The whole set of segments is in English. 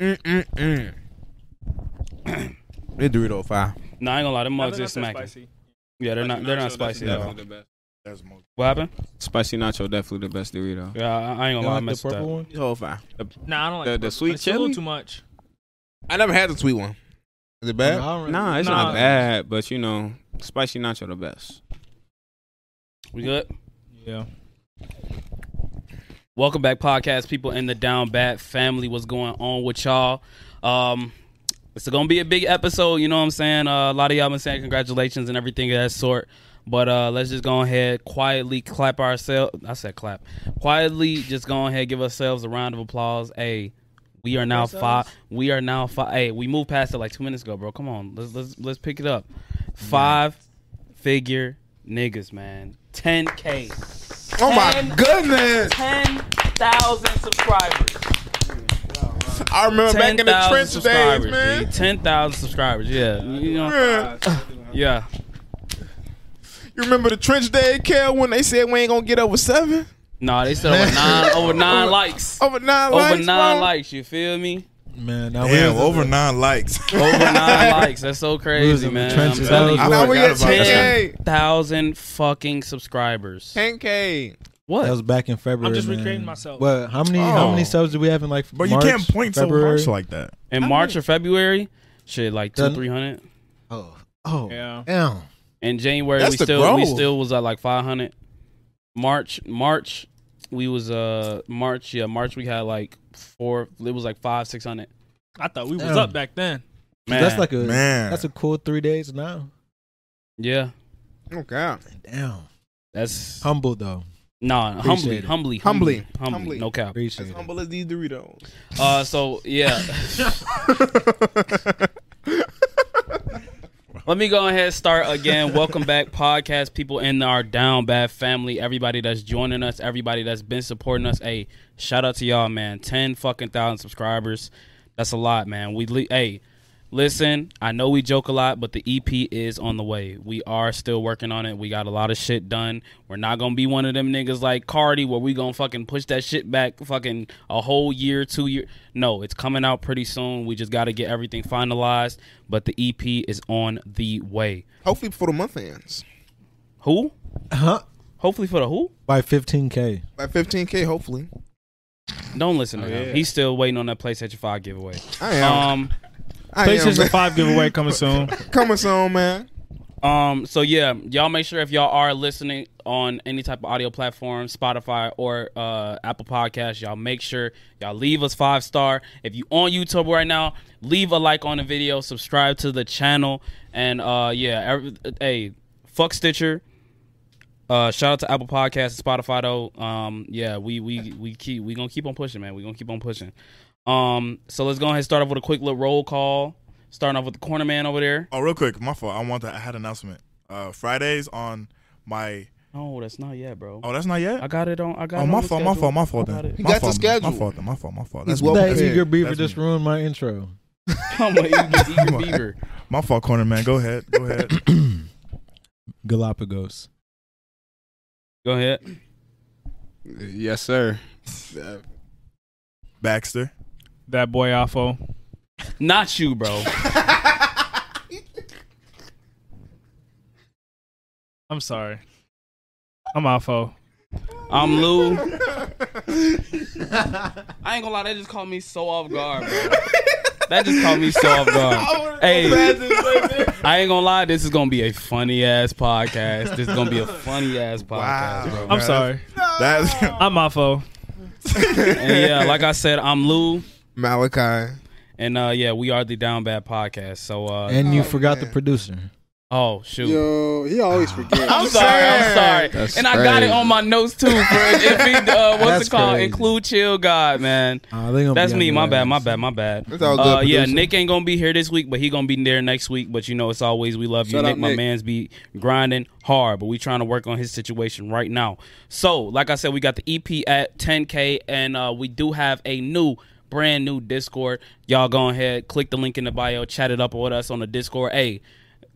Mm-mm-mm. They Dorito fire. No, I ain't gonna lie, them mugs think is smacking. spicy. Yeah, they're not. They're not spicy at all. The best. That's most. What happened? Spicy nacho definitely the best Dorito. Yeah, I, I ain't gonna lie, I like the messed with purple that. one? These whole fire. Nah, I don't like The- the purple. sweet It's a little chili? too much. I never had the sweet one. Is it bad? I don't really- Nah, it's Nah. not bad, but you know, spicy nacho the best. We good? Yeah. Welcome back, podcast people in the Down Bad family. What's going on with y'all? Um, it's gonna be a big episode. You know what I'm saying? Uh, a lot of y'all been saying congratulations and everything of that sort. But uh, let's just go ahead quietly clap ourselves. I said clap. Quietly, just go ahead give ourselves a round of applause. Hey, we are now five. We are now five. Hey, we moved past it like two minutes ago, bro. Come on, let's let's let's pick it up. Five figure niggas, man. 10k. Oh my goodness! 10,000 subscribers. I remember back in the trench days, man. G. 10,000 subscribers, yeah. You know, Yeah. yeah. You remember the trench day, Kel, when they said we ain't gonna get over seven? No, they said over nine, over nine likes. Over nine Over likes, nine bro? likes, you feel me? Man, now Damn, we over nine likes. Over nine likes. That's so crazy, in the man. I'm trenches. telling That you. was Now we forgot at 10K. 10,000 fucking subscribers. 10K. What? That was back in February. I'm just man. recreating myself. But How many? How Oh. many subs do we have in like? But March, you can't point February? so harsh like that. In March or February? Shit, like two, Done- three hundred. Oh, oh, Yeah. damn. In January, That's we the still we still was at like five hundred. March, March, we was uh March. Yeah, March we had like four. It was like five, six hundred. I thought we was Damn. up back then. Man, That's like a Man. That's a cool three days now. yeah. Oh God. Damn. That's Humble though. nah, humbly, humbly, Humbly. humbly, humbly, Humbly. no cap. Appreciate As it. humble as these Doritos. Uh, so yeah. Let me go ahead and start again. Welcome back, podcast people in our Down Bad family. Everybody that's joining us, everybody that's been supporting us. Hey, shout out to y'all, man. Ten fucking thousand subscribers. That's a lot, man. We hey, listen. I know we joke a lot, but the EP is on the way. We are still working on it. We got a lot of shit done. We're not gonna be one of them niggas like Cardi, where we gonna fucking push that shit back, fucking a whole year, two year. No, it's coming out pretty soon. We just got to get everything finalized. But the EP is on the way. Hopefully before the month ends. Who? Huh? Hopefully for the who? By 15k. By 15K, hopefully. Don't listen to Oh, him. yeah. He's still waiting on that PlayStation Five giveaway. I am. Um. I am. PlayStation man. 5 giveaway coming soon. Coming soon, man. Um, so yeah, y'all make sure if y'all are listening on any type of audio platform, Spotify or uh, Apple Podcasts, y'all make sure y'all leave us five star. If you on YouTube right now, leave a like on the video, subscribe to the channel, and uh, yeah, every, hey, fuck Stitcher. Uh, shout out to Apple Podcasts and Spotify though. Um, yeah, we we we keep we gonna keep on pushing, man. We gonna keep on pushing. Um, so let's go ahead and start off with a quick little roll call. Starting off with the corner man over there. Oh, real quick, my fault. I want to. I had an announcement. Uh, Fridays on my. Oh, that's not yet, bro. Oh, that's not yet. I got it on. I got. Oh, it my on the fault. My schedule. fault. My fault. I got Then it. He my got the fault, schedule. My fault. My fault. My fault. He's That's well me. That prepared. eager beaver That's just me. ruined my intro. I'm a eager, eager beaver. My fault, corner man. Go ahead. Go ahead. Galapagos. Go ahead. Yes, sir. Baxter. That boy Afo. Not you, bro. I'm sorry. I'm Afo. I'm Lou. I ain't gonna lie, that just caught me so off guard, bro. That just caught me so off guard. Hey, I ain't gonna lie, this is gonna be a funny ass podcast. This is gonna be a funny ass podcast, bro. I'm sorry. That's I'm Afo. And yeah, like I said, I'm Lou, Malachi. and uh, yeah, we are the Down Bad Podcast. So uh, And you Oh, forgot the producer. Oh shoot. Yo, he always forgets. I'm sorry. I'm sorry. That's and I got it on my notes too. For if he, uh, what's That's it called? crazy. Include chill God, man. Uh, That's me. My bad. My bad. My bad. It's all good, Uh, yeah. Nick ain't gonna be here this week, but he gonna be there next week. But you know, it's always we love you, Shout Nick. My man's be grinding hard, but we trying to work on his situation right now. So, like I said, we got the EP at 10k, and uh, we do have a new. Brand new Discord. Y'all go ahead, click the link in the bio, chat it up with us on the Discord. Hey,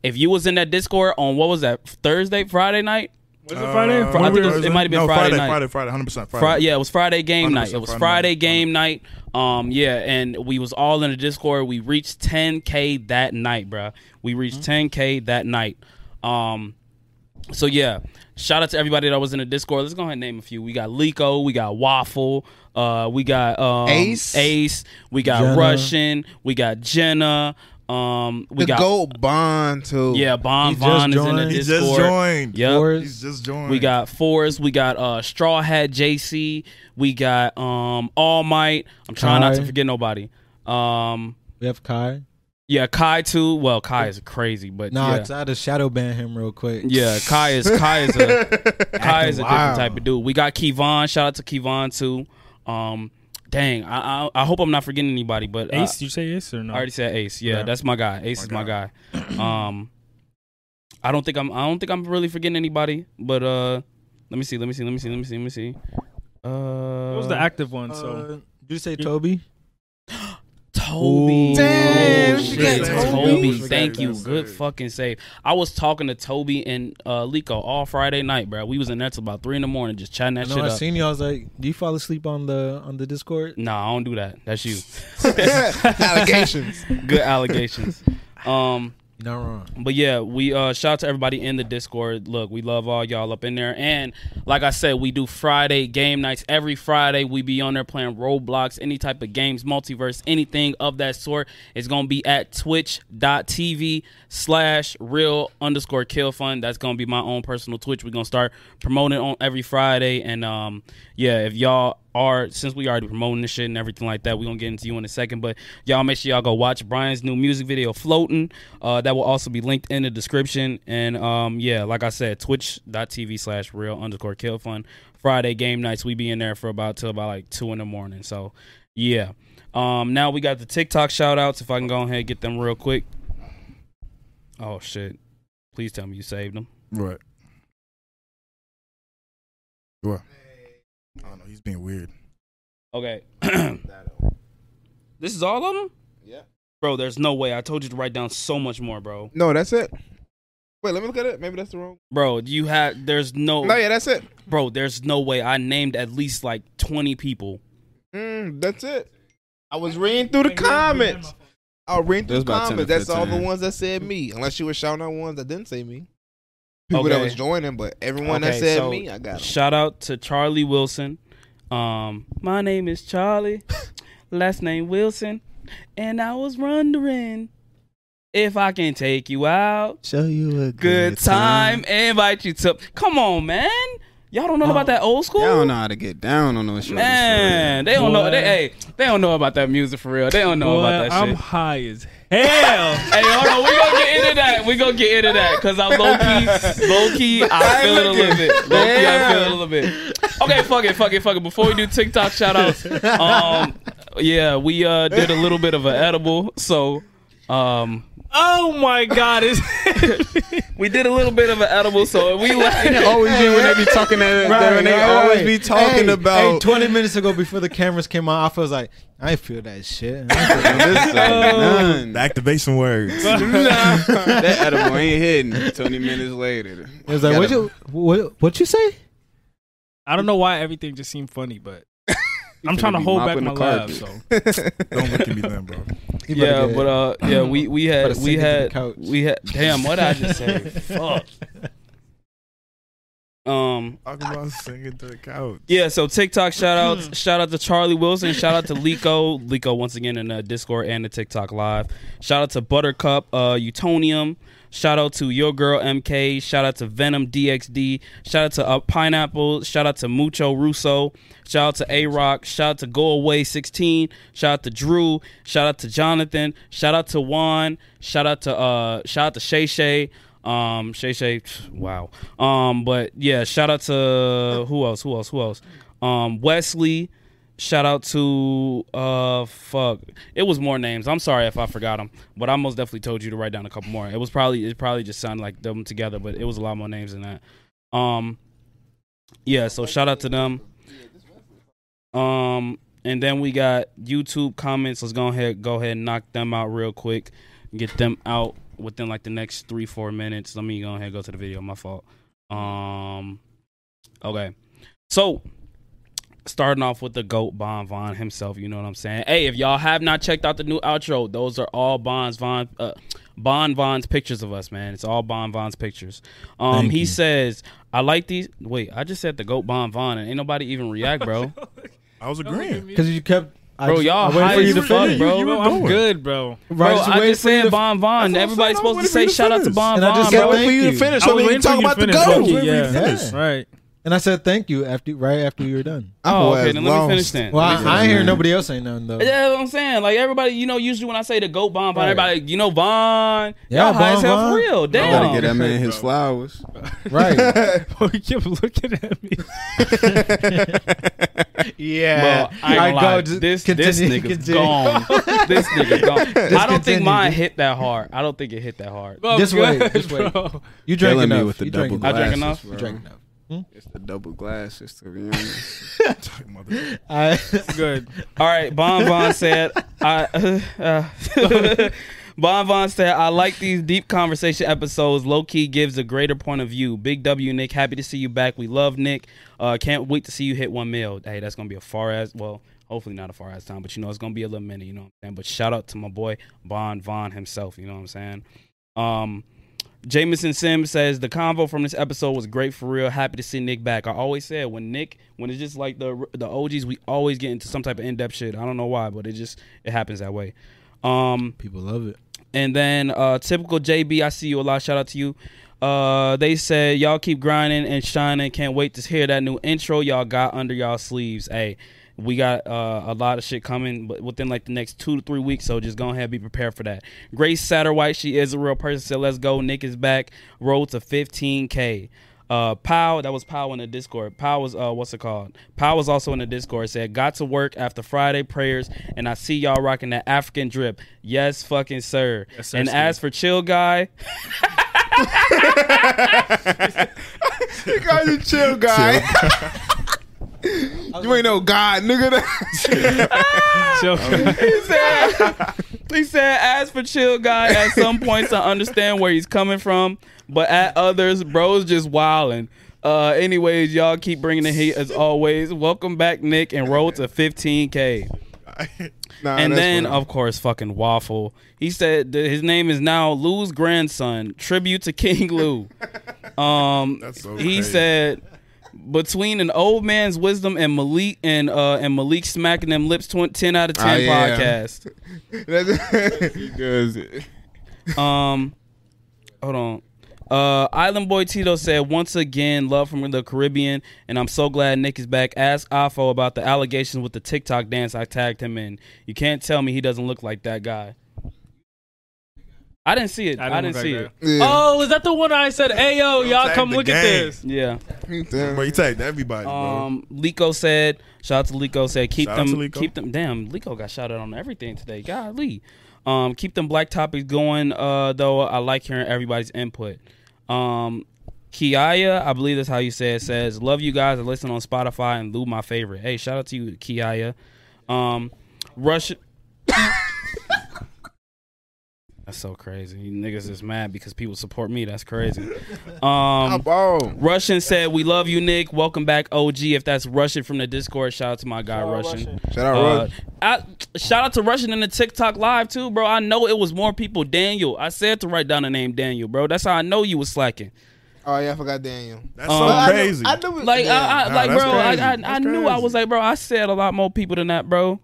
if you was in that Discord on what was that Thursday, Friday night? Was it Friday? Uh, I think it was- it might have been no, Friday Friday, night. Friday, Friday, 100% Friday. Friday, yeah, it was Friday game night. It was Friday Friday night. game night. Um, yeah, and we was all in the Discord. We reached 10k that night, bruh. We reached Mm-hmm. 10k that night. Um, so yeah, shout out to everybody that was in the Discord. Let's go ahead and name a few. We got Lico, we got Waffle, uh, we got um, Ace. Ace, we got Jenna. Russian, we got Jenna. Um, we the got gold bond too. yeah, Bond He just Von is in the joined. He just joined. Yep. Forrest. He's just joined. We got Forrest. We got uh, Straw Hat JC. We got um, All Might. I'm trying not to forget nobody. Um, We have Kai. yeah, Kai too. Well, Kai is crazy, but Nah, yeah. I had to shadow ban him real quick. Yeah, Kai is Kai is a Kai is a different type of dude. We got Kevon. Shout out to Kevon too. Um, dang, I, I I hope I'm not forgetting anybody, but uh, Ace, you say Ace or no? I already said Ace. Yeah, Yeah. that's my guy. Ace is my guy. Um, I don't think I'm. I don't think I'm really forgetting anybody. But uh, let me see. Let me see. Let me see. Let me see. Let me see. Uh, What was the active one? Uh, So did you say Toby? Toby. Ooh. Damn, Oh, shit. Toby. Toby. Thank you. Good fucking save. I was talking to Toby and uh, Lico all Friday night, bro. We was in there till about three in the morning, just chatting I that know shit I up. seen you. I was like, "Do you fall asleep on the on the Discord?" Nah, I don't do that. That's you. Allegations. Good allegations. Um, You're not wrong. But yeah, we uh shout out to everybody in the Discord. Look, we love all y'all up in there. And like I said, we do Friday game nights. Every Friday we be on there playing Roblox, any type of games, multiverse, anything of that sort. It's gonna be at twitch.tv slash real underscore kill fun. That's gonna be my own personal Twitch. We're gonna start promoting on every Friday. And um yeah, if y'all are since we already promoting this shit and everything like that, we're gonna get into you in a second. But y'all make sure y'all go watch Brian's new music video floating. Uh that will also be linked in the description. And um yeah, like I said, twitch.tv slash real underscore kill fun. Friday game nights, we be in there for about till about like two in the morning. So yeah. Um now we got the TikTok shout outs. If I can go ahead and get them real quick. Oh shit. Please tell me you saved them. Right. What? I don't know. He's being weird. Okay. this is all of them? Yeah. Bro, there's no way. I told you to write down so much more, bro. No, that's it. Wait, let me look at it. Maybe that's the wrong. Bro, you had there's no No, yeah, that's it. bro, there's no way. I named at least like 20 people. Mm, that's it. I was reading through the comments. I was reading through There's the about 10 to comments. That's all the 15. ones that said me. Unless you were shouting out ones that didn't say me. People that was joining, but everyone that said so me, I got 'em. Shout out to Charlie Wilson. Um, my name is Charlie. last name Wilson. And I was wondering if I can take you out. Show you a Good time. Invite you to Come on, man. Y'all don't know about that old school? Y'all don't know how to get down on those shorties. Man, they don't know. They hey, they don't know about that music for real. They don't know Boy, about that I'm shit. high as hell. hey, hold on. We gonna get into that. We gonna get into that because I'm low key, low key. I feel it a little bit. Low key, I feel it a little bit. Okay, fuck it, fuck it, fuck it. Before we do TikTok shout outs, um, yeah, we uh did a little bit of an edible, so um. Oh my god, it's We did a little bit of an edible, so we like always be when they be talking that, Right, when they right, always right. be talking Hey, about Hey, 20 minutes ago, before the cameras came on, I was like, I feel that shit. I feel none. The activation words. that edible ain't hitting. Twenty minutes later, It was like, what you, what, what you say? I don't know why everything just seemed funny, but I'm trying to hold back my the laugh. So Don't look at me then, bro. You yeah, but uh, yeah, we we had we sink into the had we had. Damn, what did I just say? Fuck. Um. Talking about singing to the couch. Yeah, so TikTok shout outs. shout out to Charlie Wilson. Shout out to Lico. Lico once again in the Discord and the TikTok live. Shout out to Buttercup, uh, Utonium. Shout out to Your Girl MK. Shout out to Venom DXD. Shout out to uh, Pineapple. Shout out to Mucho Russo. Shout out to A Rock. Shout out to Go Away 16. Shout out to Drew. Shout out to Jonathan. Shout out to Juan. Shout out to uh shout out to Shay Shay. Um, Shay Shay, wow. Um, but yeah, shout out to who else? Who else? Who else? Um, Wesley. Shout out to uh fuck. It was more names. I'm sorry if I forgot them, but I most definitely told you to write down a couple more. It was probably it probably just sounded like them together, but it was a lot more names than that. Um, yeah. So shout out to them. Um, and then we got YouTube comments. Let's go ahead go ahead and knock them out real quick. Get them out within like the next three four minutes. Let me go ahead and go to the video. My fault. Um, okay. So starting off with the goat Bon Von himself. You know what I'm saying? Hey, if y'all have not checked out the new outro, those are all Bon's Von uh, Bon Von's pictures of us, man. It's all Bon Von's pictures. Um, Thank he you. says, "I like these." Wait, I just said the goat Bon Von, and ain't nobody even react, bro. I was agreeing. Because you kept. I Bro, just- y'all I waited high for you as to fuck, finish. bro. You were Bro, I'm good, bro. Right, Bro, I waited just for you said to- Bon Von. What I'm Everybody's saying. I supposed to say shout out to finish. Bon And I Von, just bro. for you to finish I so was we waiting can for talk you to about the finish, goat. Loki, Wait for you to Yeah, finish. right. And I said thank you after right after you were done. Oh, okay. Then let me finish then. Well, Let me I, I ain't hear nobody else saying nothing though. Yeah, that's what I'm saying. Like everybody, you know, usually when I say the goat Bon Von, Right. everybody, you know, Von. Yeah, y'all high as Bon hell for real. Damn. Gotta get that man his flowers. Right. Oh, he kept looking at me. yeah. Bro, I ain't gonna lie. This this continue, nigga's continue. gone. this nigga gone. I don't think mine just- hit that hard. I don't think it hit that hard. Bro, Just wait, good, just wait. bro. You drank Killing enough. me with the you drank double I enough. drank enough? bro. You drank enough. It's the double glasses to be honest. I, Good. All right, Bon Von said, I, uh, Bon Von said, I like these deep conversation episodes. Low key gives a greater point of view. Big W, Nick. Happy to see you back. We love Nick. Uh, can't wait to see you hit one mil. Hey, that's gonna be a far as well. Hopefully not a far as time, but you know it's gonna be a little minute. You know what I'm saying? But shout out to my boy Bon Von himself. You know what I'm saying? Um, Jameson Sims says the convo from this episode was great for real. Happy to see Nick back. I always said when Nick, when it's just like the the OGs, we always get into some type of in depth shit. I don't know why, but it just it happens that way. Um, people love it. and then uh, typical JB, I see you a lot. Shout out to you. Uh, they said y'all keep grinding and shining. Can't wait to hear that new intro y'all got under y'all sleeves. Hey, we got uh, a lot of shit coming, but within like the next two to three weeks. So just go ahead and be prepared for that. Grace Satterwhite, she is a real person. Said let's go. Nick is back. Road to 15k. Uh, Pow, that was Pow in the Discord. Pow was uh, what's it called? Pow was also in the Discord. Said got to work after Friday prayers, and I see y'all rocking that African drip. Yes, fucking sir. Yes, sir, and Steve. as for chill guy, You guys a chill guy. you ain't no god, nigga. Chill. he said, he said, as for chill guy, at some points I understand where he's coming from, but at others, bro's just wilding. Uh, anyways, y'all keep bringing the heat as always. Welcome back, Nick, and roll to 15k. Nah, and then, funny. of course, fucking Waffle. He said that his name is now Lou's grandson. Tribute to King Lou. Um, That's so he crazy. said between an old man's wisdom and Malik and uh and Malik smacking them lips, tw- ten out of ten Ah, yeah. podcast. He does it. Um, hold on. Uh, Island Boy Tito said once again, love from the Caribbean, and I'm so glad Nick is back. Ask Afo about the allegations with the TikTok dance I tagged him in. You can't tell me he doesn't look like that guy. I didn't see it. I didn't, look see it. yeah. Oh, is that the one I said, "Hey yo, y'all come the look at this"? Yeah. Bro, you tagged everybody, bro. Um, Lico said, shout out to Lico said, keep Shout them, Lico. keep them. Damn, Lico got shouted on everything today. Golly. Um, keep them black topics going. Uh, though I like hearing everybody's input. Um, Kiaya, I believe that's how you say it. Says, love you guys. I listen on Spotify and Lou my favorite. Hey, shout out to you, Kiaya. Um, Rush. That's so crazy. You niggas is mad because people support me. That's crazy. Um, Russian said, "We love you, Nick. Welcome back, OG. If that's Russian from the Discord, shout out to my guy Russian. Shout out, Uh, Rod. I, shout out to Russian in the TikTok live too, bro. I know it was more people. Daniel, I said to write down the name Daniel, bro. That's how I know you was slacking. Oh yeah, I forgot Daniel. That's um, so I knew- crazy. I knew, it- Like, yeah. I, I, Nah, like, bro, I, crazy. I, I That's knew I was like, bro. I said a lot more people than that, bro.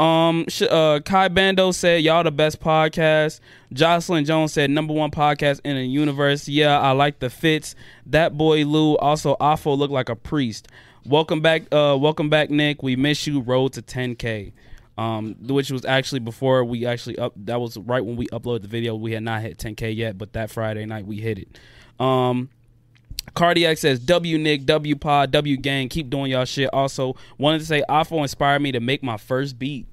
Um, uh, Kai Bando said y'all the best podcast. Jocelyn Jones said number one podcast in the universe. Yeah, I like the fits. That boy Lou also Afo looked like a priest. Welcome back, uh, welcome back, Nick. We miss you. Road to 10k. Um, which was actually before we actually up. That was right when we uploaded the video. We had not hit 10k yet, but that Friday night we hit it. Um, Cardiac says W Nick W Pod W Gang keep doing y'all shit. Also wanted to say Afo inspired me to make my first beat.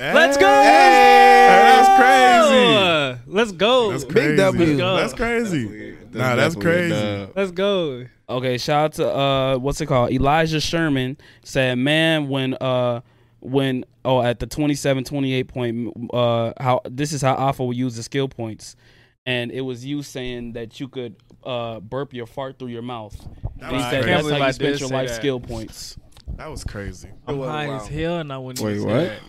Let's go! Hey, that's crazy. Let's go. That's crazy. W. That's crazy. Nah, that's definitely crazy. dub. Let's go. Okay, shout out to uh what's it called? Elijah Sherman said, "Man, when uh when oh at the 27 28 point uh how this is how Afo will use the skill points." And it was you saying that you could uh burp your fart through your mouth. And he was said crazy. that's believe how I you spent your life that. skill points. That was crazy. I'm high as hell and I wouldn't Wait, even say what? that.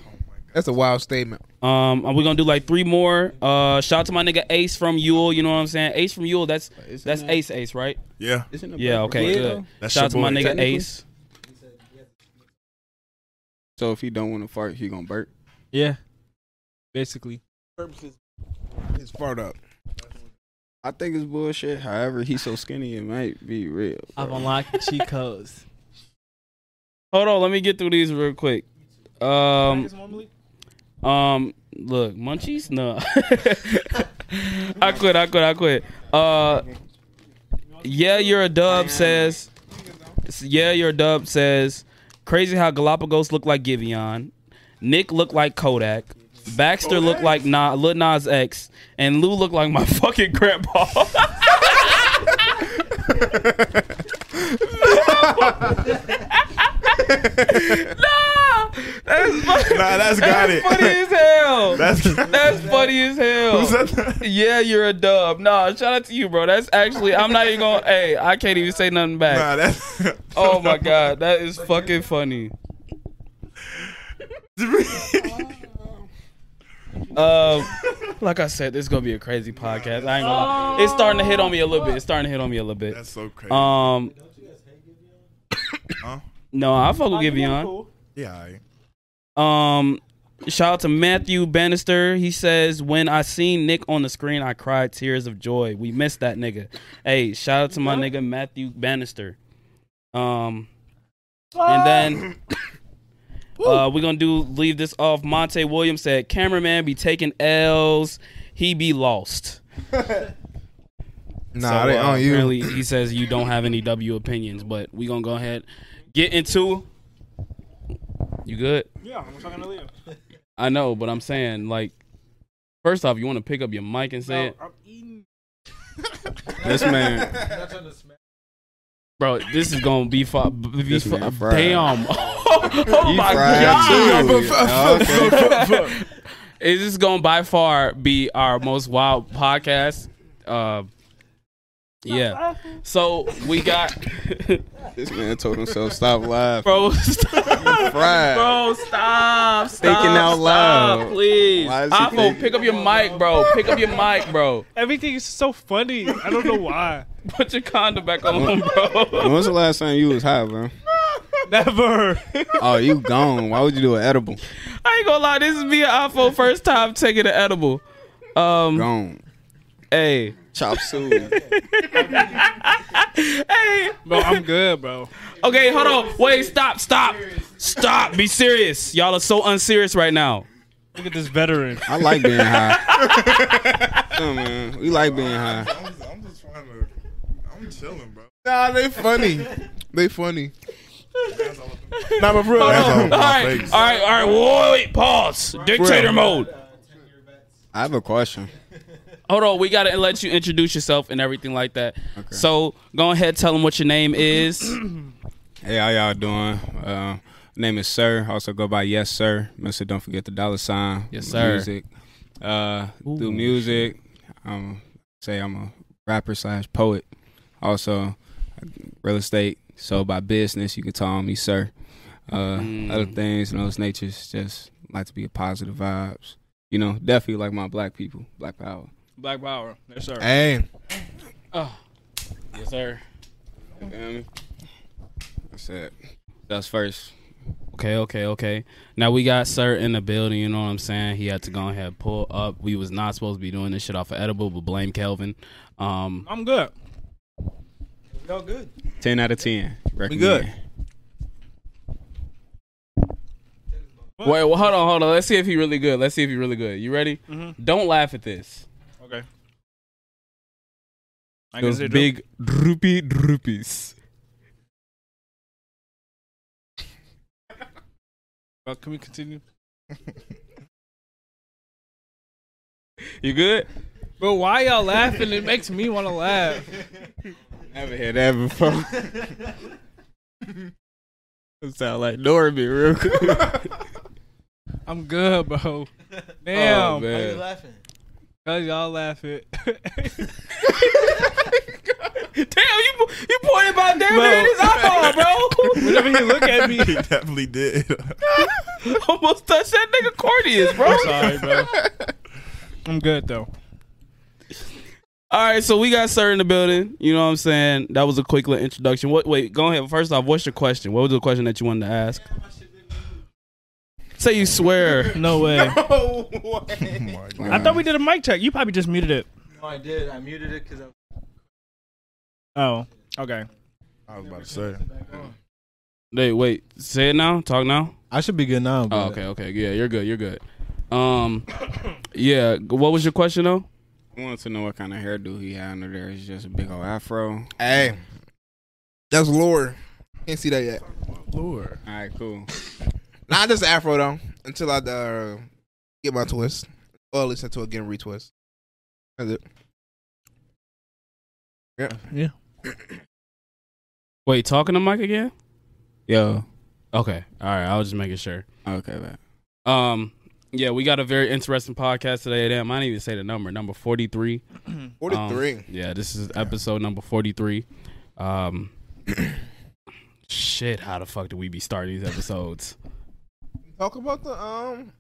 That's a wild statement. Um, and we're gonna do like three more. Uh, shout out to my nigga Ace from Yule. You know what I'm saying? Ace from Yule. That's Isn't that's that- Ace Ace, right? Yeah. Isn't Yeah. Okay. King, Good. That's Shout out to my nigga Ace. So if he don't want to fart, he gonna burp. Yeah. Basically. Purposes. His fart up. I think it's bullshit. However, he's so skinny, it might be real. I've bro. unlocked the cheat codes. Hold on, let me get through these real quick. Um, um, look, munchies? No, I quit. I quit. I quit. Uh, yeah, you're a dub. Says, yeah, you're a dub. Says, crazy how Galapagos look like Giveon, Nick looked like Kodak, Baxter looked like Na- Lil Nas X, and Lou looked like my fucking grandpa. nah, that's funny. Nah, that's got that's it. funny as hell. That's That's funny as hell. Who said that? Yeah, you're a dub. Nah, shout out to you, bro. That's actually I'm not even gonna. Hey, I can't even say nothing back. Nah, that's. oh my god, that is fucking funny. Um, like I said, this is gonna be a crazy podcast. I ain't gonna. Lie. It's starting to hit on me a little bit. It's starting to hit on me a little bit. That's so crazy. Um, Don't you guys hate give you? Huh? No, I fuck with Giveon. Yeah. aight. Um, shout out to Matthew Bannister. He says, "When I seen Nick on the screen, I cried tears of joy. We missed that nigga." Hey, shout out to my nigga Matthew Bannister. Um, and then uh, we're gonna do leave this off. Monte Williams said, "Cameraman be taking L's, he be lost." Nah, So, they uh, on you. Apparently, he says you don't have any W opinions, but we gonna go ahead get into. You good? Yeah, I'm talking to Leo. I know, but I'm saying like, first off, you want to pick up your mic and say it, I'm eating. This man, bro. This is gonna be far. Be This fa- man fried. damn. oh he my fried god. too. Oh, okay. Is this gonna by far be our most wild podcast? Uh, yeah. So we got, This man told himself stop laughing. bro. Stop. Fried. Bro, stop. Stop. Thinking out loud. Stop, please. Why is he Afo, thinking- pick up your mic, bro. Pick up your mic, bro. Everything is so funny. I don't know why. Put your condom back on, bro. When was the last time you was high, bro? Never. Oh, you gone. Why would you do an edible? I ain't gonna lie, this is me and Afo first time taking an edible. Um, Gone. hey, Chop suey. hey. Bro, I'm good, bro. Okay, hold on. Wait, stop, stop, stop. Be serious. Y'all are so unserious right now. Look at this veteran. I like being high. Come man, we like being high. I'm just, I'm just trying to. I'm chilling, bro. Nah, they funny. they funny. nah, but for real. That's all All over my right, face. all right, all right. Wait, wait, pause. Dictator mode. I have a question. Hold on, we gotta let you introduce yourself and everything like that. So go ahead, tell them what your name is. Hey, how y'all doing? Uh, name is Sir. Also go by Yes Sir. Mister, don't forget the dollar sign. Yes, sir. Music. Uh, do music. Um, say I'm a rapper slash poet. Also, real estate. So by business, you can call me Sir. Uh, Mm. other things and those natures. Just like to be a positive vibes. You know, definitely like my black people, black power. Black Power. Yes, sir. Hey, Oh. Yes, sir. You feel me? That's it. That's first. Okay, okay, okay. Now we got Sir in the building. You know what I'm saying? He had to go ahead and pull up. We was not supposed to be doing this shit off of edible, but blame Kelvin. Um, I'm good. y'all good? Ten out of ten. We good. Wait, well, hold on, hold on. Let's see if he really good. Let's see if he really good. You ready? Mhm. Don't laugh at this. Okay. I Those guess it big droopy droopies. Well, can we continue? You good? Bro, why y'all laughing? It makes me want to laugh. Never heard that before. it sound like Norby real quick. I'm good, bro. Oh, Damn. man. laughing? Cause y'all laughing. Damn, you you pointed about damn Bro. it in his eyeball, bro. Whenever he look at me, He definitely did. Almost touched that nigga Cordius, bro. sorry, bro. I'm good though. All right, so we got Sir in the building. You know what I'm saying? That was a quick little introduction. What? Wait, go ahead. First off, what's your question? What was the question that you wanted to ask? Say you swear. No way. oh my God. I thought we did a mic check. You probably just muted it. No, I did. I muted it because I. Oh, okay. I was about to say. Wait, wait. Say it now. Talk now. I should be good now. But Oh, okay, okay. Yeah, you're good. You're good. Um, yeah. What was your question though? I wanted to know what kind of hairdo he had under there. It's just a big old afro. Hey, that's lore. Can't see that yet. Lord. All right, cool. Nah, just afro though. Until I uh, get my twist, or at least until I get a retwist. That's it. Yeah. Yeah. Wait, talking to Mike again? Yo. Okay. All right. I was just making sure. Okay, man. Um, yeah, we got a very interesting podcast today. Damn, I didn't even say the number. Number forty three. Forty-three. Yeah, this is episode number 43. Um shit, how the fuck do we be starting these episodes? Talk about the um.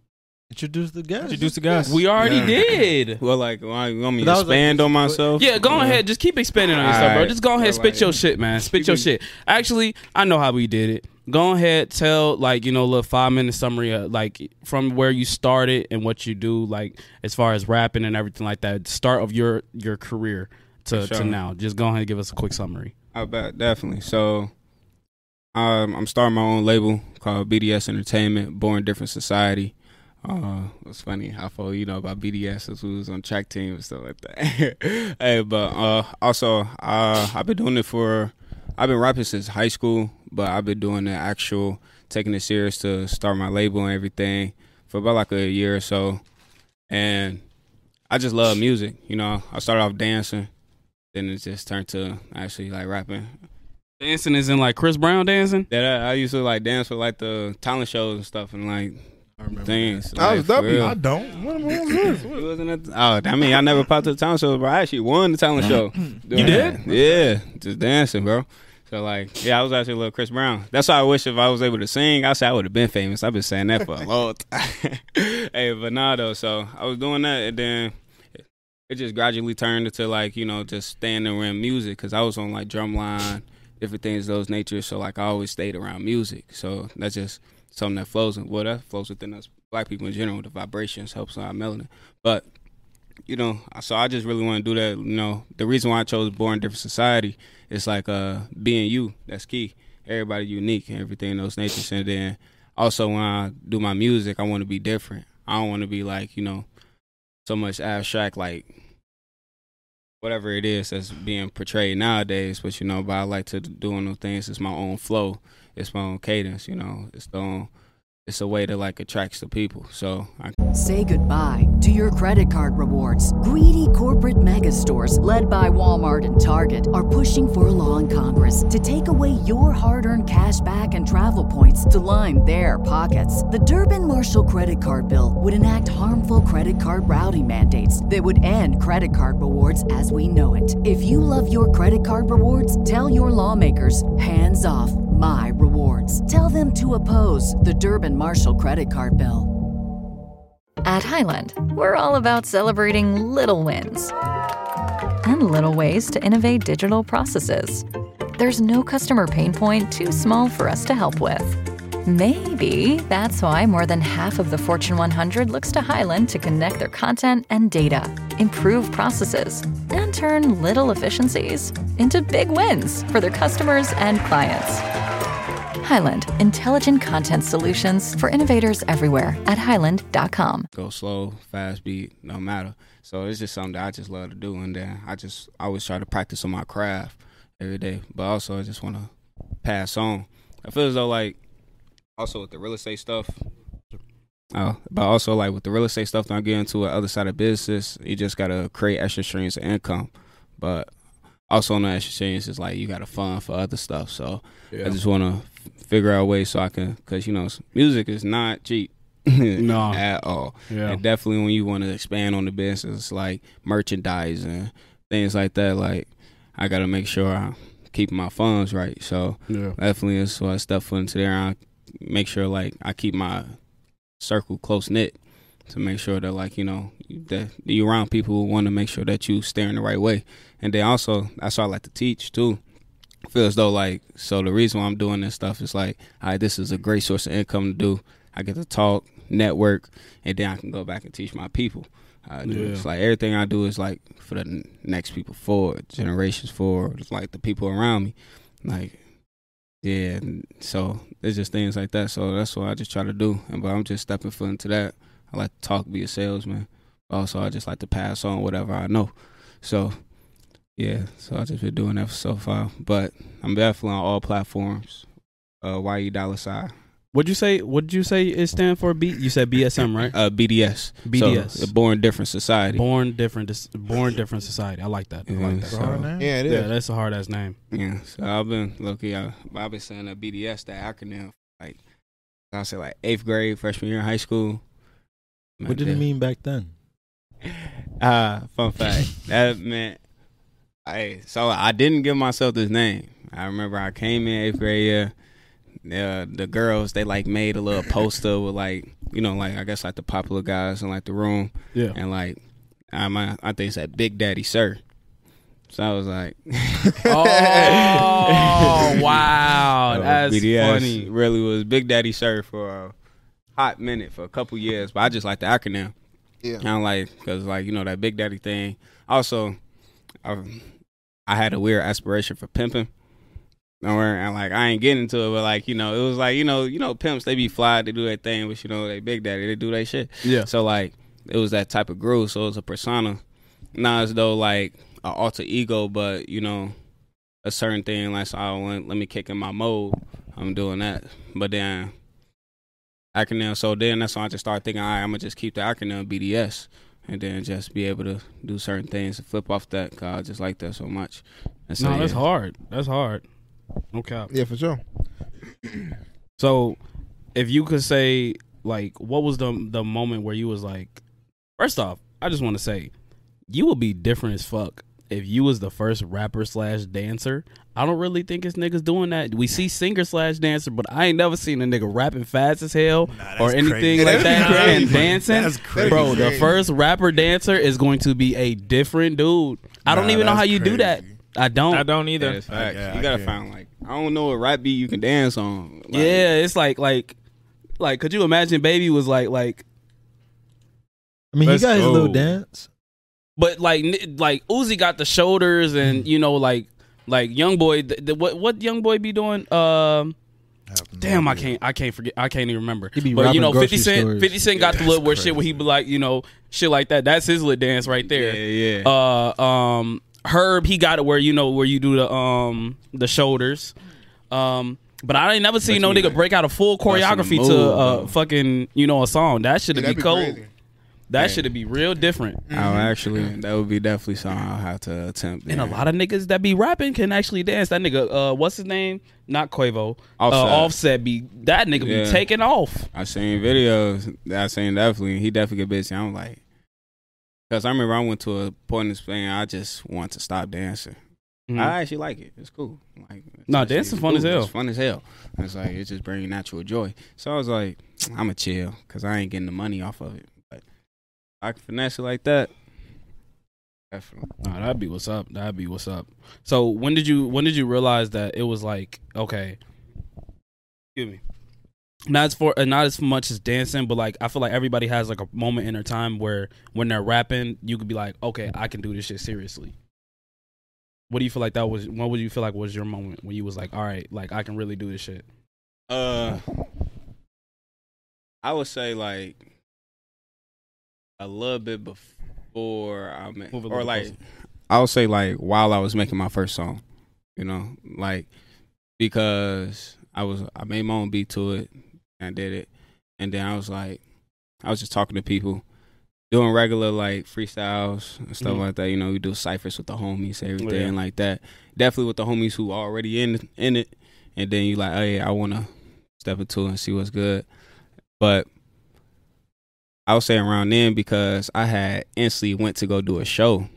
Introduce the guest. Introduce the guys. We already Yeah. did. Well, like, why- you want me to was like expand just on myself? Yeah, go ahead. Just keep expanding on yourself, bro. Just go ahead, Yeah, spit like- your shit, man. Spit your shit. Actually, I know how we did it. Go ahead, tell like you know, a little five minute summary, of, like from where you started and what you do, like as far as rapping and everything like that. Start of your your career to, For to now. Just go ahead and give us a quick summary. I bet definitely. So, um, I'm starting my own label called BDS Entertainment, Born Different Society. Uh, it's funny how far you know about BDS as we was on track team and stuff like that. hey, but uh, also uh, I've been doing it for I've been rapping since high school, but I've been doing the actual taking it serious to start my label and everything for about like a year or so, and I just love music. You know, I started off dancing, then it just turned to actually like rapping. Dancing is in like Chris Brown dancing. That I, I used to like dance for like the talent shows and stuff and like I remember things. That was like, for W. real. I don't. What, what was this? It wasn't at the- oh, I mean, I never popped to the talent show, but I actually won the talent show. you did? Yeah, just dancing, bro. So like, yeah, I was actually a little Chris Brown. That's why I wish if I was able to sing, I said I would have been famous. I've been saying that for a long time. hey, but nah, though. So I was doing that, and then it just gradually turned into like you know just standing around music because I was on like drumline, different things of those natures. So like I always stayed around music. So that's just something that flows. Well, that flows within us black people in general. The vibrations helps our melanin, but you know, so I just really want to do that. You know, the reason why I chose Born Different Society is like uh being you. That's key. Everybody unique and everything in those natures. And then also when I do my music, I want to be different. I don't want to be like you know so much abstract like whatever it is that's being portrayed nowadays. But you know, but I like to doing those things. It's my own flow. It's my own cadence. You know, it's the own. It's a way that like attracts the people. So I Say goodbye to your credit card rewards. Greedy corporate mega stores, led by Walmart and Target, are pushing for a law in Congress to take away your hard earned cash back and travel points to line their pockets. The Durbin Marshall credit card bill would enact harmful credit card routing mandates that would end credit card rewards as we know it. If you love your credit card rewards, tell your lawmakers hands off my rewards. Tell them to oppose the Durbin Marshall credit card bill. At Highland, we're all about celebrating little wins and little ways to innovate digital processes. There's no customer pain point too small for us to help with. Maybe that's why more than half of the Fortune 100 looks to Highland to connect their content and data, improve processes, and turn little efficiencies into big wins for their customers and clients. Highland, intelligent content solutions for innovators everywhere at highland.com. go slow, fast beat, no matter. So it's just something that I just love to do, and then I just always try to practice on my craft every day. But also I just want to pass on. I feel as though like also with the real estate stuff. Oh, but also like with the real estate stuff that I'm getting to the other side of business, you just gotta create extra streams of income. But also on the streams is like you gotta fund for other stuff. So I just want to figure out ways so I can, cause you know music is not cheap. No. at all. Yeah. And definitely when you want to expand on the business, like merchandise and things like that, like I got to make sure I keep my funds right. So Yeah. definitely is so I step foot into there. I make sure like I keep my circle close knit to make sure that like you know that you around people who want to make sure that you steering the right way. And then also that's why I like to teach too. I feel as though like so the reason why I'm doing this stuff is like, all right, this is a great source of income to do. I get to talk, network, and then I can go back and teach my people. I do. Yeah. It's like everything I do is like for the next people forward, generations forward. It's like the people around me, like yeah. So it's just things like that. So that's what I just try to do. And but I'm just stepping foot into that. I like to talk, be a salesman. Also, I just like to pass on whatever I know. So yeah, so I just been doing that for so far. But I'm definitely on all platforms. Uh, YE dollar sign. What'd you say? What did you say it stand for? B. You said BSM, right? Uh, BDS. BDS. So, Born Different Society. Born different, born different society. I like that. I like Yeah, that. so- Yeah, it is. Yeah, that's a hard ass name. Yeah, so I've been lucky. I, I've been saying that BDS, that acronym, like I say, like eighth grade, freshman year in high school. What did it mean back then? Uh, fun fact that meant, I so I didn't give myself this name. I remember I came in eighth grade year. Uh, the girls they like made a little poster with like you know like I guess like the popular guys in like the room Yeah. and like I I think it said Big Daddy Sir. So I was like, Oh wow, So that's BDS funny. Really was Big Daddy Sir for a hot minute for a couple years, but I just like the acronym. Yeah. I don't like because like you know that Big Daddy thing. Also, I, I had a weird aspiration for pimping. Don't and like I ain't getting into it, but like you know, it was like you know, you know, pimps they be fly, they do their thing, but you know, they Big Daddy, they do their shit. Yeah. So like it was that type of groove. So it was a persona, not as though like an alter ego, but you know, a certain thing. Like so, I want let me kick in my mode. I'm doing that, but then acronym. So then that's when I just started thinking, all right, I'm gonna just keep the acronym BDS, and then just be able to do certain things and flip off that. Cause I just like that so much. And so, no, that's yeah. hard. That's hard. No cap. Yeah, for sure. So, if you could say, like, what was the the moment where you was like, first off, I just want to say, you would be different as fuck if you was the first rapper slash dancer. I don't really think it's niggas doing that. We see singer slash dancer, but I ain't never seen a nigga rapping fast as hell Nah, or anything crazy. like That'd that crazy. and dancing. That's crazy. Bro, the first rapper dancer is going to be a different dude. I don't Nah, even know how that's you do that. I don't. I don't either. it's facts. yeah, you gotta find like I don't know what rap beat you can dance on. Like, yeah, it's like like like could you imagine baby was like like I mean, Let's he got his little dance. But like n- like Uzi got the shoulders and you know like like young boy th- th- what what young boy be doing? Um I have no damn I can't I can't forget I can't even remember. He be but you know 50 grocery cent stores. 50 cent got the Yeah, little where shit where he be like you know shit like that. That's his little dance right there. Yeah, yeah. uh um Herb he got it where you know where you do the um the shoulders. Um but I ain't never seen But no nigga like break out a full choreography move, to uh though. fucking you know a song. That should Yeah, be that'd be cold. crazy. That Yeah. should be real different I'll actually that would be definitely something I'll have to attempt. and a lot of niggas that be rapping can actually dance. That nigga, uh, what's his name? Not Quavo. Offset. Uh, offset be that nigga Yeah. be taking off. I seen videos. I seen definitely. He definitely get busy. I'm like, because I remember I went to a point in this thing. I just want to stop dancing. Mhm. I actually like it. It's cool. Like, it's actually dancing fun as hell. It's fun as hell. It's like it just brings natural joy. So I was like, I'm a chill because I ain't getting the money off of it. But I can finesse it like that. Definitely. Nah, that'd be what's up. That'd be what's up. So when did you when did you realize that it was like okay? Excuse me. Not as for uh, not as much as dancing, but like I feel like everybody has like a moment in their time where when they're rapping, you could be like, okay, I can do this shit seriously. What do you feel like that was? What would you feel like was your moment when you was like, all right, like I can really do this shit? Uh, I would say like a little bit before I met, Move or like closer. I would say like while I was making my first song, you know, like because I was I made my own beat to it and did it, and then I was like I was just talking to people. Doing regular like freestyles and stuff Mhm. like that, you know. We do ciphers with the homies, everything yeah. like that. Definitely with the homies who already in in it, and then you like, oh yeah, I want to step into it and see what's good. But I would say around then because I had instantly went to go do a show.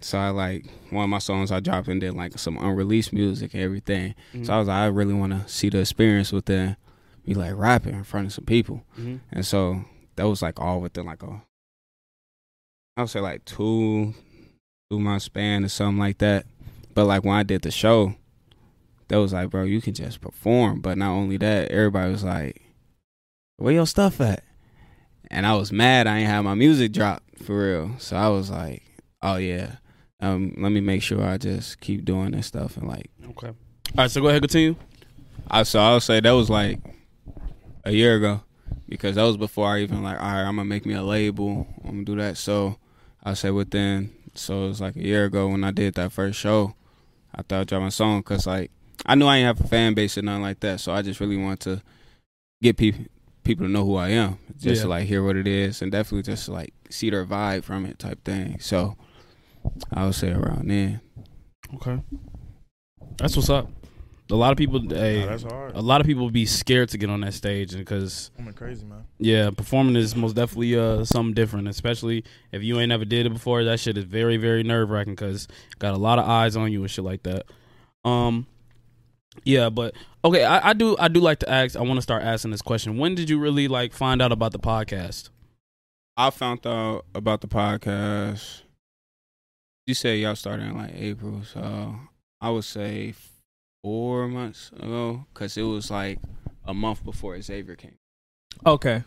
So I like one of my songs I dropped and did like some unreleased music and everything. So I was like, I really want to see the experience within be like rapping in front of some people. Mhm. And so that was like all within like a I would say like two two month span or something like that. But like when I did the show, that was like, bro, you can just perform. But not only that, everybody was like, Where your stuff at? And I was mad I ain't have my music dropped for real. So I was like, Oh yeah. Um, let me make sure I just keep doing this stuff and like Okay. All right, so go ahead, continue. I so I'll say that was like a year ago because that was before I even like all right I'm gonna make me a label I'm gonna do that so I say within so it was like a year ago when I did that first show I thought I'd drop my song because like I knew I didn't have a fan base or nothing like that so I just really want to get people people to know who I am just to like hear what it is and definitely just like see their vibe from it type thing so I would say around then Okay. That's what's up. A lot of people, hey, Nah, that's hard. a lot of people be scared to get on that stage because I'm crazy, man. yeah, performing is most definitely uh something different, especially if you ain't never did it before. That shit is very very nerve wracking because got a lot of eyes on you and shit like that. Um, yeah, but okay, I, I do I do like to ask. I want to start asking this question. When did you really like find out about the podcast? I found out about the podcast. You say y'all started in like April, so I would say four months ago, because it was like a month before Xavier came. Okay.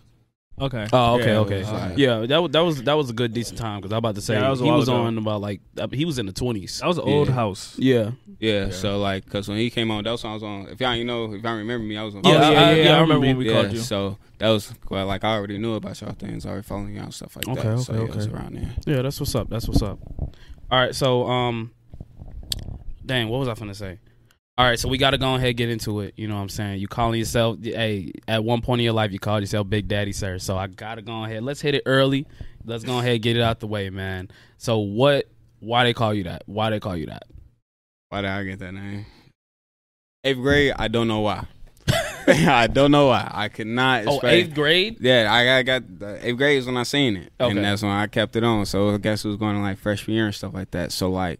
Okay. Oh, okay, Yeah, okay. it was like- yeah, that was that was that was a good decent time because I was about to say Yeah, that was a he while was ago. on about like uh, he was in the twenties. That was an old Yeah. house. Yeah, Yeah, Yeah. so like, cause when he came on, that was when I was on. If y'all you know, if y'all remember me, I was on. Yeah, oh, I- yeah, I- yeah, yeah, I I remember remember when we yeah, called you. so that was well, like I already knew about y'all things, already following y'all and stuff like Okay, that. so okay, yeah, it was okay. around there. yeah, that's what's up. That's what's up. All right, so um, dang, what was I gonna say? All right, so we got to go ahead and get into it. You know what I'm saying? You calling yourself, hey, at one point in your life, you called yourself Big Daddy, sir. So I got to go ahead. Let's hit it early. Let's go ahead and get it out the way, man. So what, why they call you that? Why they call you that? Why did I get that name? Eighth grade, I don't know why. I don't know why. I could not. Oh, eighth grade? Yeah, I got, got the eighth grade is when I seen it, Okay. and that's when I kept it on. So I guess it was going to like freshman year and stuff like that. So like,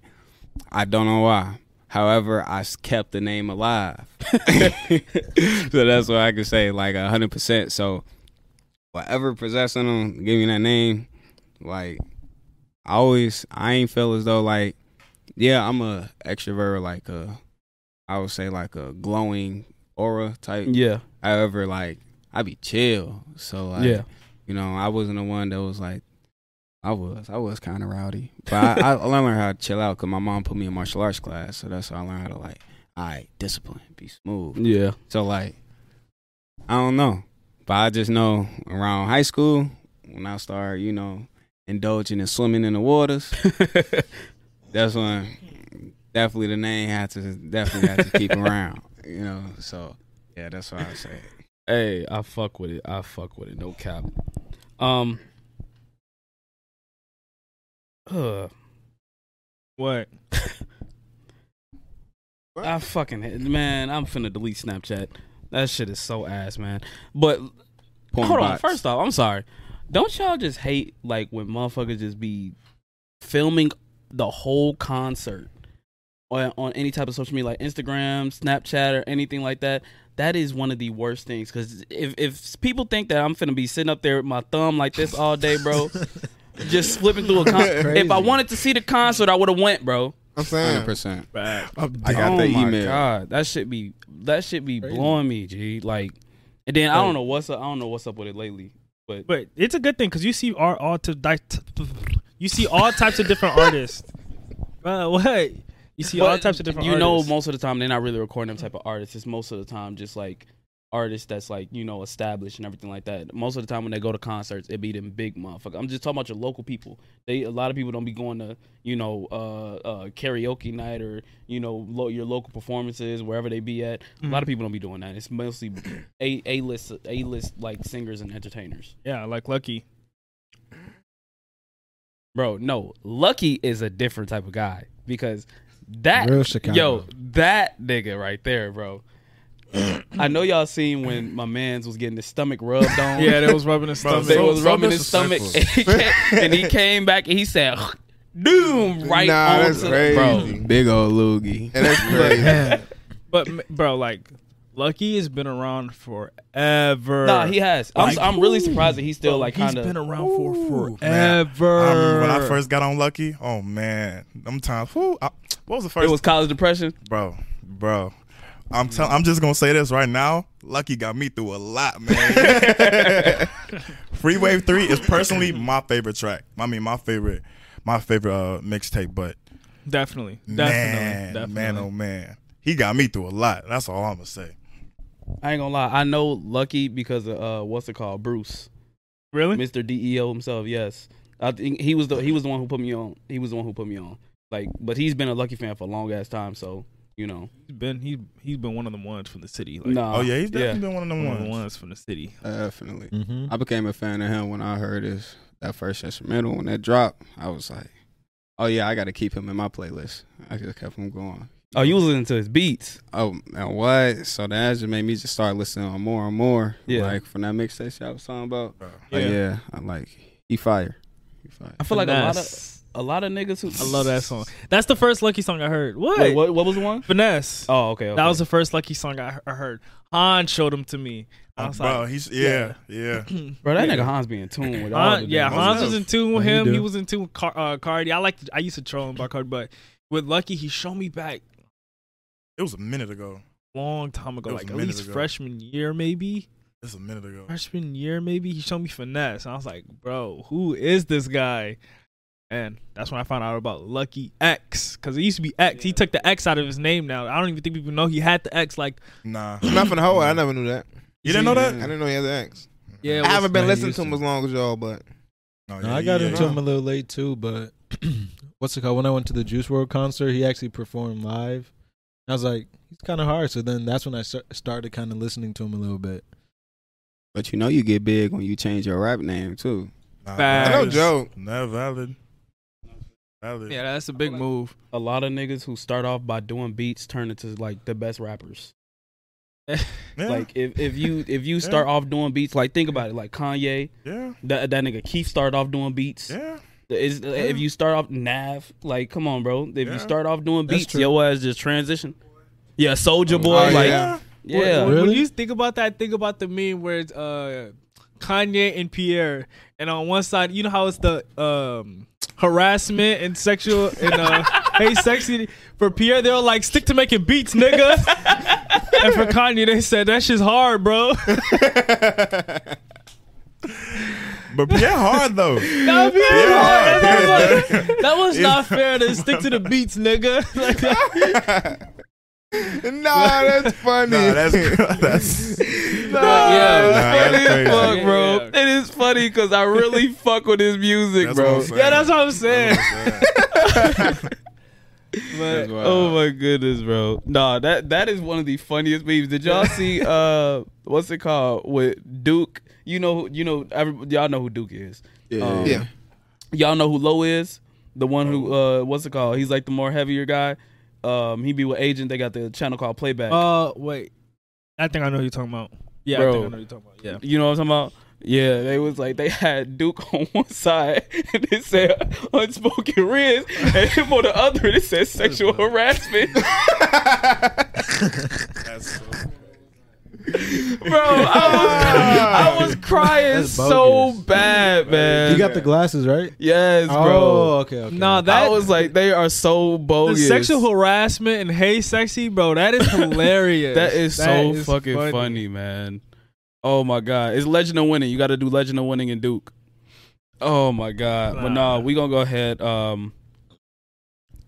I don't know why. However, I kept the name alive, so that's what I can say like hundred percent. So whatever possessing them, give me that name, like I always, I ain't feel as though like, yeah, I'm a extrovert, like a, I would say like a glowing aura type. Yeah, However, like I be chill, so like yeah. you know, I wasn't the one that was like, I was, I was kind of rowdy, but I, I learned how to chill out because my mom put me in martial arts class, so that's how I learned how to like, all right, discipline, be smooth. Yeah. So like, I don't know, but I just know around high school when I started, you know, indulging in swimming in the waters, that's when definitely the name had to definitely had to keep around, you know. So yeah, that's why I say. Hey, I fuck with it. I fuck with it. No cap. Um. Uh, What? I fucking man. I'm finna delete Snapchat. That shit is so ass, man. But Porn hold on. First off, I'm sorry. Don't y'all just hate like when motherfuckers just be filming the whole concert on, on any type of social media like Instagram, Snapchat, or anything like that? That is one of the worst things because if if people think that I'm finna be sitting up there with my thumb like this all day, bro, just flipping through a concert. if I wanted to see the concert, I would have went, bro. I'm saying Hundred saying. percent. I'm I got oh the my email. god, that should be that should be blowing me, G. Like, and then I don't know what's up. I don't know what's up with it lately, but But it's a good thing because you see all, all to di- t- you see all types of different artists. Uh, what? You see all But types of different You artists. know, most of the time they're not really recording them type of artists. It's most of the time just like artists that's like you know established and everything like that. Most of the time when they go to concerts, it be them big motherfuckers. I'm just talking about your local people. They a lot of people don't be going to you know uh, uh, karaoke night or you know lo- your local performances wherever they be at. A lot of people don't be doing that. It's mostly a a list a list like singers and entertainers. Yeah, like Lucki. Bro, no, Lucki is a different type of guy because that Real yo that nigga right there, bro. I know y'all seen when my man's was getting his stomach rubbed on. Yeah, they was rubbing his Bro, stomach. they so- was so rubbing his stomach, and he, came, and he came back and he said, "Doom!" Right Nah, onto that's crazy. bro. Big old loogie. And that's crazy. But bro, like Lucki has been around forever. Nah, he has. I'm, I'm really surprised that he's still like he's kind of. been around for Ooh, forever. I remember when I first got on Lucki. Oh man, them times. Whew, I, what was the first? It was college depression. bro, bro. I'm telling. I'm just gonna say this right now. Lucki got me through a lot, man. Free Wave Three is personally my favorite track. I mean, my favorite, my favorite uh, mixtape. But definitely, definitely, man, definitely. man, oh man, he got me through a lot. That's all I'm gonna say. I ain't gonna lie. I know Lucki because of uh, what's it called, Bruce, really? Mr. DEO himself. Yes, I think he was the he was the one who put me on. He was the one who put me on. Like, but he's been a Lucki fan for a long ass time. So you know, He's been he he's been one of the ones from the city. Like, nah. oh yeah, he's definitely yeah. been one of them one the ones. ones from the city. Definitely. Mm-hmm. I became a fan of him when I heard his that first instrumental when that dropped. I was like, oh yeah, I got to keep him in my playlist. I just kept him going. Oh, you was listening to his beats. Oh, and what? So that just made me just start listening on more and more. Yeah. Like from that mixtape shit I was talking about. Bro. Like, Yeah. yeah. I like he fire. He fire. I feel like a lot of Finesse. A lot of niggas who I love that song. That's the first Lucki song I heard. What? Wait, what? What was the one? Finesse. Oh, okay. okay. That was the first Lucki song I, I heard. Han showed him to me. I was bro, like, he's yeah, yeah. bro. That Yeah. nigga Hans be in tune with all Han, the yeah, niggas. Hans was in tune with him. He do? was in tune with Car- uh, Cardi. I like. I used to troll him about Cardi, but with Lucki, he showed me back It was a minute ago. long time ago, like at least ago. freshman year, maybe It's a minute ago. freshman year, maybe. He showed me finesse. And I was like, bro, who is this guy? And that's when I found out about Lucki X because it used to be X. He took the X out of his name now. I don't even think people know he had the X. Like, Nah, I'm not finna hold. I never knew that. you didn't know that? I didn't know he had the X. yeah, I haven't been listening to him to. as long as y'all, but No, No, yeah, I got yeah, into yeah. him a little late too, but what's it called? When I went to the Juice WRLD concert, he actually performed live. I was like, he's kind of hard. So then that's when I started kind of listening to him a little bit. But you know you get big when you change your rap name too. Nah, Facts. no joke. Not valid. Valid. yeah, that's a big move. a lot of niggas who start off by doing beats turn into like the best rappers. Yeah. Like if, if you if you start off doing beats, like think about it, like Kanye, yeah. that that nigga Keith started off doing beats. Yeah. Is if you start off Nav, like come on, bro. If Yeah. you start off doing beats, true. your ass just transition. Yeah, Soulja Boy, Oh, like yeah. yeah. When, when Really? you think about that, think about the meme where it's uh, Kanye and Pierre, and on one side, you know how it's the um, harassment and sexual and uh, hey sexy. For Pierre, they were like stick to making beats, nigga. and for Kanye, they said that shit's hard, bro. But yeah, hard though. That, Pierre Yeah, hard. That was, that was not fair to stick to the beats, nigga. Like, nah, that's funny. Nah, that's that's Nah, Yeah. Nah, funny that's as fuck, bro. Yeah, yeah. It is funny because I really fuck with his music, that's bro. what I'm saying. yeah, that's what I'm saying. What I'm saying. But, oh my goodness, bro. Nah, that that is one of the funniest memes. Did y'all see uh what's it called with Duke? You know you know every, y'all know who Duke is. Yeah. Um, yeah. Y'all know who Low is? The one who uh what's it called? He's like the more heavier guy. Um he be with Agent. They got the channel called Playback. Uh, wait. I think I know who you're talking about. Yeah, I think I know who you're talking about. Yeah. You know what I'm talking about? Yeah, they was like they had Duke on one side and they said unspoken riz, and him on the other it said sexual harassment. That's so- Bro, I was I was crying That's so bogus. bad, man. You got the glasses, right? yes, bro. Oh, okay, okay. Nah, that I was like, they are so the sexual harassment and hey sexy, bro. That is hilarious. that is That so is fucking funny. man. Oh my god, it's Legend of Winning. You got to do Legend of Winning in Duke. Oh my god, but Nah. nah, we gonna go ahead. Um,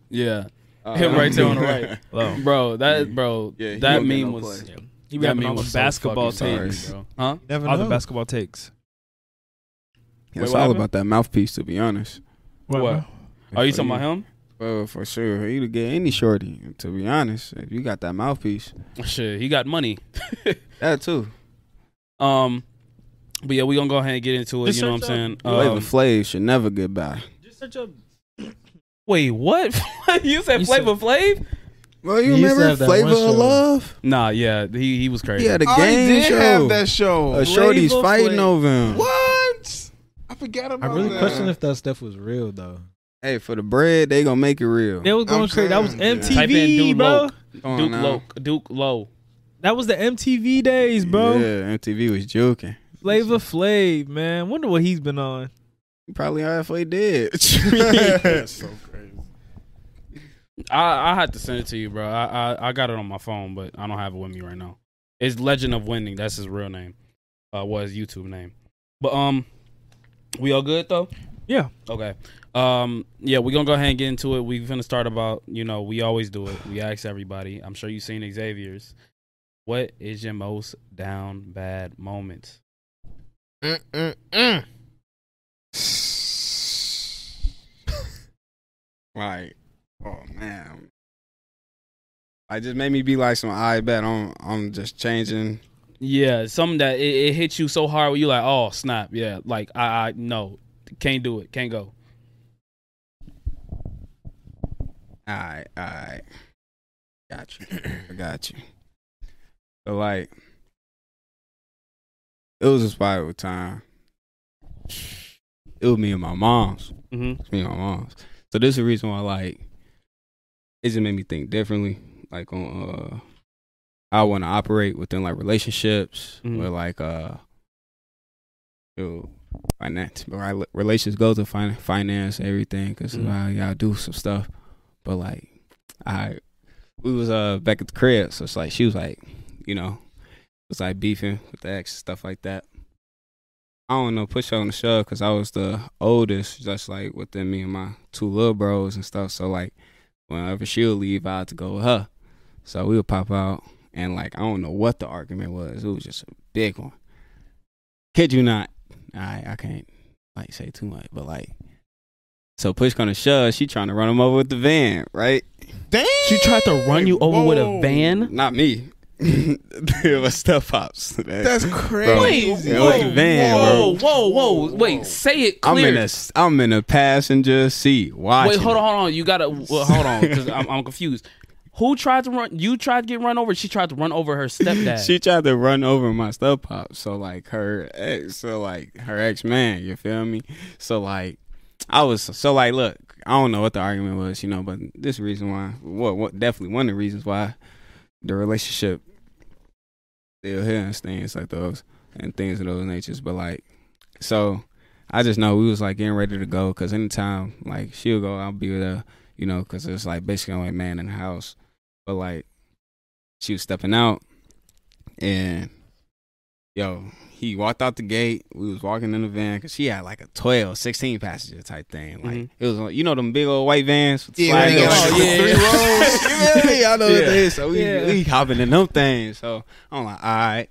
yeah, Uh, him right there on the right. Hello. bro. That bro, Yeah, that meme no was play. He be having all the basketball takes. bro. Huh? Never All the basketball takes. It's Wait, all happened? about that mouthpiece, to be honest. What? Are you talking about him? Well, for sure, you to get any shorty. To be honest, if you got that mouthpiece, Shit, he got money. that too. Um, but yeah, we gonna go ahead and get into it. Just you know what I'm search saying? Flavor Um, Flav should never get by. Just search up. wait, what? you said You Flavor Flav? Well, you He used to remember have that Flavor one of. Love? Nah, yeah, he he was crazy. He had a Oh, game he did show. have that show. A Shorty's Flavor fighting Flav. over him. what? I forgot about that. I about really that. question if that stuff was real though. Hey, for the bread, they gonna make it real. They was going I'm crazy. That was saying, MTV, Type in Duke bro. Loke. Come on Duke now. Low. Duke Low. That was the MTV days, bro. Yeah, MTV was joking. Flavor Flav, man. Wonder what he's been on. He probably halfway dead. so crazy. I I had to send it to you, bro. I, I I got it on my phone, but I don't have it with me right now. It's Legend of Winning. That's his real name. Uh, was YouTube name. But um, we all good though. Yeah. Okay. Um. Yeah, we're gonna go ahead and get into it. We're gonna start about you know we always do it. We ask everybody. I'm sure you've seen Xavier's. What is your most down bad moment? Mm-mm-mm. like, oh man. I just made me be like some I bet I'm I'm just changing. Yeah, something that it, it hits you so hard where you like, oh snap, yeah, like I, I no, can't do it, can't go. Alright, alright. Got you. I got you. So like it was a spiral time. It was me and my mom's. Mm-hmm. It's me and my mom's. So this is the reason why like it just made me think differently. Like on uh I wanna operate within like relationships Mhm. where like uh you know, finance but right, relations go to fin- finance everything because Mhm. I gotta do some stuff. But like I we was uh back at the crib, so it's like she was like, you know, was like beefing with the ex stuff like that. I don't know, push her on the shove because I was the oldest, just like within me and my two little bros and stuff. So like, whenever she'll leave, I had to go with her. So we would pop out and like I don't know what the argument was. It was just a big one. Kid you not? I I can't like say too much, but like, so push gonna shove. She trying to run him over with the van, right? Damn. She tried to run you over with a van. Not me. It was stuff pops. man. That's crazy. it was a van, whoa, bro. whoa, whoa! Wait, say it clear. I'm in a I'm in a passenger seat watching. Wait, hold on, hold on. You gotta well, hold on because I'm, I'm confused. Who tried to run? You tried to get run over. She tried to run over her stepdad. She tried to run over my stuff pop. So like her ex, so like her ex man. You feel me? So like I was so like look. I don't know what the argument was, you know, but this reason why. What? What? Definitely one of the reasons why the relationship still here and things like those and things of those natures. But like, so I just know we was like getting ready to go because anytime like she'll go, I'll be with her, you know, because it's like basically like man in the house. But like, she was stepping out, and yo, he walked out the gate. We was walking in the van because she had like a 12, 16 passenger type thing. Like Mhm. it was, like, you know, them big old white vans. with Yeah, sliding yeah, doors? oh, yeah, three rows. you feel me? I know what Yeah. it is. So we Yeah. we hopping in them things. So I'm like, all right,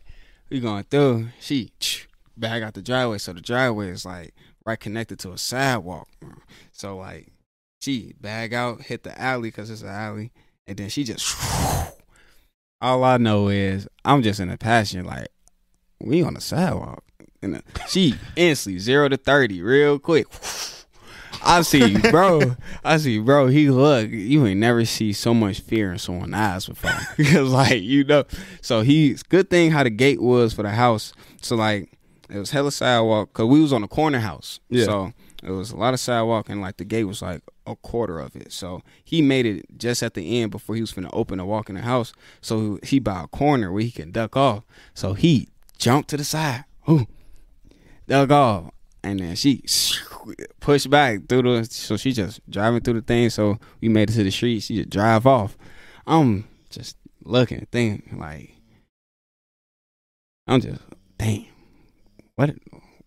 we going through. She back out the driveway. So the driveway is like right connected to a sidewalk. So like she bag out, hit the alley because it's an alley, and then she just. All I know is I'm just in a passion like we on the sidewalk, and uh, she instantly zero to thirty real quick. I see, bro. I see, bro. He look. You ain't never see so much fear in someone's eyes before. Because, like, you know. So he's good thing how the gate was for the house. So like, it was hella sidewalk because we was on a corner house. Yeah. So it was a lot of sidewalk and like the gate was like a quarter of it. So he made it just at the end before he was finna open to walk in the house. So he by a corner where he can duck off. So he jumped to the side. Ooh, duck off. And then she pushed back through the so she just driving through the thing. So we made it to the street. She just drive off. I'm just looking, thinking like I'm just damn. What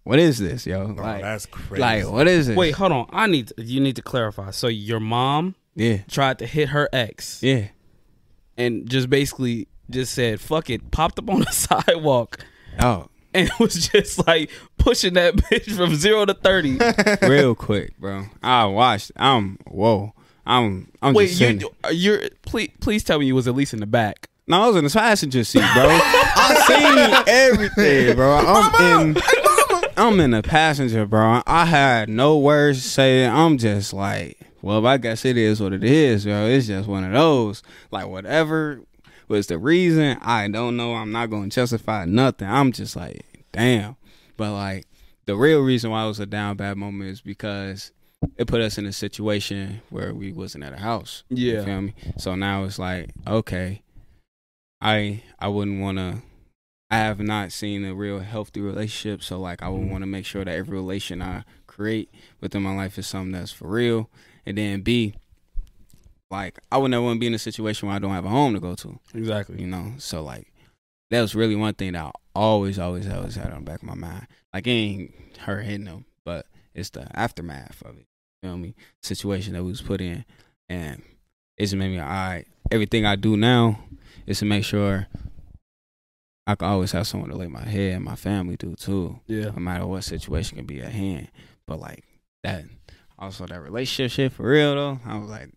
what is this, yo? Bro, Like, that's crazy. like what is it? Wait, hold on. I need to, you need to clarify. So your mom Yeah. tried to hit her ex Yeah. and just basically just said fuck it, popped up on the sidewalk, Oh, and it was just like pushing that bitch from zero to thirty. real quick, bro. I watched. I'm whoa. I'm. I'm Wait, just sitting. you you're please please tell me you was at least in the back. No, I was in the passenger seat, bro. I seen everything, bro. I'm in. I'm in the passenger, bro. I had no words to say. I'm just like, well, I guess it is what it is, bro. It's just one of those. Like whatever was the reason, I don't know. I'm not gonna justify nothing. I'm just like, damn. But like, the real reason why it was a down bad moment is because it put us in a situation where we wasn't at a house. Yeah. You feel me? So now it's like, okay, I I wouldn't want to. I have not seen a real healthy relationship, so like I would mm-hmm. want to make sure that every relation I create within my life is something that's for real. And then B, like I would never want to be in a situation where I don't have a home to go to. Exactly. You know, so like that was really one thing that I always, always, always had on the back of my mind. Like it ain't her hitting them, but it's the aftermath of it. You feel me? Situation that we was put in, and it just made me all right. Everything I do now is to make sure I can always have someone to lay my head, and my family do too. Yeah. No matter what situation can be at hand, but like that, also that relationship shit for real though. I was like,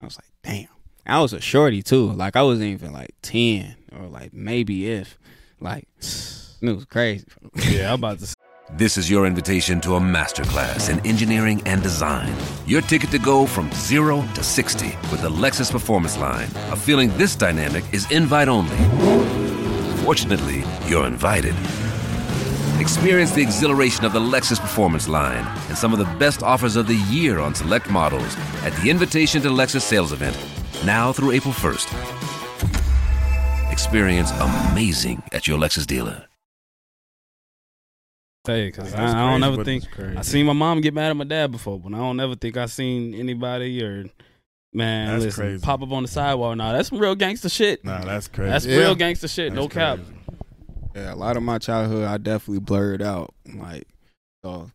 I was like, damn. I was a shorty too. Like I wasn't even like ten or like maybe if like it was crazy. Yeah, I'm about to. This is your invitation to a masterclass in engineering and design. Your ticket to go from zero to 60 with the Lexus Performance Line. A feeling this dynamic is invite only. Fortunately, you're invited. Experience the exhilaration of the Lexus Performance Line and some of the best offers of the year on select models at the Invitation to Lexus sales event, now through April 1st. Experience amazing at your Lexus dealer. Say, cause I, That's I don't ever think. I seen my mom get mad at my dad before, but I don't ever think I seen anybody or man That's listen crazy. pop up on the sidewalk. Nah, that's some real gangster shit. Nah, that's crazy. that's Yeah. real gangster shit. no That's cap. Crazy. Yeah, a lot of my childhood I definitely blurred out. Like so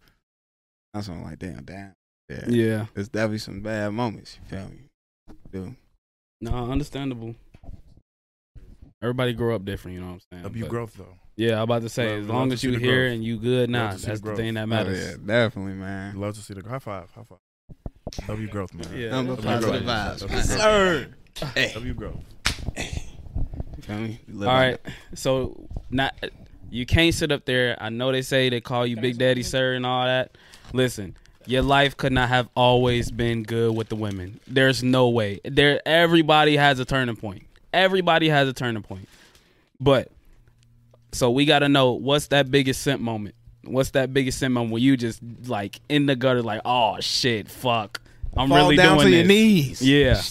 that's when I'm like, damn, damn. Yeah. Yeah, There's definitely some bad moments, you feel me? Dude. no, understandable. Everybody grow up different, you know what I'm saying? W But, growth though. Yeah, I'm about to say, Love- as long as you the here growth. and you good, nah, to the that's the growth. thing that Oh, matters. yeah, definitely, man. Love to see the high five. High five. W growth, man. Yeah. Number W positive growth. vibes, W man. growth. Hey. W growth. You feel me? We live All on right, so not you can't sit up there. I know they say they call you Big Daddy Sir and all that. Listen, your life could not have always been good with the women. There's no way. There, everybody has a turning point. Everybody has a turning point. But so we got to know what's that biggest simp moment. What's that biggest simp moment where you just like in the gutter, like, oh shit, fuck, I'm Fall really down doing to your knees. Yeah.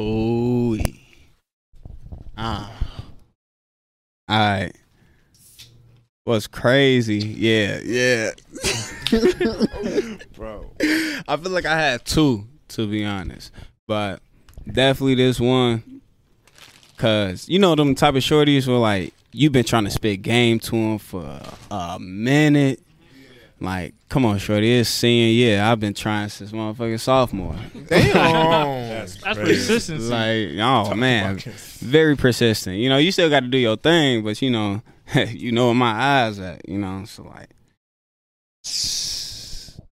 Ooh. Ah. All right. What's crazy? Yeah, yeah. Bro. I feel like I had two, to be honest, but definitely this one, cause you know them type of shorties were like you've been trying to spit game to them for a minute. Like, come on, shorty, it's seeing. Yeah, I've been trying since motherfucking sophomore. Damn. That's, That's crazy. persistency. Like, oh man, very persistent. You know, you still got to do your thing, but you know, you know where my eyes at. You know, so like,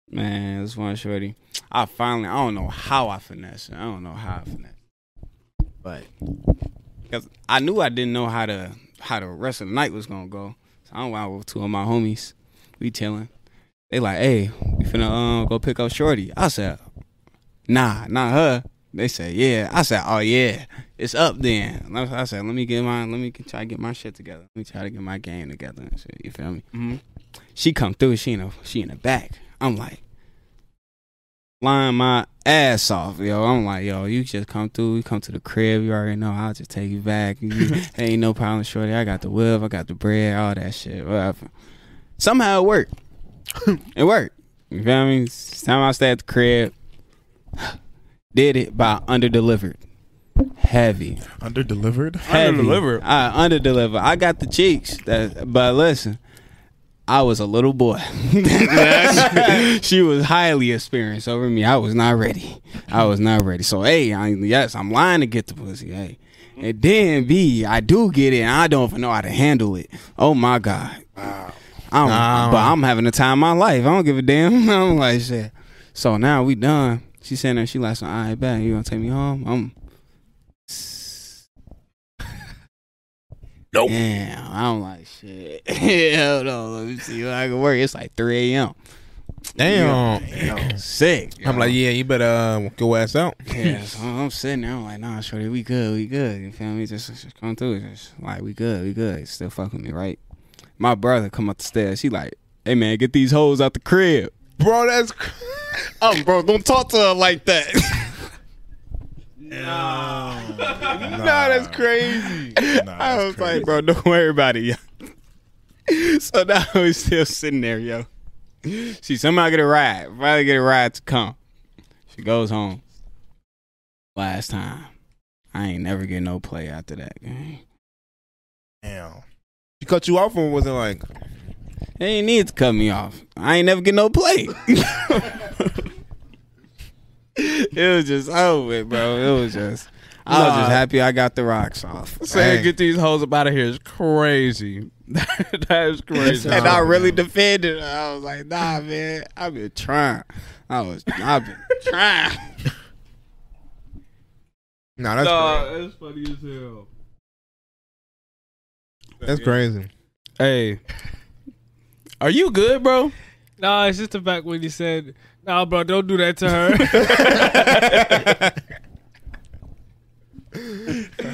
man, this one shorty. I finally, I don't know how I finesse. it. I don't know how I finesse, but because I knew I didn't know how to how the rest of the night was gonna go. So I went out with two of my homies. We chilling. They like, hey, we finna um go pick up Shorty. I said, nah, not her. They said, yeah. I said, oh yeah, it's up then. I said, let me get my, let me try to get my shit together. Let me try to get my game together and shit. You feel me? Mhm. She come through. She in the, she in the back. I'm like, flying my ass off, yo. I'm like, yo, you just come through. You come to the crib. You already know. I'll just take you back. You, ain't no problem, shorty. I got the whip. I got the bread. All that shit. Whatever. Somehow it worked. It worked. You feel me? Time I stayed at the crib, did it by under delivered, heavy, Under delivered. Under-delivered? I under deliver. I got the cheeks. That, but listen, I was a little boy. she was highly experienced over me. I was not ready. I was not ready. So hey, I, yes, I'm lying to get the pussy. Hey, And then B, I do get it, and I don't even know how to handle it. Oh my god. I'm, Nah. but I'm having the time of my life. I don't give a damn. I'm like shit. So now we done. She sitting there. she like, all right, bet you gonna take me home? I'm. Nope. Damn, I'm like shit. Hold on, Let me see what I can work. It's like 3 a.m. Damn. Yo, sick. I'm like, yeah, you better uh, go ass out. Yeah, so I'm sitting there. I'm like, nah, shorty, we good, we good. You feel me? Just, just come through. Just like we good, we good. Still fuck with me, right? My brother come up the stairs. He like, hey man, get these hoes out the crib. Bro, that's cr- Oh, bro, don't talk to her like that. nah, that's crazy. Nah, I that's was crazy. like, bro, don't worry about it, yo. so now he's still sitting there, yo. She somehow get a ride. Finally get a ride to come. She goes home. Last time. I ain't never get no play after that game. Damn. She cut you off or wasn't like, They ain't need to cut me off. I ain't never get no play. it was just over, bro. It was just. I was Nah. just happy I got the rocks off. Saying Dang. get these hoes up out of here is crazy. that is crazy. And I really defended her. I was like, nah, man, I've been trying. I was, I've been trying. nah, that's crazy. that's funny as hell. That's crazy. Hey, are you good, bro? Nah, it's just the fact when you said, "Nah, bro, don't do that to her."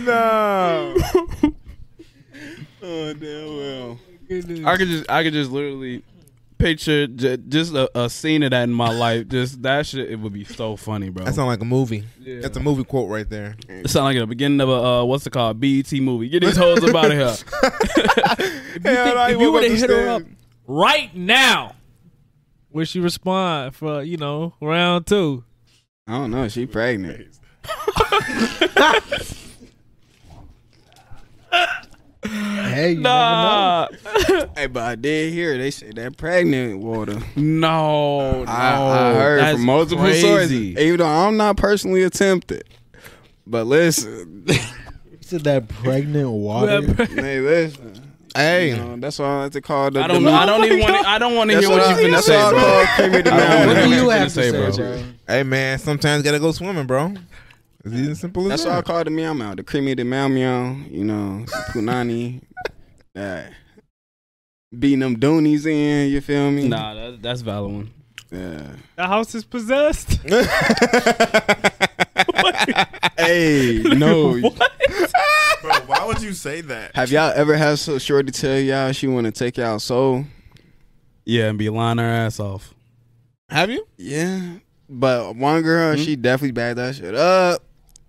No. Oh, damn well. I could just, I could just literally picture j- just a, a scene of that in my life. Just that shit, it would be so funny, bro. That sounds like a movie. Yeah. That's a movie quote right there. It sound like the beginning of a uh, what's it called BET movie. Get these hoes up out of here. if you, think- if you would have hit her up right now, would she respond for you know round two? I don't know. She pregnant. Hey, you Nah, Hey, but I did hear they say that pregnant water. no, no. I, I heard That's from multiple crazy. sources. Even though I'm not personally attempted. But listen, never. Said that pregnant water. hey, listen. Hey, You know, that's why I like to call the. I don't the- know. I don't even want. I don't want to hear what what you I- finna that's say, bro. call creamy to I don't man. wanna What do you have to say, say, bro. bro? hey, man. Sometimes gotta go swimming, bro. It's easy and simple as That's why I that. call it the meow meow, the creamy the meow meow. You know, punani. Uh, beating them doonies in. You feel me? Nah, that, that's valid one. Yeah. The house is possessed. Hey, no. Bro, why would you say that? Have y'all ever had so shorty tell y'all she want to take y'all soul? Yeah, and be lying her ass off. Have you? Yeah. But one girl, she definitely backed that shit up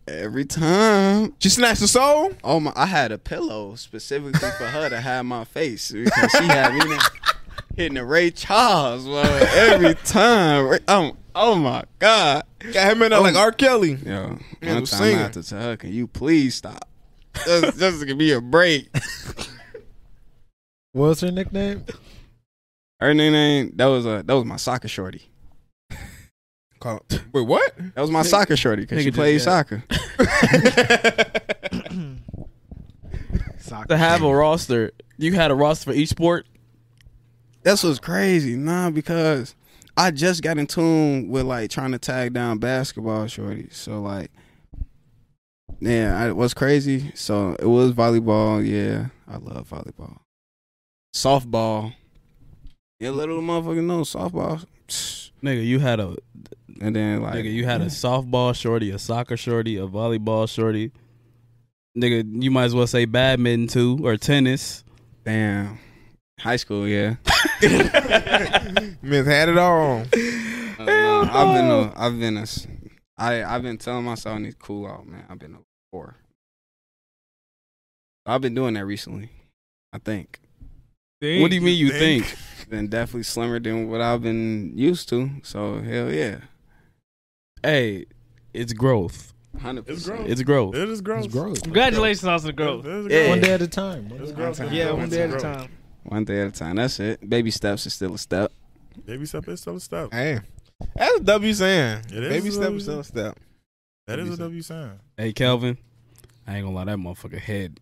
every time. She snatched the soul. Oh my! I had a pillow specifically for her to have my face because she had me hitting the Ray Charles bro, every time. Ray- Oh, oh my god! Got him in there oh like R. Kelly. Yo, Yeah, one was time I singing. had to tell her, "Can you please stop? Just, just to give me a break." What's her nickname? Her nickname that was a that was my soccer shorty. Call Wait, what? That was my soccer shorty because nigga she just played got- soccer. To have a roster, you had a roster for each sport. That's what's crazy. Nah, because I just got in tune with like trying to tag down basketball shorties. So like, yeah, I, was crazy? So it was volleyball. Yeah, I love volleyball. Softball. Yeah, little motherfucker know softball. Nigga, you had a And then like, nigga, you had a softball shorty, a soccer shorty, a volleyball shorty. Nigga, you might as well say badminton too or tennis. damn, high school. Yeah. Miss had it all. Uh, nah, I've been a, I've been a, s- I I've been telling myself I need to cool out, man. I've been a four. I've been doing that recently. I think What do you mean you Think. think? been definitely slimmer than what I've been used to. So hell yeah, Hey, it's growth. hundred It's percent. growth. It's growth. It is gross. It's growth. Congratulations on the growth. It is Yeah. One day at a time. One It's growth. time. Yeah, one day at a time. One day at a time. That's it. Baby steps is still a step. Baby step is still a step. Hey, that's a W saying. It is Baby a step W. is still a step. That is a W sign. Hey, Kelvin, I ain't gonna lie, that motherfucker head.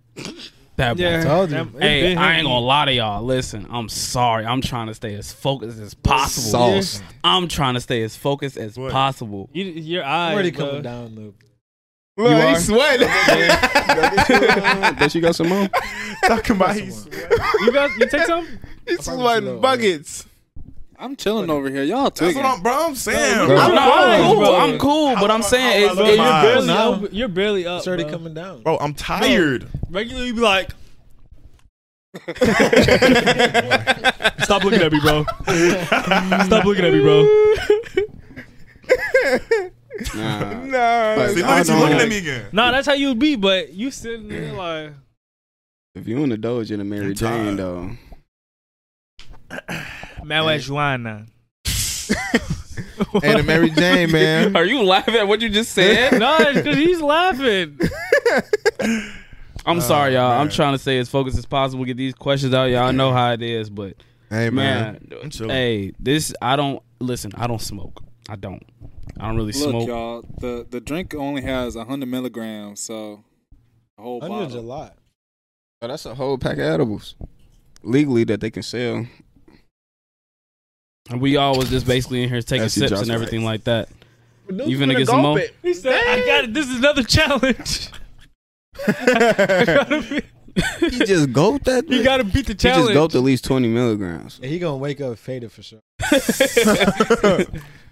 That Yeah, motherfucker. told you. Hey, I ain't gonna lie to y'all. Listen, I'm sorry. I'm trying to stay as focused as possible. Sauce. I'm trying to stay as focused as What? possible. You, your eyes. already coming down, Luke. Look, are? he's sweating. Does you got some more? Talking about he's You got you take some? he's sweating buckets. I'm chilling over here. Y'all That's tweaking. what I'm, bro. I'm saying. Bro. I'm, bro. I'm cool. bro. I'm cool, but I'm saying I'm it's, about it- to You're barely Now. up. You're barely up. It's already bro. coming down. Bro, I'm tired. Regularly, you be like. Stop looking at me, bro. Stop looking at me, bro. Nah. Nah. See, look at you looking like- at me again. Nah, that's how you would be, but you sitting there like. If you in the Doge and a Mary I'm Jane though, Marijuana. And a Mary Jane, man. Are you laughing at what you just said? no, it's because he's laughing. I'm oh, sorry, y'all. I'm trying to stay as focused as possible. Get these questions out. Y'all know how it is, but Hey, man. man, I'm hey, this I don't listen. I don't smoke. I don't. I don't really Look, smoke. y'all. The the drink only has 100 milligrams, so a whole Hundreds a lot. oh, that's a whole pack of edibles legally that they can sell. And we all was just basically in here taking That's sips and everything Rice. like that. You finna get some more? He said, "I got it. This is another challenge. I he just gulped that. You gotta beat the challenge. He just gulped at least 20 milligrams. Yeah, he gonna wake up faded for sure.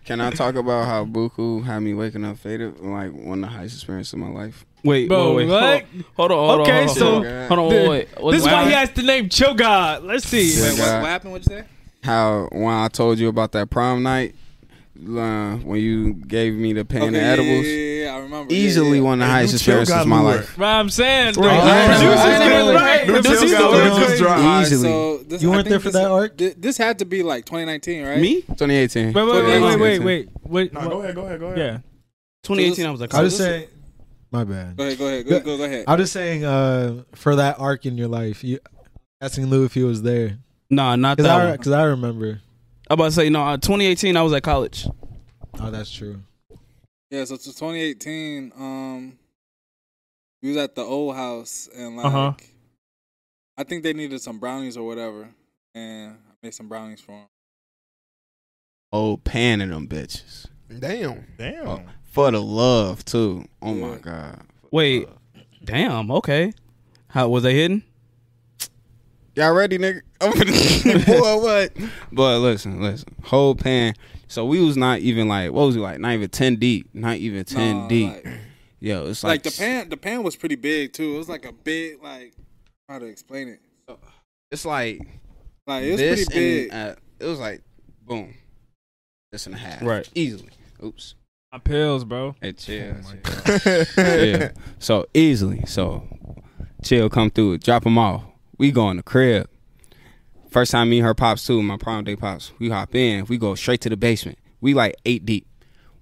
Can I talk about how Buku had me waking up faded? Like one of the highest experiences of my life. Wait, Bro, wait, wait. what? Hold on, hold on. Okay, hold on, so- hold on. hold on, wait, wait. This is why happening? he has the name Chill God. Let's see. Wait, what, what happened? What'd you say? How when I told you about that prom night, uh, when you gave me the pen Okay, and yeah, edibles, Yeah, yeah, yeah, I remember. Easily yeah. one of the highest experiences of my life. Right, I'm saying. The, Right. the I producer know. ain't even right. New The chill producer got was lure. crazy. Dry. Alright, Easily. so this, You weren't there for this- that arc? This had to be like 2019, right? Me? 2018. Wait, wait, wait, wait, wait, wait, wait. wait Nah, what- go ahead, go ahead, go ahead. Yeah. 2018, I was like, I was this- saying, my bad. Go ahead, go ahead, go, go, go ahead. I'm just saying, uh, for that arc in your life, you asking Lou if he was there nah, not because that I one. because I remember. I'm about to say, no, uh, 2018, I was at college. Oh, that's true. Yeah, so it's 2018. Um, we was at the old house and like, Uh-huh. I think they needed some brownies or whatever, and I made some brownies for them. Oh, pan of them bitches. Damn. Damn. Oh, for the love too. Oh my god. Wait, damn, okay. How was they hidden? Y'all ready, nigga? I'm finna boy what? But listen, listen. Whole pan. So we was not even like what was it like? Not even ten deep. Not even ten Nah, deep. Like, Yo, it's like like, the pan, the pan was pretty big too. It was like a big, like how to explain it. It's like Like it was this pretty big. and uh, it was like boom, this and a half. Right. Easily. Oops. My pills, bro. Hey, chill. chill. yeah. So easily. So chill, come through, drop them off. We go in the crib. First time me and her pops too, my prom day pops. We hop in. We go straight to the basement. We like eight deep.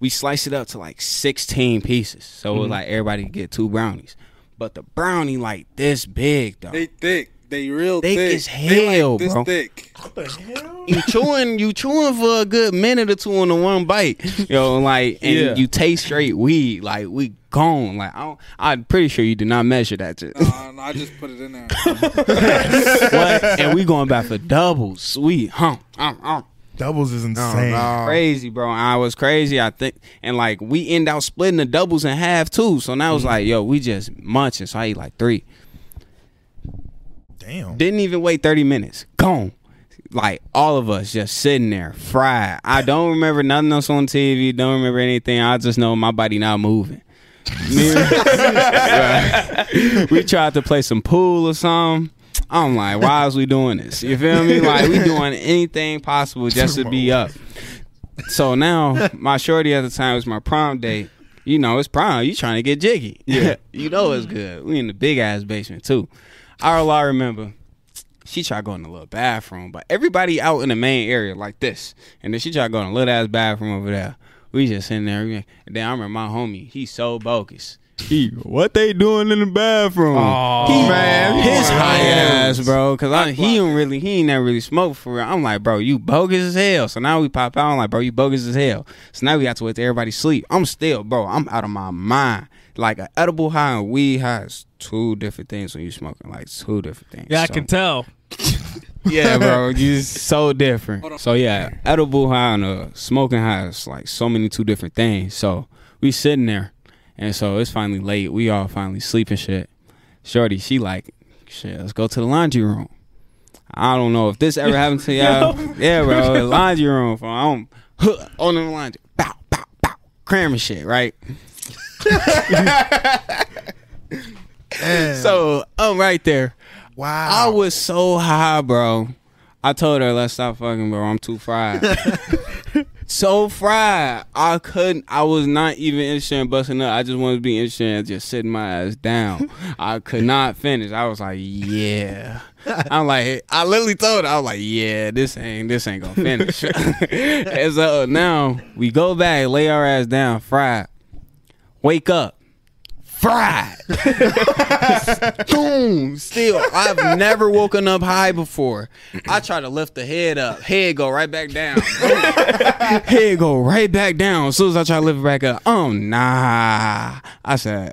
We slice it up to like sixteen pieces. So Mm-hmm. it like everybody get two brownies. But the brownie like this big though. they thick. They real Thick thick. as They hell, like this bro. thick. What the hell? you chewing, you chewing for a good minute or two on the one bite, yo, like, and Yeah. you taste straight weed, like we gone, like I don't, I'm pretty sure you did not measure that, shit. Nah, nah, I just put it in there. what? And we going back for doubles, sweet, huh? Um, um. Doubles is insane. no. Crazy, bro. I was crazy. I think, and like we end out splitting the doubles in half too. So now it's like, yo, we just munching. So I eat like three. Damn. Didn't even wait 30 minutes. Gone. Like all of us just sitting there fried. I don't remember nothing else on TV. Don't remember anything. I just know my body not moving. Right. we tried to play some pool or something. I'm like, why is we doing this? You feel me? Like we doing anything possible just to be up. So now my shorty at the time was my prom date. You know, it's prom. You trying to get jiggy. Yeah. you know it's good. We in the big ass basement too. All I remember, she tried going to the little bathroom, but everybody out in the main area like this. And then she tried going to a little ass bathroom over there. We just sitting there. And then I remember my homie, he's so bogus. He, what they doing in the bathroom? Oh, he, man, his high ass, bro. Cause I, he don't really, he ain't never really smoked for real. I'm like, bro, you bogus as hell. So now we pop out. I'm like, bro, you bogus as hell. So now we have to wait till everybody sleep. I'm still, bro. I'm out of my mind. Like an edible high and weed high is two different things when you smoking. Like two different things. Yeah, I can tell. yeah, bro, you so different. So yeah, edible high and uh, smoking high is like so many two different things. So we sitting there, and so it's finally late. We all finally sleeping. Shit, shorty, she like, shit, let's go to the laundry room. I don't know if this ever happened to y'all. yeah, bro, the laundry room. From I'm huh, on the laundry, bow, bow, bow, cramming shit, right? So I'm right there. Wow. I was so high, bro. I told her, let's stop fucking, bro. I'm too fried. so fried. I couldn't, I was not even interested in busting up. I just wanted to be interested in just sitting my ass down. I could not finish. I was like, yeah. I'm like, I literally told her, I was like, yeah, this ain't, this ain't gonna finish. and so now we go back, lay our ass down, fried. Wake up. Fried. Boom. Still, I've never woken up high before. I try to lift the head up. Head go right back down. head go right back down. As soon as I try to lift it back up, oh nah. I said,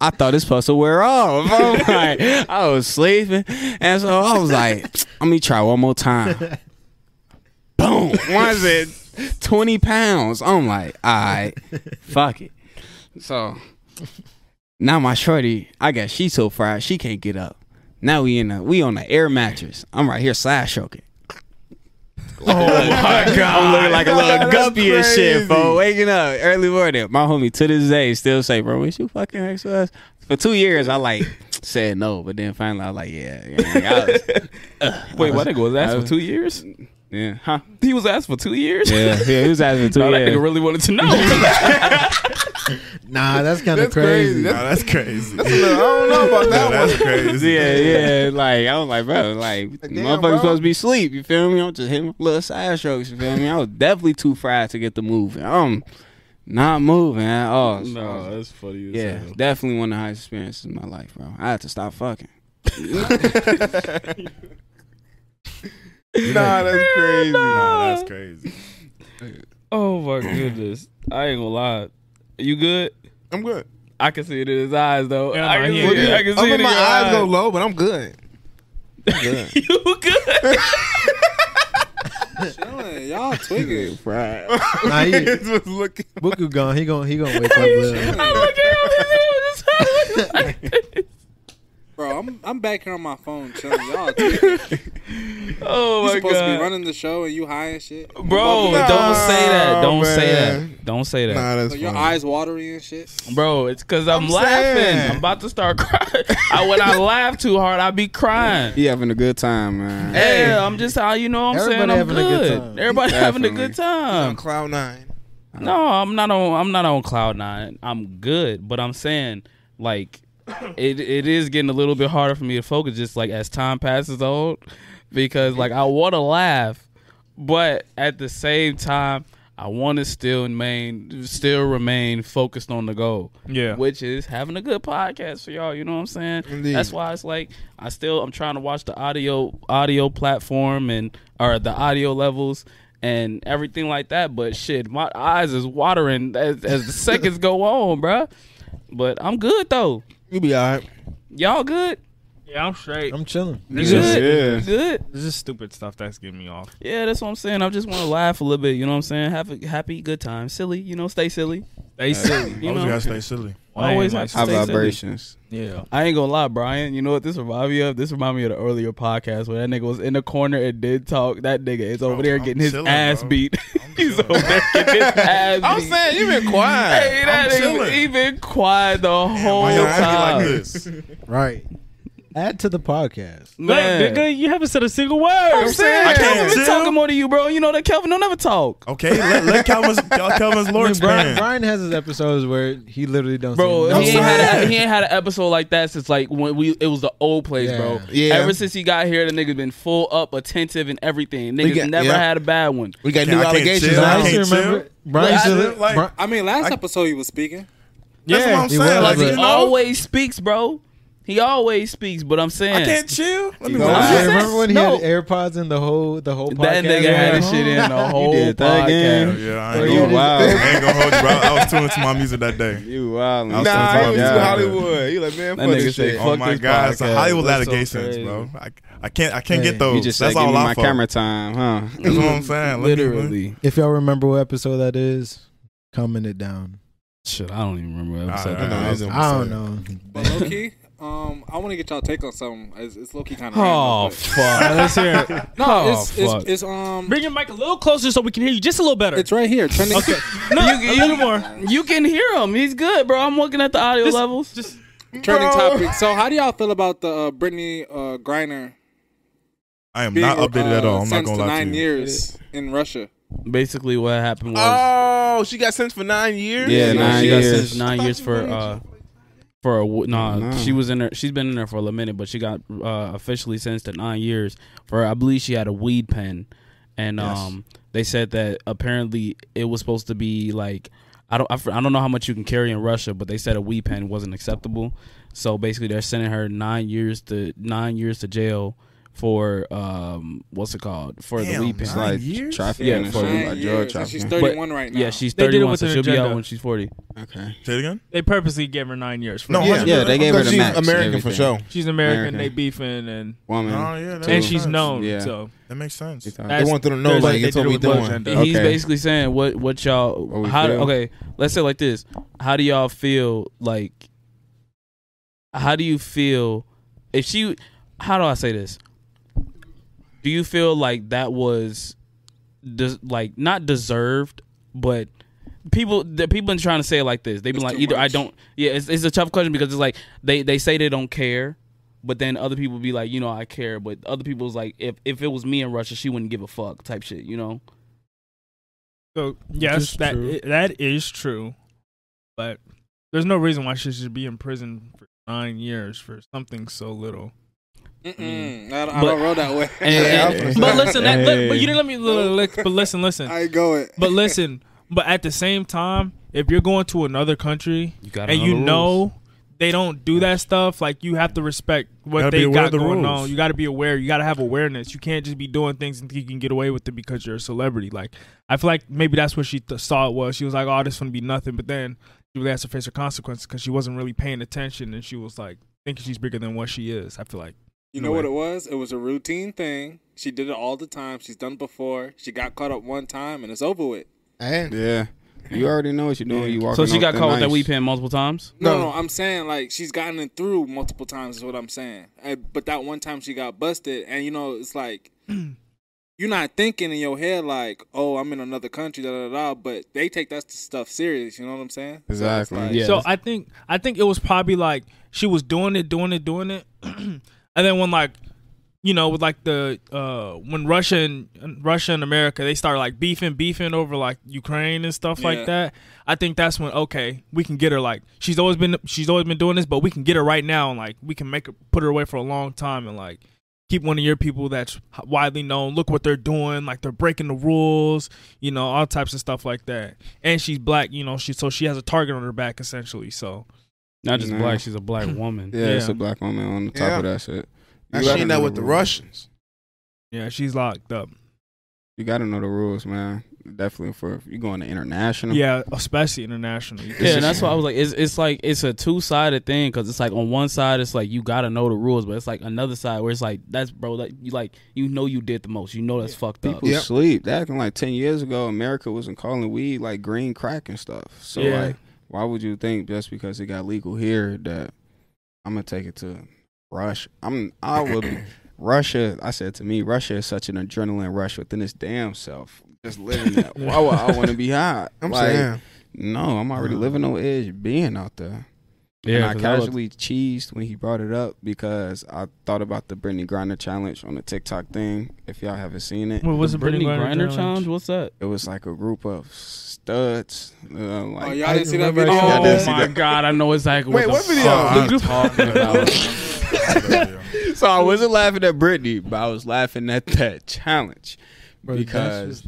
I thought this puzzle wear off. I'm like, I was sleeping. And so I was like, let me try one more time. Boom. Was it 20 pounds? I'm like, all right, fuck it. So now my shorty, I guess she's so fried she can't get up. Now we in a we on the air mattress. I'm right here slash choking. Oh my god! I'm looking like a little guppy and shit, bro. Waking up early morning. My homie to this day still say, "Bro, was you fucking next to us?" For two years, I like said no, but then finally I was like, "Yeah." yeah, I was- Wait, what nigga was I asked for two years? Yeah, huh? He was asked for two years. Yeah, yeah. He was asking for two No, that years. nigga really wanted to know. Nah, that's kind of That's crazy. crazy. Nah, that's crazy. That's little, I don't know about Nah, that that's one. crazy. Yeah, yeah. Like I was like, bro, like damn, motherfuckers bro. supposed to be asleep. You feel me? I'm just hitting little side strokes. You feel me? I was definitely too fried to get the move. I'm not moving at all. So, no, that's funny. As yeah, hell. definitely one of the highest experiences in my life, bro. I had to stop fucking. Nah, that's crazy. Nah, that's crazy. Oh my goodness. I ain't gonna lie. You good? I'm good. I can see it in his eyes though. Yeah, I nah, can he see ain't it. I can see I'm it in in my your eyes eyes. go low, but I'm good. I'm good. you good? Chilling, y'all tweaking. Nah, he, was looking. Buku gone. He gon' he gonna wake up. Little. I look at him. His eyes like- Bro, I'm I'm back here on my phone chilling. Y'all tweaking. oh You my supposed to be running the show and you high and shit. Bro, don't say that. Don't Nah, say that. Don't say that. Nah, that's So your funny. eyes watery and shit. Bro, it's because I'm, I'm laughing. saying. I'm about to start crying. I, when I laugh too hard, I be crying. He having a good time, man. Yeah, I'm just how you know what I'm saying. Everybody I'm having a good good. time. Everybody having a good time. on cloud nine. No, I'm not on. I'm not on cloud nine. I'm good, but I'm saying like it. It is getting a little bit harder for me to focus, just like as time passes on, because like I want to laugh, but at the same time, I want to still remain, still remain focused on the goal. Yeah. which is having a good podcast for y'all. You know what I'm saying? Indeed. That's why it's like I still I'm trying to watch the audio audio platform and or the audio levels and everything like that. But shit, my eyes is watering as, as the seconds go on, bruh. But I'm good though. You be alright. Y'all good? Yeah, I'm straight. I'm chilling. You good? just- Yeah. You good? This is stupid stuff that's getting me off. Yeah, that's what I'm saying. I just want to laugh a little bit. You know what I'm saying? Have a happy, good time. Silly, you know, stay silly. Stay silly. You Always know, gotta stay silly. Always have to High stay silly. vibrations. Yeah. I ain't gonna lie, Bryan. You know what this remind me of? This remind me of the earlier podcast where that nigga was in the corner and did talk. That nigga is over Bro, there I'm getting his chilling, ass bro. beat. He's over there getting his ass beat. I'm saying you've been quiet. Hey, that I'm nigga chilling. he been quiet the whole Why y'all acting time. like this? Right. Add to the podcast. Man. Man, nigga, you haven't said a single word. I'm saying, I can't Kelvin been chill. talking more to you, bro. You know that Kelvin don't ever talk. Okay, let, let Kelvin's, Kelvin's Lord mean, Bryan, expand. Bryan has his episodes where he literally don't Bro, say he ain't, had a, he ain't had an episode like that since like when we it was the old place, Yeah. bro. Yeah. Ever since he got here, the nigga's been full up, attentive, and everything. Niggas got- never yeah. had a bad one. We got new I can't allegations chill. now. I I used to can't remember. chill. Bryan used to Like, li- like- Bri- I mean, last I- episode he was speaking. That's what I'm he saying. was, Like, but- you he know, always speaks, bro. He always speaks, but I'm saying I can't chill. Let me Nah, relax. just- remember when he No. had AirPods in the whole the whole podcast? that nigga had his shit in the whole did that again? podcast. Yeah, I ain't you gonna, wow. I ain't gonna hold you, bro. I was tuning to my music that day. You wild. Nah, talking I was that. too Hollywood. You like man, That fuck nigga this say, shit. Oh fuck Oh my this God, it's a. Hollywood That's so allegations, crazy. bro. I, I can't I can't Hey, get those. You just That's give all me I my for. camera time, huh? That's what I'm saying. Literally. If y'all remember what episode that is, comment it down. Shit, I don't even remember what episode I that know, was. I don't know. But low key, um, I want to get y'all take on something. It's, it's low key kind of. Oh fuck! Let's hear it. no, oh, it's, it's, fuck. it's um, Bring your mic a little closer so we can hear you just a little better. it's right here. Trending. okay. No, a little more. You can hear him. He's good, bro. I'm looking at the audio Just- levels. Just trending topic. So, how do y'all feel about the uh, Brittany uh, Griner I am being not updated uh, at all. I'm not gonna lie nine to you. years in Russia? Basically, what happened was Oh, she got sentenced for nine years. Yeah, she nine got years. sentenced nine years for uh for a no. No. She was in there. She's been in there for a minute, but she got uh, officially sentenced to nine years for I believe she had a weed pen, and Yes. um they said that apparently it was supposed to be like. I don't, I, I don't know how much you can carry in Russia, but they said a weed pen wasn't acceptable. So basically, they're sending her nine years to nine years to jail for um what's it called for the Damn, weed pen. like years? trafficking Yeah, and for shit, Nine like drug years, trafficking. she's 31 right now. Yeah, she's They did it 31, so she'll be out when she's 40. okay. Say it again. they purposely gave her nine years. For No. Yeah, Yeah, they gave her the she's max. American for sure. She's American. American. They beefing and Woman. Oh yeah, and she's sense. known. Yeah. So That makes sense. She They want them to know, like, they it's what did it we doing. He's basically saying what what y'all how okay let's say like this how do y'all feel like how do you feel if she how do I say this do you feel like that was des- like not deserved but people the people been trying to say it like this they've been It's like too either I don't yeah it's, it's a tough question because it's like they they say they don't care but then other people be like you know I care but other people's like if if it was me in Russia she wouldn't give a fuck type shit you know So yes, is that true. i- that is true, but there's no reason why she should be in prison for nine years for something so little. Mm-mm, I, I But- don't roll that way. And- and- But listen, that, look, but you didn't let me. Look, look, but listen, listen. I go it. But listen, but at the same time, if you're going to another country you got and you know they don't do that stuff, like you have to respect what they got the going rules. on. You got to be aware. You got to have awareness. You can't just be doing things and think you can get away with it because you're a celebrity. Like I feel like maybe that's what she th- saw it was. She was like, "Oh, this gonna be nothing," but then she really has to face her consequences because she wasn't really paying attention and she was like thinking she's bigger than what she is. I feel like. You in a know what it was? It was a routine thing. She did it all the time. She's done it before. She got caught up one time, and it's over with. And Yeah. You already know what you're doing. You walking So she got caught with that nice. weed pen multiple times. No, No. no, I'm saying like she's gotten it through multiple times. Is what I'm saying. But that one time she got busted, and you know it's like you're not thinking in your head like, oh, I'm in another country, da da da. But they take that stuff serious. You know what I'm saying? So Exactly. like- Yeah. So I think I think it was probably like she was doing it, doing it, doing it, and then when like you know with like the uh when Russia and Russia and America they start like beefing, beefing over like Ukraine and stuff Yeah. like that. I think that's when okay we can get her like she's always been she's always been doing this, but we can get her right now and like we can make her put her away for a long time and like keep one of your people that's widely known. Look what they're doing, like they're breaking the rules, you know, all types of stuff like that. And she's black, you know, she so she has a target on her back essentially. So Not just Nah. black, she's a black woman. Yeah, it's a black woman on the top Yeah. of that shit. I You gotta seen that with the rules. Russians. yeah, she's locked up. You got to know the rules, man. Definitely for if you going to international. Yeah, especially international. Yeah, and that's why I was like, it's it's like it's a two sided thing because it's like on one side it's like you gotta know the rules, but it's like another side where it's like that's bro, that you like you know you did the most, you know that's fucked up. People Yep. sleep. That acting like ten years ago, America wasn't calling weed like green crack and stuff. So Yeah. like, why would you think just because it got legal here that I'm gonna take it to Russia? I'm I would be Russia. I said to me, Russia is such an adrenaline rush within its damn self. Just living that. Why would I want to be high? I'm Like, saying. No, I'm already uh. living on edge being out there. Yeah, and I 'cause I was- casually cheesed when he brought it up because I thought about the Brittany Griner challenge on the TikTok thing. If y'all haven't seen it, What was the the Brittany Brittany Griner Griner challenge? challenge? What's that? it was like a group of studs. Uh, like, Oh, y'all didn't see that video? saw Oh my that. god, I know exactly Wait, what, what video? fuck The you're talking about. so I wasn't laughing at Brittany, but I was laughing at that challenge Bro, because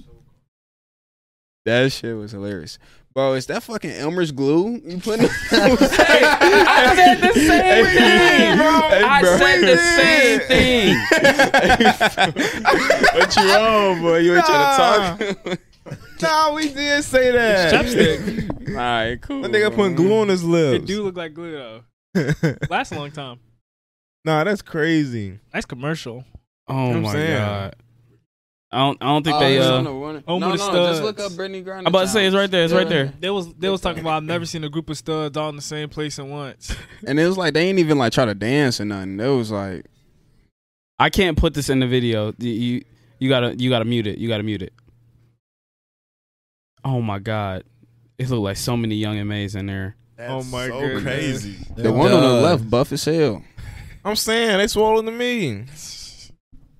That shit was hilarious. Bro, is that fucking Elmer's glue you putting? I said the same thing, bro. I said the same thing. what you on, boy? You ain't trying to talk? Nah, we did say that. Chapstick. All right, cool. That nigga putting glue on his lips. It do look like glue though. Lasts a long time. nah, that's crazy. Nice commercial. Oh I'm my saying. god. I don't. I don't think Oh, they. it's Uh, the Home no, with no, the just look up Brittany Griner. I'm about to say it's right there. It's right there. They was they was talking about I've never seen a group of studs all in the same place at once. And it was like they ain't even like try to dance or nothing. It was like I can't put this in the video. You you, you gotta you gotta mute it. You gotta mute it. Oh my god, it looked like so many young MAs in there. oh my so goodness. crazy. the one on the left, buff as hell. I'm saying they swallowed the me.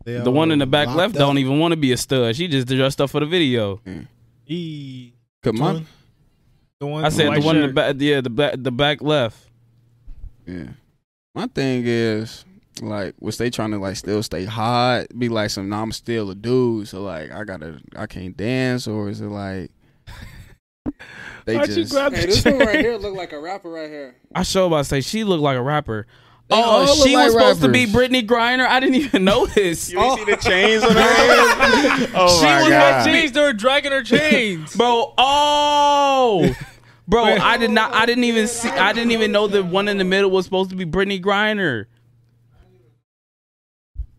They The one in the back left up. don't even want to be a stud. She just dressed up for the video. E. Come on. The one. I said the white one in the back. Yeah, the back the back left. Yeah. My thing is like, was they trying to like still stay hot? Be like some, nah, I'm still a dude, so like I gotta, I can't dance, or is it like they Why'd you just? grab Hey, the this one right here look like a rapper right here. I show about to say she looked like a rapper. They oh, look she like was supposed to be rappers. Brittany Griner. I didn't even know this. You see the chains on her hands? Oh she my was god! not chains. They were dragging her chains. bro. Oh, bro, I did not. I didn't even see. I didn't even know the one in the middle was supposed to be Brittany Griner.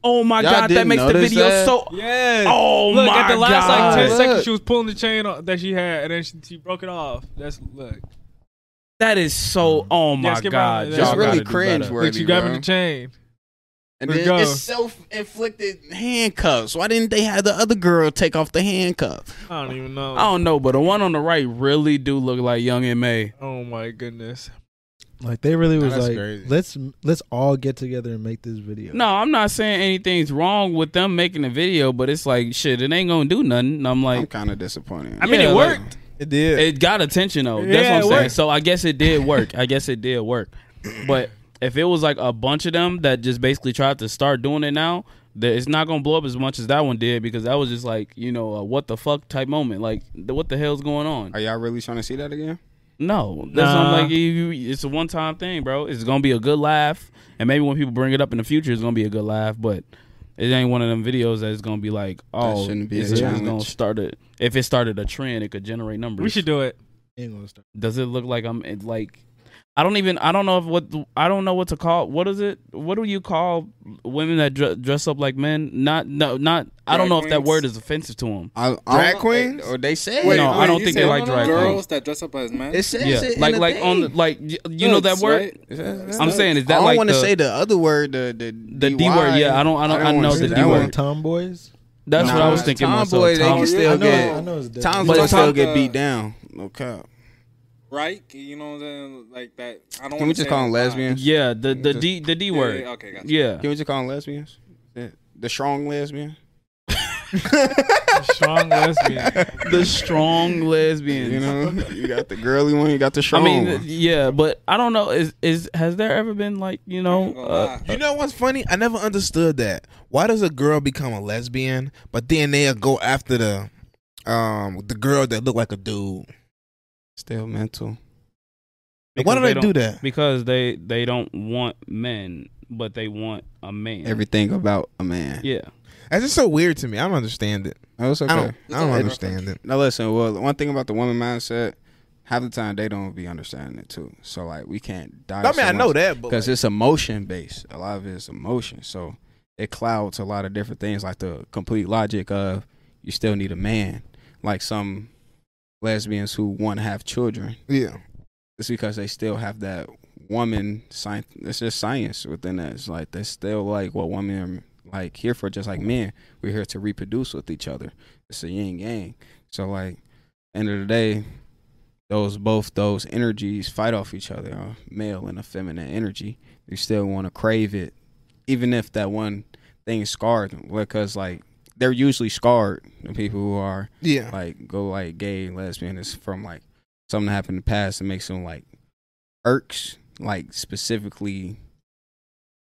Oh my Y'all god, that makes the video that? so. Yeah. Oh look my at the last god! like ten Look. seconds, she was pulling the chain on, that she had, and then she, she broke it off. That's look. That is so. Mm. Oh my skip god, around. y'all It's It's really gotta do cringe better. worthy, Look, she grabbing bro. the chain. And Let's then go. it's self-inflicted handcuffs. Why didn't they have the other girl take off the handcuff? I don't even know. I don't know, but the one on the right really do look like Young M.A. Oh my goodness. Like they really was that's like, crazy. let's let's all get together and make this video. No, I'm not saying anything's wrong with them making a video, but it's like shit, it ain't gonna do nothing. And I'm I'm like, kind of disappointed. I mean, Yeah, it like- worked. It did. it got attention though. That's Yeah, what I'm saying. worked. So I guess it did work. I guess it did work. But if it was like a bunch of them that just basically tried to start doing it now, that it's not gonna blow up as much as that one did because that was just like you know a what the fuck type moment. Like what the hell's going on? Are y'all really trying to see that again? No, that's Nah. like. You, you- it's a one time thing, bro. It's gonna be a good laugh, and maybe when people bring it up in the future, it's gonna be a good laugh. But it ain't one of them videos that's gonna be like, oh, shouldn't be a it's just gonna start it. If it started a trend, it could generate numbers. We should do it. Ain't gonna start. Does it look like I'm it, like? I don't even. I don't know if what I don't know what to call. What is it? What do you call women that dre- dress up like men? Not no not. I don't Drag know if that word is offensive to them. I, Drag I don't- queens? Or they say Wait, No, I don't think they like drag girls queens. that dress up as men. it says Yeah, it in like the like on the like y- you know that word. right? It I'm saying is I that don't like want to say the other word, the the The D word, yeah, I don't- I don't- I wanna know the The D word. Tomboys. That's what I was thinking. more so. Tomboy, they can still get. I know it's different. Tom's But gonna it's still get beat down. No cap. Right? You know what I'm saying? Like that. I don't. Can we just call them line. lesbians? Yeah, the the Just- D the D Yeah, word. yeah, okay, gotcha. Yeah. Can we just call them lesbians? The, the strong lesbian. The strong lesbian. the strong lesbian. You know, you got the girly one, you got the strong. I strong mean, one. yeah, but I don't know. Is is has there ever been like you know? Uh. You know what's funny? I never understood that. Why does a girl become a lesbian, but then they'll go after the um the girl that look like a dude? Still mental. Why do they, don't- do that? Because they they don't want men, but they want a man. Everything about a man. yeah. That's just so weird to me. I don't understand it. Oh, it's okay. I don't. I don't understand it. Now listen, well, one thing about the woman mindset, half the time they don't be understanding it too. So like we can't die. I mean, I know that, because like, it's emotion based. A lot of it is emotion, so it clouds a lot of different things, like the complete logic of you still need a man. Like some lesbians who want to have children, yeah, it's because they still have that woman science. It's just science within that. It's like they still like what women are like here for, just like men. We're here to reproduce with each other. It's a yin yang. So like, end of the day, those both those energies fight off each other, a male and a feminine energy. You still want to crave it, even if that one thing is scarred. Because like they're usually scarred. The people who are yeah. like go like gay lesbian is from like something that happened in the past that makes them like irks like specifically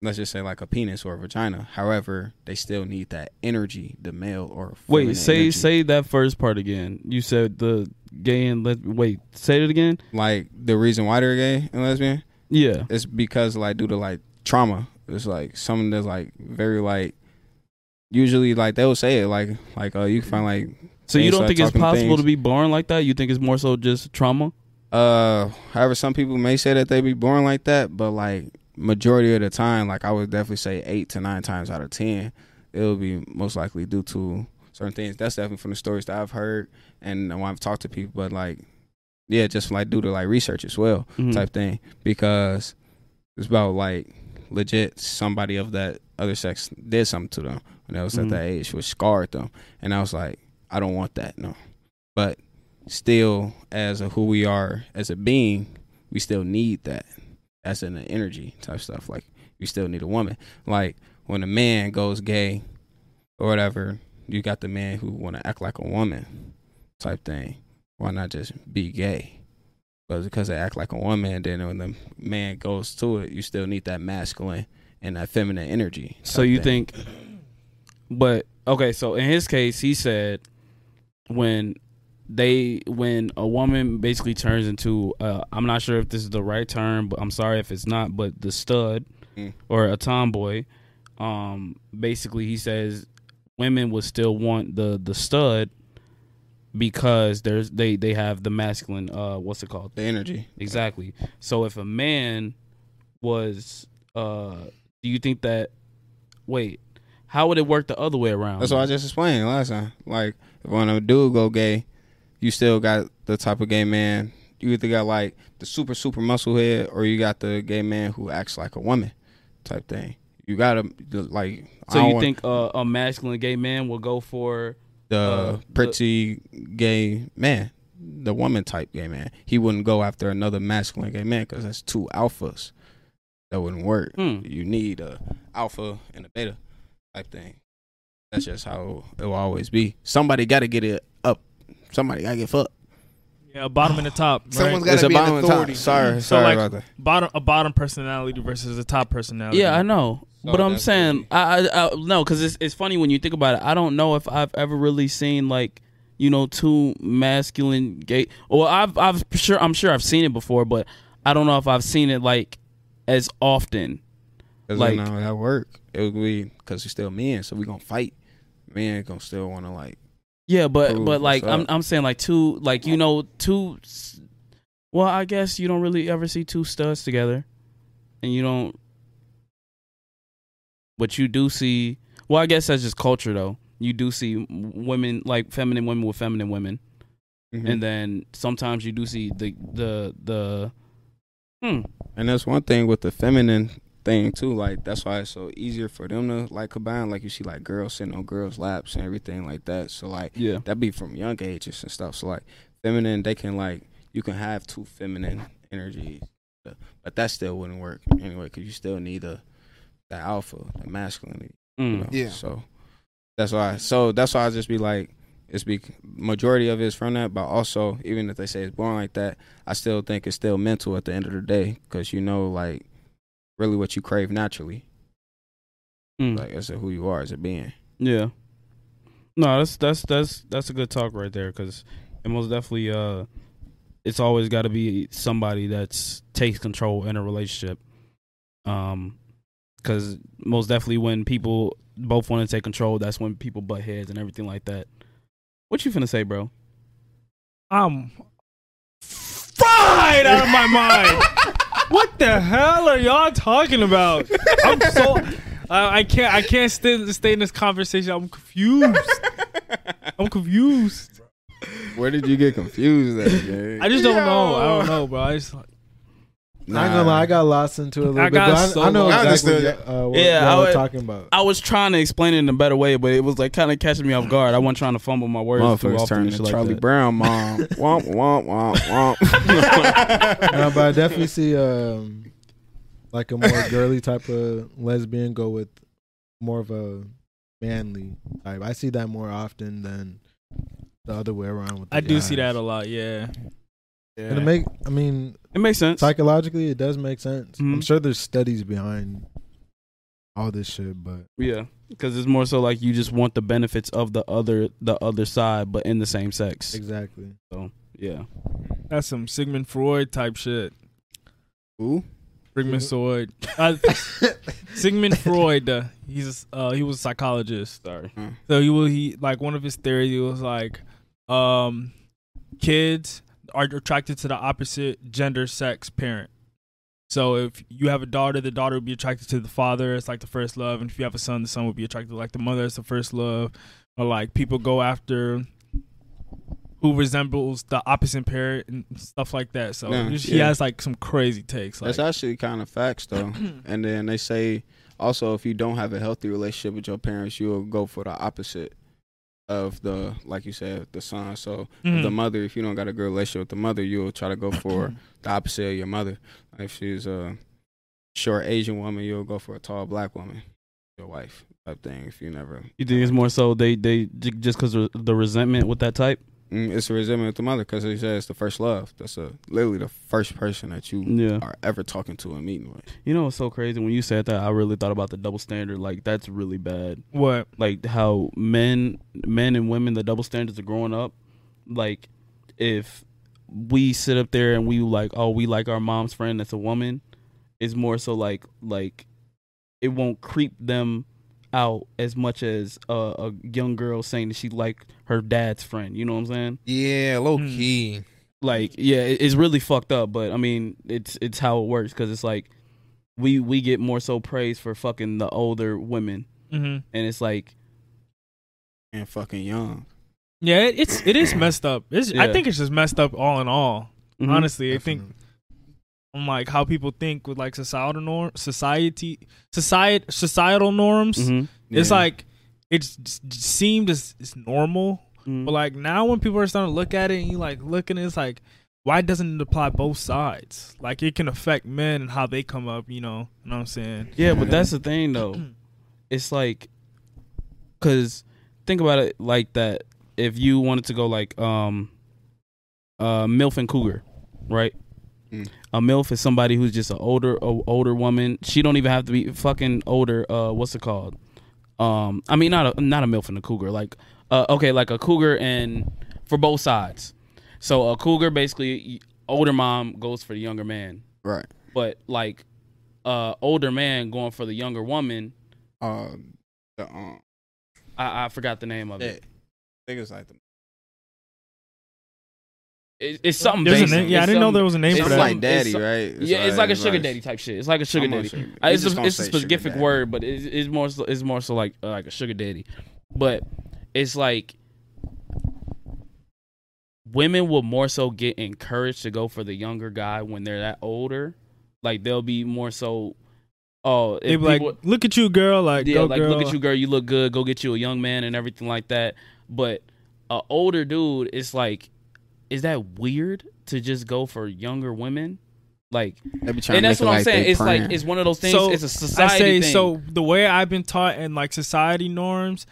let's just say like a penis or a vagina. However, they still need that energy, the male or Wait, say energy. say that first part again. You said the gay and les- wait, say it again. like the reason why they're gay and lesbian Yeah. it's because like due to like trauma. It's like something that's like very like usually like they'll say it like like uh you can find like So you don't think it's possible to be born like that? You think it's more so just trauma? Uh, however, some people may say that they be born like that, but like majority of the time, like I would definitely say eight to nine times out of ten, it will be most likely due to certain things. That's definitely from the stories that I've heard and when I've talked to people. But like, yeah, just like due to like research as well, Mhm. type thing, because it's about like legit somebody of that other sex did something to them when they was Mhm. at that age, which scarred them, and I was like, I don't want that, no, but still as a who we are as a being, we still need that as in the energy type stuff. Like we still need a woman. Like when a man goes gay or whatever, you got the man who want to act like a woman type thing. Why not just be gay? But because they act like a woman, then when the man goes to it, you still need that masculine and that feminine energy. So you thing. think but okay, so in his case he said when they when a woman basically turns into uh, I'm not sure if this is the right term, but I'm sorry if it's not, but the stud Mm. or a tomboy, um basically he says women would still want the the stud because there's they they have the masculine uh what's it called? the energy? Exactly. So if a man was uh do you think that wait, how would it work the other way around? That's what I just explained last time. Like if when a dude go gay, you still got the type of gay man. You either got like the super super muscle head, or you got the gay man who acts like a woman, type thing. You gotta like. So you think uh, a masculine gay man will go for the uh, the- pretty gay man, the woman type gay man? He wouldn't go after another masculine gay man because that's two alphas. That wouldn't work. Hmm. You need a alpha and a beta type thing. That's just how it will always be. Somebody got to get it up. Somebody got to get fucked. Yeah, a bottom and a top. right? Someone's It's got to a be an bottom and top. authority. Sorry, So sorry like about that. bottom a bottom personality versus a top personality. Yeah, I know. So but I'm saying I, I, I no cuz it's it's funny when you think about it. I don't know if I've ever really seen like you know two masculine gay Well, I've I've sure I'm sure I've seen it before, but I don't know if I've seen it like as often. Cause like- uh, like, that work. It would be because we're still men, so we gonna fight. Men gonna still want to like. Yeah, but but like I'm. I'm saying like two like you know two well, I guess you don't really ever see two studs together. And you don't but you do see well, I guess that's just culture though. You do see women like feminine women with feminine women. mhm. And then sometimes you do see the the the hmm And that's one thing with the feminine thing too. Like that's why it's so easier for them to like combine. Like you see like girls sitting on girls' laps and everything like that. So like yeah. that be from young ages and stuff. So like feminine, they can like you can have two feminine energies, but that still wouldn't work anyway because you still need the the alpha, the masculinity. You Mm. know? Yeah. So that's why. So that's why I just be like, it's be majority of it is from that, but also even if they say it's born like that, I still think it's still mental at the end of the day because you know like really what you crave naturally, Mm. like as a who you are as a being. Yeah. No, that's that's that's that's a good talk right there because it most definitely uh, it's always got to be somebody that's takes control in a relationship. Um, because most definitely when people both want to take control, that's when people butt heads and everything like that. What you finna say, bro? I'm fried out of my mind. what the hell are y'all talking about? I'm so I I can't I can't stay stay in this conversation. I'm confused. I'm confused. Where did you get confused at, man? I just don't know. I don't know, bro. I just I ain't gonna lie, I got lost into it a little I bit. got but I, so I know lost. I exactly understood. what, uh, what Yeah, y'all I were talking about. I was trying to explain it in a better way, but it was like kind of catching me off guard. I wasn't trying to fumble my words too Motherfuckers often. turning and like Charlie that. Brown mom. womp womp womp womp. no, but I definitely see um like a more girly type of lesbian go with more of a manly type. I see that more often than the other way around. With the I do see that a lot. Yeah. And it make, I mean, It makes sense. psychologically, it does make sense. I'm Mhm. sure there's studies behind all this shit. But Yeah, because it's more so like you just want the benefits of the other the other side, but in the same sex. exactly, So yeah, That's some Sigmund Freud type shit. Who? Sigmund Freud. Uh, Sigmund Freud. Uh, he's a, uh, he was a psychologist. sorry. So he will he like one of his theories. Was like, um, kids are attracted to the opposite gender sex parent. So if you have a daughter, the daughter will be attracted to the father. It's like the first love, and if you have a son, the son will be attracted to like the mother. It's the first love. Or like people go after who resembles the opposite parent and stuff like that. So Yeah, he yeah. has like some crazy takes. Like, That's actually kind of facts though. and then they say also if you don't have a healthy relationship with your parents, you'll go for the opposite of the like you said the son. So Mhm. the mother, if you don't got a good relationship with the mother, you'll try to go for the opposite of your mother. If she's a short Asian woman, you'll go for a tall black woman, your wife type thing. If you never, You think it's more so they they just because of the resentment with that type? Mm, it's a resentment with the mother because he says it's the first love. That's a literally the first person that you Yeah. are ever talking to and meeting with. You know what's so crazy when you said that? I really thought about the double standard. Like that's really bad. what? Like how men, men and women, the double standards are growing up. Like if we sit up there and we like, oh, we like our mom's friend that's a woman. It's more so like like it won't creep them out as much as a, a young girl saying that she like her dad's friend. You know what I'm saying? Yeah, low key. like yeah it- it's really fucked up but i mean it's it's how it works because it's like we we get more so praise for fucking the older women Mm-hmm. and it's like And fucking young. Yeah, it, it's it is messed up. It's, I think it's just messed up all in all. mhm. Honestly, I think on like how people think with like societal norm, society, society, societal norms. Mhm. It's like it's just seemed as it's normal, Mhm. but like now when people are starting to look at it and you like looking, it's like why doesn't it apply both sides? Like it can affect men and how they come up. You know, you know what I'm saying? yeah but that's the thing though it's like because think about it like that if you wanted to go like um uh milf and cougar right Mm. a milf is somebody who's just an older a older woman she don't even have to be fucking older uh what's it called um i mean not a not a milf and a cougar like uh okay like a cougar and for both sides so a cougar basically older mom goes for the younger man Right. but like uh older man going for the younger woman Uh, the, um, i, I forgot the name of yeah. I it. think it's like the it it's something There's a name- yeah, I didn't know there was a name it's for It's that. like daddy, it's- right? yeah, it's like a it's sugar daddy type shit. It's like a sugar Almost daddy. sugar- It's just a, it's a specific word, but it's, it's more so, it's more so like uh, like a sugar daddy. But it's like women will more so get encouraged to go for the younger guy when they're that older. Like they'll be more so. Oh, if They be like, look at you, girl. Like, yeah, go, like girl. look at you, girl. You look good. Go get you a young man and everything like that. But a older dude, it's like, is that weird to just go for younger women? Like, They be trying and that's what I'm like saying. they It's like it's one of those things. So, it's a society I say thing. so. The way I've been taught in like society norms,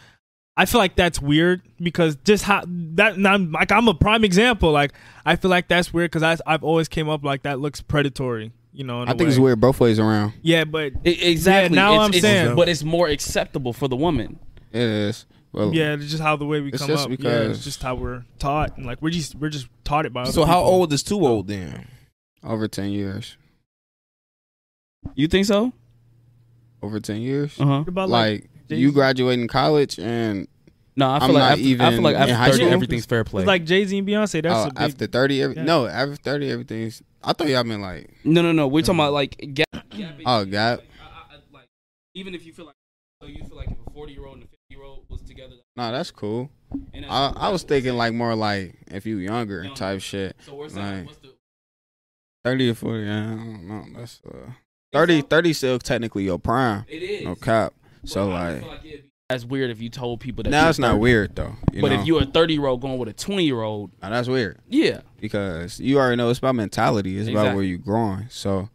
I feel like that's weird because just how that and I'm, like I'm a prime example. Like I feel like that's weird because I've always came up like that looks predatory. You know, I I a think it's weird both ways around. Yeah, but E- exactly. Yeah, now It's- I'm it's- saying. but it's more acceptable for the woman. It is. Well, yeah, it's just how the way we It's come just up. yeah, because- it's just how we're taught, and like we're just we're just taught it by. Other So how people. old is too old then? over ten years. You think so? Over ten years. Uh huh. About like, Like Jay-Z? you graduating college and No, I feel I'm like not after, I even feel like in after high 30, school. everything's fair play. it's like Jay Z and Beyonce? That's oh, a big, after thirty. Every, yeah. No, after thirty, everything's. I thought y'all meant like no, no, no. We're talking about like gap. oh god. like even if you feel like so you feel like if a 40 year old and a 50 year old was together. No, that's cool. And that's I. I was thinking like more like if you younger Younger. type shit. So where's like- What's the Thirty or forty. Yeah, I don't know. That's uh, 30, 30 still technically your prime. It is. No cap. But So I like, like it'd that's weird if you told people that. now you're it's not weird though. You but know? if you're a 30 year old going with a 20 year old, now that's weird yeah, because you already know it's about mentality. It's about where you're growing. So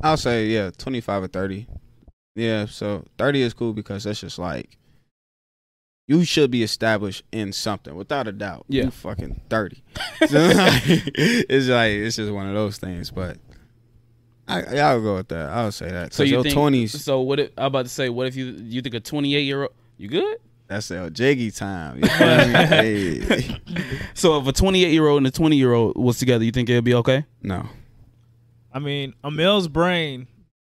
I'll say yeah, twenty five or thirty. Yeah, so thirty is cool because that's just like you should be established in something without a doubt. Yeah. you fucking thirty. It's like it's just one of those things. But I, yeah, I'll go with that. I'll say that. So So your twenties, So what? If, I'm about to say, what if you you think a 28 year old? You good? that's El Jiggy time. You feel me? Hey. So if a 28 year old and a 20 year old was together, you think it'd be okay? No, I mean, a male's brain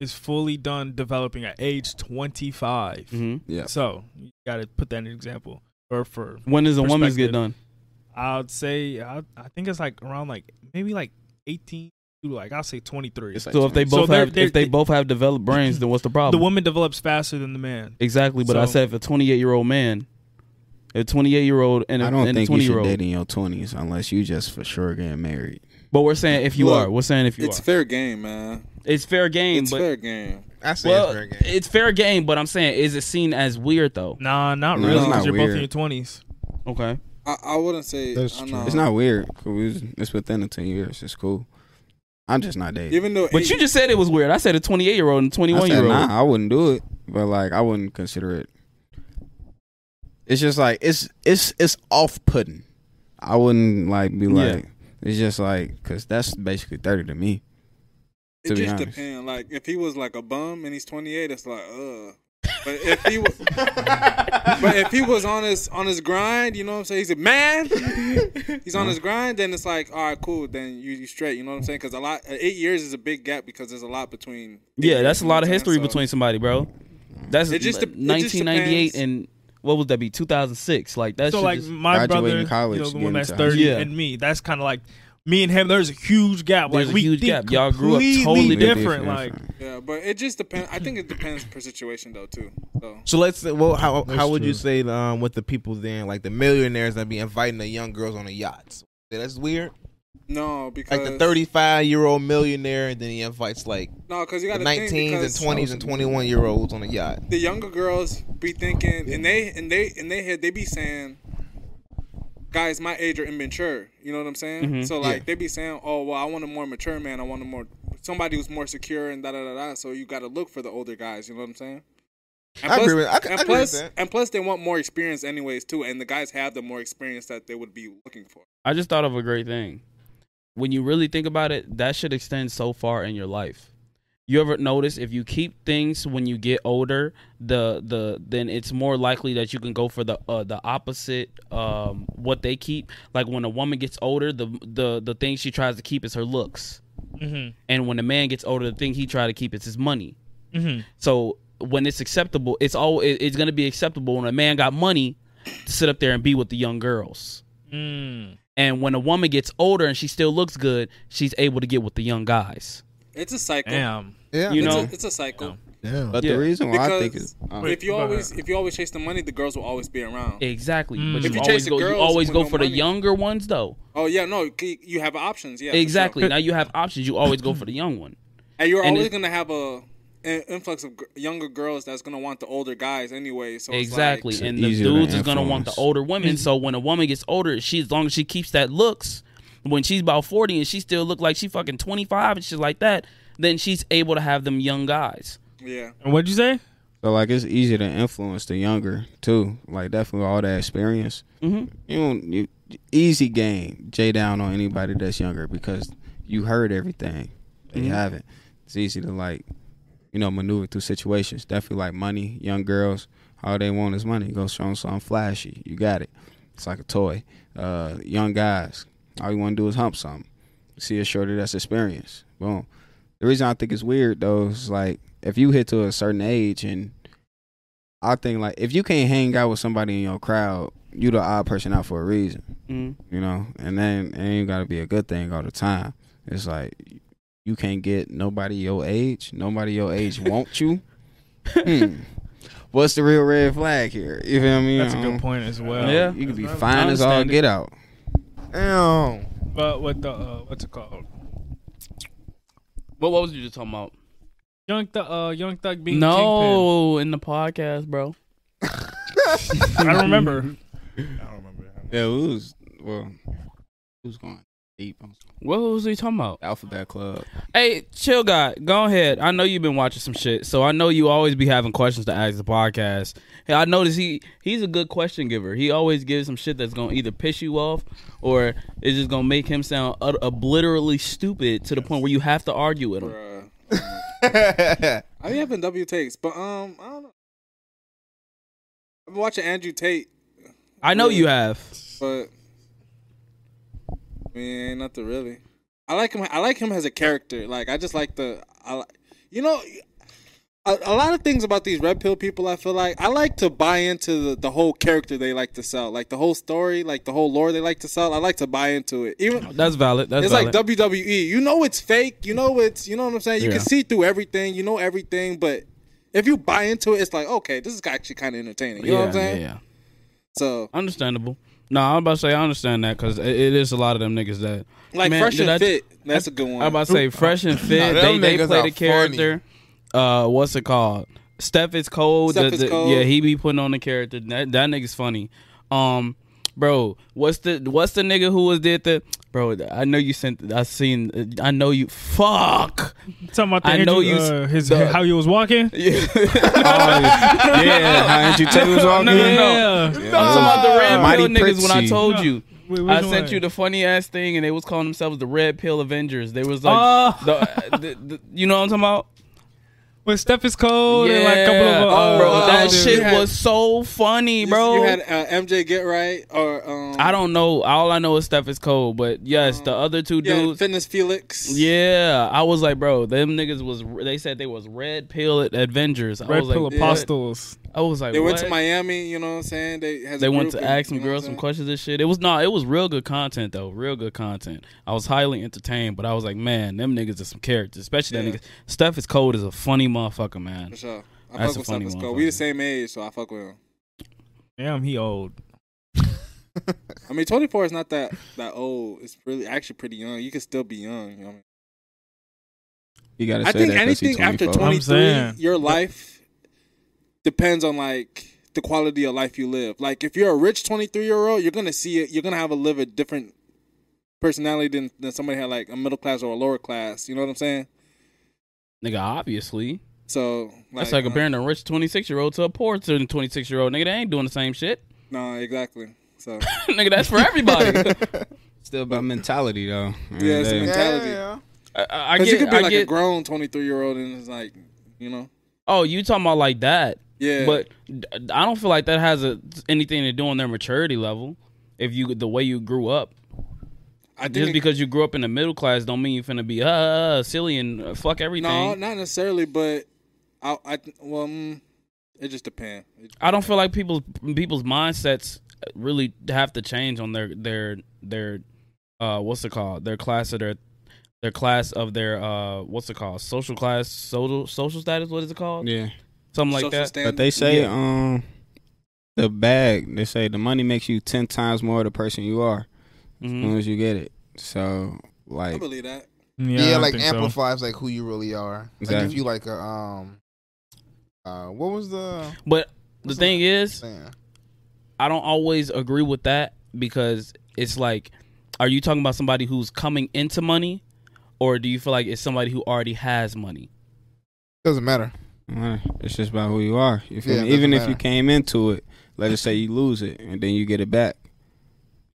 is fully done developing at age 25. Mm-hmm. yeah. So you got to put that in an example. Or for When does a woman's get done? I'd say I, I think it's like around like maybe like 18 to like I'll say 23. It's like So if they 20. So both they're- have they're- if they both have developed brains, then what's the problem? the woman develops faster than the man. exactly. But I So- said if a 28 year old man, a 28 year old and a, I don't and a think you 20 year should old. date in your twenties unless you just for sure getting married. But we're saying if you Look, are, we're saying if you It's are. It's fair game, man. It's fair game, It's but fair game. I say well, it's fair game. it's fair game. But I'm saying, is it seen as weird though? Nah, not No, really because you're both in your 20s. Okay. I, I wouldn't say. That's true. know. It's not weird. 'cause It's, it's within the ten years. It's cool. I'm just not dating. Even though, But you just said it was weird. I said a 28 year old and 21 year old. nah, I wouldn't do it. But like, I wouldn't consider it. It's just like it's it's it's off putting. I wouldn't like be Yeah. like. It's just like because that's basically thirty to me. It to be just honest. depends. Like if he was like a bum and he's 28, it's like, ugh. But if he was, but if he was on his on his grind, you know what I'm saying? He's a man. He's on his grind, then it's like, all right, cool. Then you you straight. You know what I'm saying? Because a lot, uh, eight years is a big gap because there's a lot between. Yeah, that's a lot of history? So- between somebody, bro. That's It just de- it just 1998 and what would that be? 2006. Like that's so like just, my brother, graduating college, you know, the getting one that's 30 Yeah. and me, that's kind of like me and him. There's a huge gap. There's like a we huge think gap. Y'all grew up completely totally different. different. Like Yeah, but it just depends. I think it depends per situation though too. So So let's say, well, how That's how would you say um with the people then, like the millionaires that be inviting the young girls on the yachts? That's weird. no, because Like the thirty-five year old millionaire, and then he invites like No, because you got the to nineteens and twenties and twenty-one year olds on the yacht. the younger girls be thinking, and they and they and they head they be saying, guys my age are immature. You know what I'm saying? Mhm. So like Yeah. they be saying, oh well, I want a more mature man. I want a more somebody who's more secure and da da da da. So you got to look for the older guys. You know what I'm saying? And I plus, agree with- I and I agree with that. and plus, they want more experience anyways too. And the guys have the more experience that they would be looking for. I just thought of a great thing. When you really think about it, that should extend so far in your life. You ever notice if you keep things when you get older, the the then it's more likely that you can go for the uh, the opposite um what they keep. Like when a woman gets older, the the the thing she tries to keep is her looks. Mhm. And when a man gets older, the thing he try to keep is his money. Mhm. So when it's acceptable, it's all it- it's gonna be acceptable when a man got money to sit up there and be with the young girls. Mm. And when a woman gets older and she still looks good, she's able to get with the young guys. It's a cycle. Damn. Yeah, You it's know, A, it's a cycle. Damn. But Yeah. the reason why I think is uh, if you always if you always chase the money, the girls will always be around. exactly. Mm. But If you, you always chase the go. You always go no for the younger ones, though. Oh yeah, no, you- you have options. Yeah, exactly. sure. Now you have options. You always go for the young one. And you're And always gonna have a an influx of gr- younger girls that's gonna want the older guys anyway. So it's exactly. like, and the dudes is gonna want the older women. So when a woman gets older, she as long as she keeps that looks, when she's about forty and she still look like she fucking twenty five and shit like that, then she's able to have them young guys. yeah, And what'd you say? so like it's easier to influence the younger too. Like definitely all that experience. hmm You don't you, easy game. J down on anybody that's younger because you heard everything. They Mhm. haven't. It's easy to like, you know, maneuver through situations. Definitely like money. Young girls, all they want is money. Go show them something flashy. You got it. It's like a toy. Uh, young guys, all you want to do is hump something. See a shorty that's experienced. Boom. The reason I think it's weird though is like if you hit to a certain age and I think like if you can't hang out with somebody in your crowd, you the odd person out for a reason, mm you know. And then it ain't gotta be a good thing all the time. It's like you can't get nobody your age. Nobody your age want you. Hmm. What's the real red flag here? You feel me? That's a good point as well. Yeah. You can be fine as all get out. Damn. But what the uh, what's it called? What what was you just talking about? Young Thug, uh, Young Thug being No, in the podcast, bro. I don't remember. I don't remember. Yeah, we was well. Who's going deep What was he talking about? Alphabet Club? Hey, chill guy, go ahead. I know you've been watching some shit, so I know you always be having questions to ask the podcast. Hey, I notice he he's a good question giver. He always gives some shit that's gonna either piss you off or it's just gonna make him sound ut- obliterately stupid to the point where you have to argue with him. bruh. I be having W takes, but um, I don't know. I've been watching Andrew Tate, I know you have. but I mean, nothing really. I like him. I like him as a character. Like I just like the. I like, you know, a, a lot of things about these red pill people. I feel like I like to buy into the, the whole character they like to sell, like the whole story, like the whole lore they like to sell. I like to buy into it. Even That's valid. That's it's valid. like WWE. You know it's fake. You know it's you know what I'm saying. You Yeah. can see through everything. You know everything, but if you buy into it, it's like okay, this is actually kind of entertaining. You know what I'm saying? Yeah, yeah. So Understandable. No, I'm about to say I understand that because it, it is a lot of them niggas that like Man, fresh did and I- fit. That's a good one. I'm about to say fresh and fit. Nah, they they play the character. Uh, what's it called? Steph is cold. Steph The- is cold. Yeah, he be putting on the character. That that nigga's funny. Um, bro, what's the what's the nigga who was did the bro? I know you sent. I seen. I know you. Fuck. Talking about the I know you- uh, his the- how he was walking. Yeah. yeah, how Andrew Tate was walking. No, no, no. Yeah. I'm talking about the red Mighty pill niggas. When I told you. Wait, I sent one? you the funny ass thing, and they was calling themselves the Red Pill Avengers. They was like, Oh. the, the, the, you know what I'm talking about? When Steph is cold yeah, and like a couple of uh, oh, bro, uh, that dude. shit had- was so funny, bro. You had uh, MJ get right or um. I don't know. All I know is Steph is cold, but yes, the other two Yeah, dudes. Fitness Felix. Yeah, I was like, bro, them niggas was. They said they was Red Pill Avengers. I Red was Pill like, Apostles. I was like, They went to? Miami. You know what I'm saying? They has They a went to and- ask some you know girls some questions and shit. It was not. It was real good content though. Real good content. I was highly entertained, but I was like, man, them niggas are some characters. Especially Yeah. that nigga. Steph is cold as a funny motherfucker, man. For sure. I That's fuck a with funny Steph motherfucker. We the same age, so I fuck with him. Damn, he old. I mean, 24 is not that that old. It's really actually pretty young. You can still be young. You know what I mean? You gotta I say think that 'cause he anything after 24. I'm 23, saying. your life depends on like the quality of life you live. Like if you're a rich 23 year old, you're gonna see it. You're gonna have a live a different personality than than somebody had like a middle class or a lower class. You know what I'm saying? Nigga, obviously. So That's like uh, comparing a rich 26 year old to a poor 26 year old. Nigga, they ain't doing the same shit. No, exactly. So Nigga, that's for everybody. Still about mentality though. yeah, it's mentality. yeah. I, I get, you could be I like a grown 23 year old and it's like, you know, oh, you talking about like that. Yeah. But I don't feel like that has a, anything to do on their maturity level. If you the way you grew up, I think just it- because you grew up in the middle class, don't mean you're gonna be uh, uh silly and uh, fuck everything. no, not necessarily, but I, I well, mm, it just depends. It- I don't feel like people's people's mindsets really have to change on their their their uh what's it called their class of their their class of their uh what's it called social class social social status what is it called Yeah, something like social that standard. but they say Yeah. um the bag. They say the money makes you ten times more the person you are as Mhm. soon as you get it. So like, I believe that. Yeah, Yeah, like think so. amplifies like who you really are. Like if you like a um, uh, what was the but the thing is saying? I don't always agree with that because it's like, are you talking about somebody who's coming into money, or do you feel like it's somebody who already has money? Doesn't matter. It's just about who you are. You feel Yeah, me? Even doesn't if you came into it, let us say you lose it and then you get it back.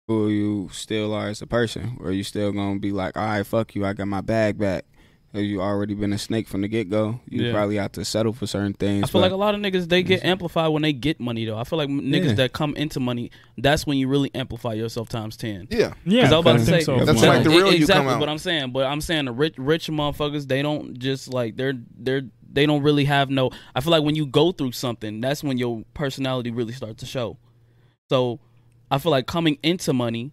Who you still are as a person, or you still gonna be like, all right, fuck you, I got my bag back. Have you already been a snake from the get go? You Yeah. probably have to settle for certain things. I feel but- like a lot of niggas they get amplified when they get money though. I feel like niggas Yeah. that come into money, that's when you really amplify yourself times ten. Yeah, Yeah, I was about to say so. That's Yeah, like the real e- you exactly come out. what I'm saying. But I'm saying the rich rich motherfuckers they don't just like they're they're they don't really have no. I feel like when you go through something, that's when your personality really starts to show. So I feel like coming into money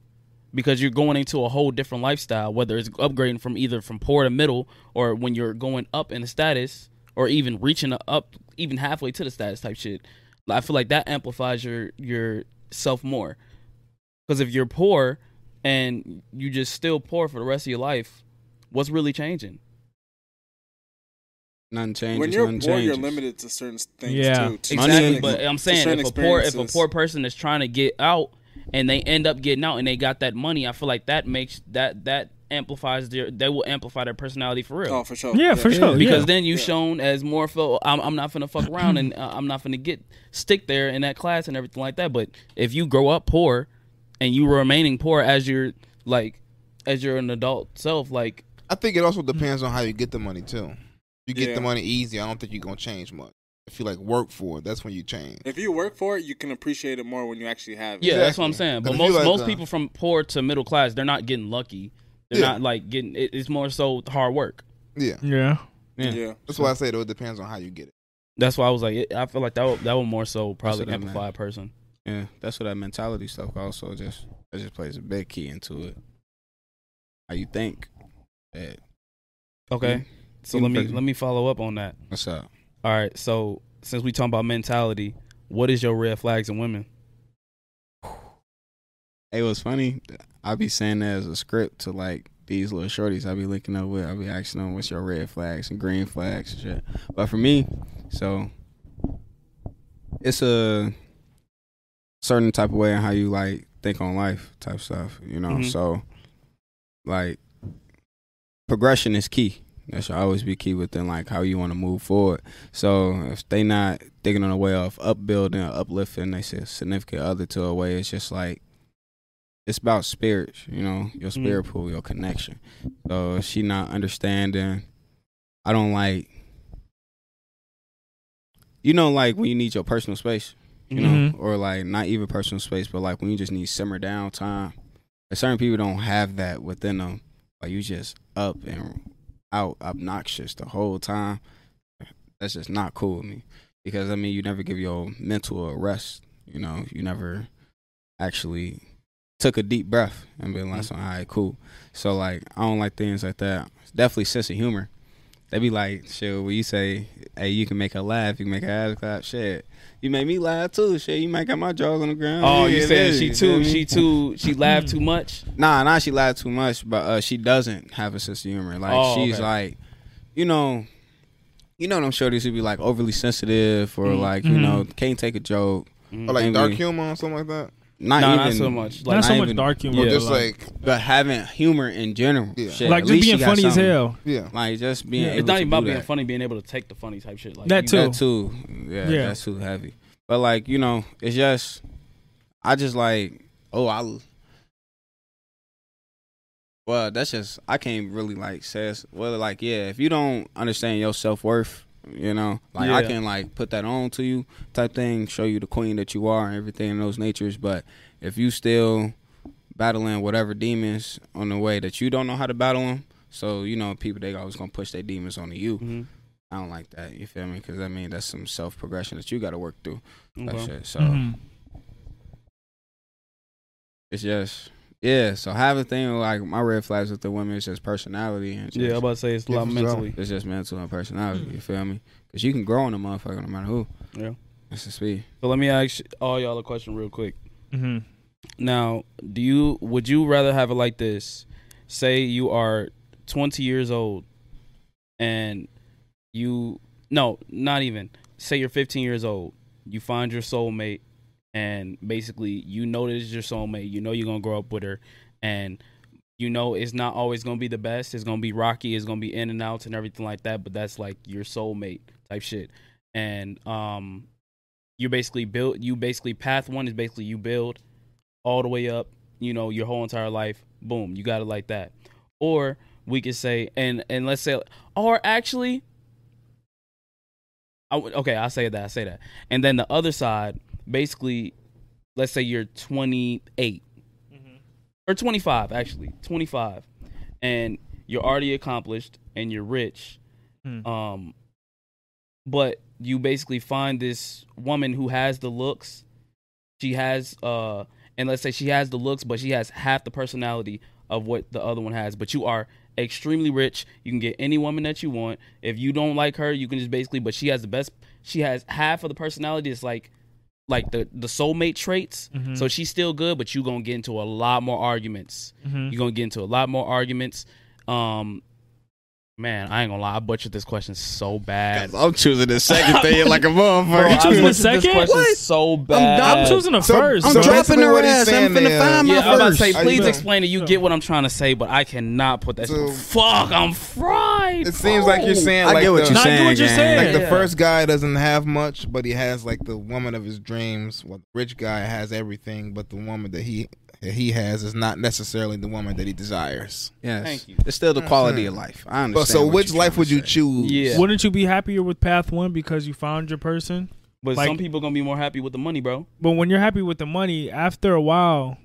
because you're going into a whole different lifestyle, whether it's upgrading from either from poor to middle or when you're going up in the status or even reaching up even halfway to the status type shit. I feel like that amplifies your your self more. Because if you're poor and you just still poor for the rest of your life, what's really changing? Nothing changes. when you're nothing poor, you're limited to certain things Yeah. too. To Exactly, but I'm saying if a poor if a poor person is trying to get out and they end up getting out and they got that money, I feel like that makes that that amplifies their they will amplify their personality for real. Oh, for sure. Yeah, for sure. because yeah. then you Yeah. shown as more feel I'm, I'm not gonna fuck around and uh, I'm not gonna get stick there in that class and everything like that. But if you grow up poor and you remaining poor as you're like as you're an adult self, like I think it also depends on how you get the money too. You get Yeah. the money easy. I don't think you're gonna change much. If you like work for it, that's when you change. If you work for it, you can appreciate it more when you actually have it. Yeah, that's what I'm saying. But But if you most like, most uh, people from poor to middle class, they're not getting lucky. They're Yeah. not like getting. It, it's more so hard work. Yeah, Yeah. Yeah. Yeah. that's why I say though it depends on how you get it. That's why I was like, it, I feel like that would, that would more so probably what I amplify a person. Yeah, that's what that mentality stuff also just that just plays a big key into it. How you think. That, Okay, so let me let me follow up on that. what's up? All right, so since we talking about mentality, what is your red flags in women? Hey, was funny? I be saying that as a script to like these little shorties. I be linking up with. I be asking them what's your red flags and green flags and shit. But for me, so it's a certain type of way in how you like think on life type stuff. You know, Mhm. so like progression is key. That should always be key within like how you want to move forward. So if they not thinking on a way of upbuilding or uplifting, they say significant other to a way, it's just like it's about spirits, you know, your spirit pool, your connection. So if she not understanding. I don't like you know, like when you need your personal space, you know, Mhm. or like not even personal space, but like when you just need simmer down time. Certain people don't have that within them. Like you just up and out obnoxious the whole time. That's just not cool with me. Because I mean you never give your mental a rest. You know, you never actually took a deep breath and been like, mm-hmm. all right, cool. So like I don't like things like that. It's definitely sense of humor. They be like, shit, when you say, hey, you can make her laugh, you can make her ass clap, shit. You made me laugh too, shit. You might got my jaws on the ground. Oh, Yeah, you it saying is, she you feel too she too she laughed too much? Nah, nah, she laughed too much, but uh, she doesn't have a sense of humor. Like Oh, she's okay. like, you know, you know them shorties who be like overly sensitive or Mhm. like you know can't take a joke. Mhm. Or like Maybe. dark humor or something like that. Not Nah, even not so much. Not Like, so much even- dark humor. Or Yeah. just like, like but having humor in general. Yeah. Shit, like just being funny as hell. yeah. Like just being Yeah. able it's not even about being that. funny, being able to take the funny type shit. Like That too. That too. Yeah, Yeah. that's too heavy. But like, you know, it's just I just like oh I well, that's just I can't really like says well like yeah, if you don't understand your self worth, you know, like I can like put that on to you type thing, show you the queen that you are and everything in those natures. But if you still battling whatever demons on the way that you don't know how to battle them, so you know people they always gonna push their demons onto you. Mhm. I don't like that. You feel me? Because I mean that's some self progression that you got to work through. That Okay. shit. So Mhm. it's just yeah. So I have a thing like my red flags with the women is just personality and just, Yeah, I'm about to say it's a lot for sure. mentally. it's just mental and personality. You feel me? Because you can grow in a motherfucker no matter who. Yeah. That's the speed. So let me ask all y'all a question real quick. Mhm. Now, do you would you rather have it like this? Say you are 20 years old and you no, not even. Say you're 15 years old. You find your soulmate and basically you know that it's your soulmate. You know you're to grow up with her and you know it's not always to be the best. It's to be rocky, it's to be in and outs and everything like that, but that's like your soulmate type shit. And um you basically build you basically path 1 is basically you build all the way up, you know, your whole entire life. Boom, you got it like that. Or we could say, and and let's say, or actually, I okay, I say that, I say that, and then the other side, basically, let's say you're 28 or 25, actually 25, and you're already accomplished and you're rich, Hmm. um, but you basically find this woman who has the looks, she has uh and let's say she has the looks but she has half the personality of what the other one has. But you are extremely rich. You can get any woman that you want. If you don't like her you can just basically but she has the best she has half of the personality. It's like like the the soulmate traits Mhm. so she's still good but you're gonna get into a lot more arguments Mhm. you're gonna get into a lot more arguments um man i ain't gonna lie i butchered this question so bad I'm choosing the second thing like a motherfucker. Bro, I choosing the butchered this second? question What? so bad I'm choosing the So- first. I'm So dropping basically her ass. I'm saying finna there- find my Yeah, I'm about to say, please explain it. You get what I'm trying to say, but I cannot put that. So- fuck, I'm fried. It seems like you're bro. saying I get what the, you're Nah, I get saying. what you're saying. Like the first guy doesn't have much, but he has like the woman of his dreams. Well, the rich guy has everything, but the woman that he that he has is not necessarily the woman that he desires. Yes. Thank you. It's still the quality of life. I understand. But so, what which you're life trying would to you say. choose? Yeah. Wouldn't you be happier with path one because you found your person? But Like- some people gonna be more happy with the money, bro. But when you're happy with the money, after a while,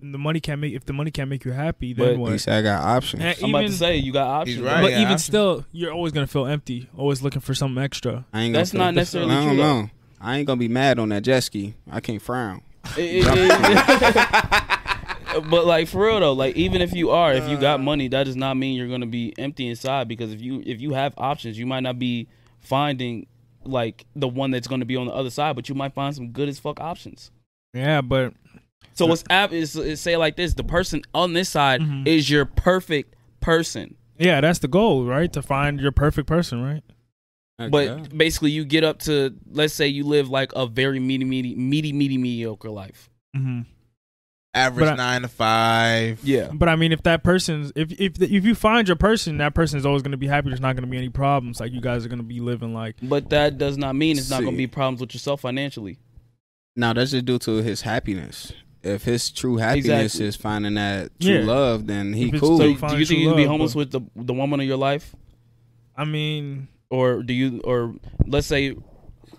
the money can't make. If the money can't make you happy, then But- He what? said I got options. And I'm about to even- say you got options. He's right. but yeah, even options. still, you're always gonna feel empty. Always looking for something extra. I ain't gonna That's feel- not necessarily I don't true, though. know. I ain't gonna be mad on that jet ski. I can't frown. It- it- it- but like for real though, like even if you are, if you got money, that does not mean you're gonna be empty inside. Because if you if you have options, you might not be finding like the one that's gonna be on the other side, but you might find some good as fuck options. Yeah, but So what's app is, is say like this: the person on this side Mhm. is your perfect person, yeah, that's the goal, right? To find your perfect person, right? But Okay. basically you get up to let's say you live like a very meaty, meaty, meaty, meaty, mediocre life. Mm-hmm. Average I- nine to five. Yeah, But I mean, if that person's if if if you find your person, that person is always gonna be happy. There's not gonna be any problems. Like you guys are gonna be living like but that does not mean it's not gonna be problems with yourself financially. Now that's just due to his happiness. If his true happiness Exactly. is finding that true Yeah. love, then he cool. So do you think true you can be homeless but- with the the woman of your life, I mean, or do you, or let's say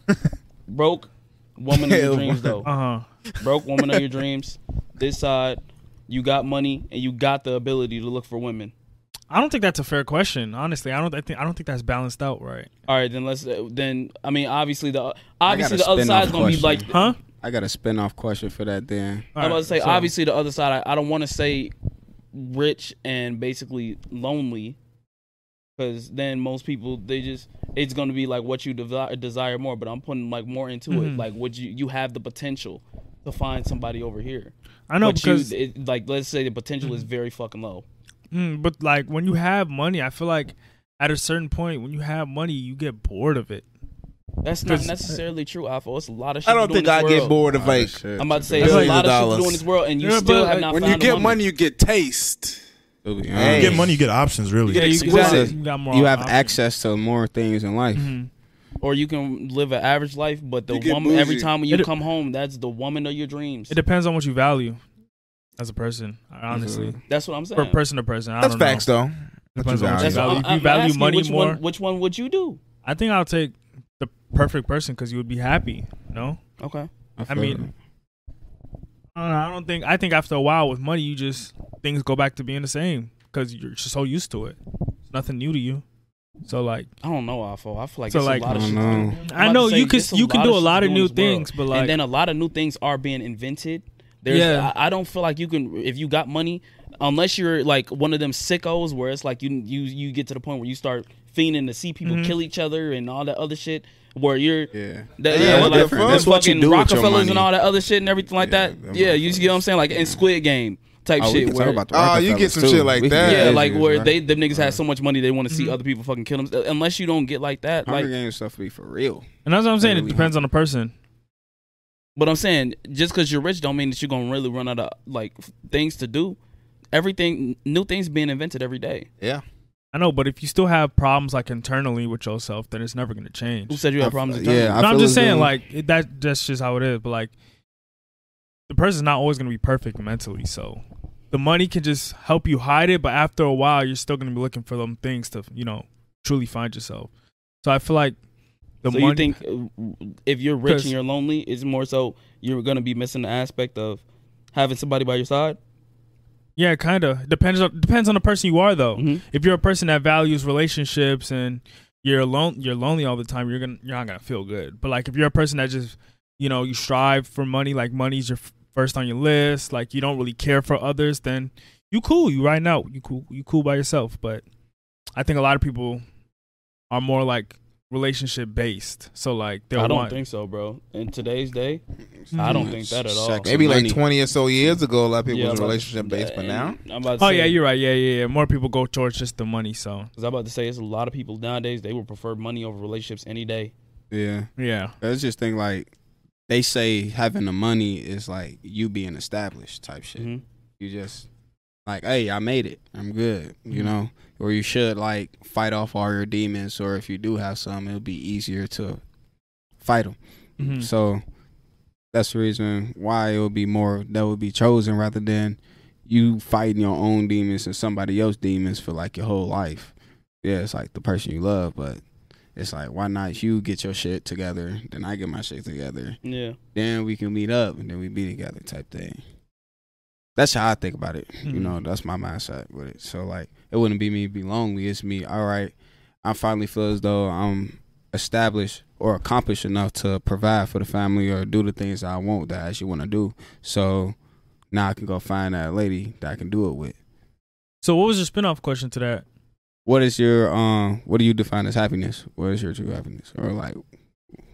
broke woman of your dreams though, uh huh. broke woman of your dreams. This side, you got money and you got the ability to look for women. I don't think that's a fair question. Honestly, I don't. I think I don't think that's balanced out right. All right, then let's uh, then. I mean, obviously the obviously the other spin-off side's gonna be like. Huh? I got a spin off question for that then. I'm about to say so- obviously the other side. I, I don't want to say rich and basically lonely, because then most people they just it's gonna be like what you desi- desire more. But I'm putting like more into it. Mhm. Like, would you you have the potential to find somebody over here? I know but because you, it, like let's say the potential is very fucking low. Mm, but like when you have money, I feel like at a certain point when you have money, you get bored of it. That's not necessarily true, Afo. It's a lot of shit. I don't do think this I world. get bored of Lot like. I'm about to say Billions there's a lot of of shit to dollars. do in this world, and you Yeah, still have like, not when found you get woman. money, you get taste. To Hey. You get money, you get options. Really. Yeah, you, Exactly. exactly. you got more. you have options. access to more things in life. Mhm. or you can live an average life, but the You get woman every bougie. time when you It- come home, that's the woman of your dreams. It depends on what you value as a person. Honestly, That's what I'm saying. per person to person. I That's don't know. facts, though. What Depends you on what value. That's value. If you I'm value asking money which more- One, which one would you do? I think I'll take the perfect person because you would be happy. No, Okay. I, I mean, I don't, know, I don't think. I think after a while with money, you just things go back to being the same because you're just so used to it. It's nothing new to you. So like, I don't know, Afo. I feel like So, it's like- a lot of I shit. know. I'm I about know say, you can you can do a lot of new things, but like, and then a lot of new things are being invented. There's, Yeah. I, I don't feel like you can if you got money, unless you're like one of them sickos where it's like you you you get to the point where you start fiending to see people Mhm. kill each other and all that other shit. Where you're Yeah. that, Yeah, yeah, like the fuck? That's what you fucking do with your Rockefellers and all that other shit and everything like Yeah, that. Yeah, you see what I'm saying? Like in Squid Game type Oh, shit. can where, talk about the Oh, you get some too. shit like We that. get yeah, like where bro. they them niggas had so much money they want to see mm-hmm. other people fucking kill them. Uh, unless you don't get like that, Hunger like Games stuff be for real. and that's what I'm saying. It depends on the person. But I'm saying just because you're rich don't mean that you're gonna really run out of like things to do. Everything, new things being invented every day. Yeah. I know, but if you still have problems like internally with yourself, then it's never gonna change. Who said you I have f- problems? with yeah, time? I no, I'm just saying, though- like it, that. That's just how it is. But like, the person's not always gonna be perfect mentally. So the money can just help you hide it, but after a while, you're still gonna be looking for them things to, you know, truly find yourself. So I feel like the so money. you think uh, if you're rich and you're lonely, it's more so you're gonna be missing the aspect of having somebody by your side? Yeah, kind of depends on depends on the person you are though. Mhm. If you're a person that values relationships and you're alone, you're lonely all the time. You're gonna you're not gonna feel good. But like if you're a person that just you know you strive for money, like money's your f- first on your list. Like you don't really care for others, then you cool. You right now you cool. You cool by yourself. But I think a lot of people are more like relationship based. So like they'll I don't want, think so, bro. In today's day, I don't think that at all. Maybe like 20 or so years ago, a lot of people Yeah, was relationship based, but now. I'm about to Oh say, yeah, you're right. Yeah, yeah, yeah. More people go towards just the money. So Cause I'm about to say, it's a lot of people nowadays. They would prefer money over relationships any day. Yeah. yeah, It's just think like they say having the money is like you being established type shit. Mhm. You just like, hey, I made it. I'm good. You Mhm. know, or you should like fight off all your demons, or if you do have some, it'll be easier to fight them. Mhm. So that's the reason why it would be more that would be chosen rather than you fighting your own demons and somebody else's demons for like your whole life. Yeah, it's like the person you love, but it's like why not you get your shit together, then I get my shit together, Yeah. then we can meet up and then we be together type thing. That's how I think about it. You Mhm. know, that's my mindset with it. So like it wouldn't be me be lonely. It's me, all right, I finally feel as though I'm established or accomplished enough to provide for the family or do the things that I want that I actually want to do. So now I can go find that lady that I can do it with. So what was your spin-off question to that? What is your um what do you define as happiness? What is your true happiness? Or like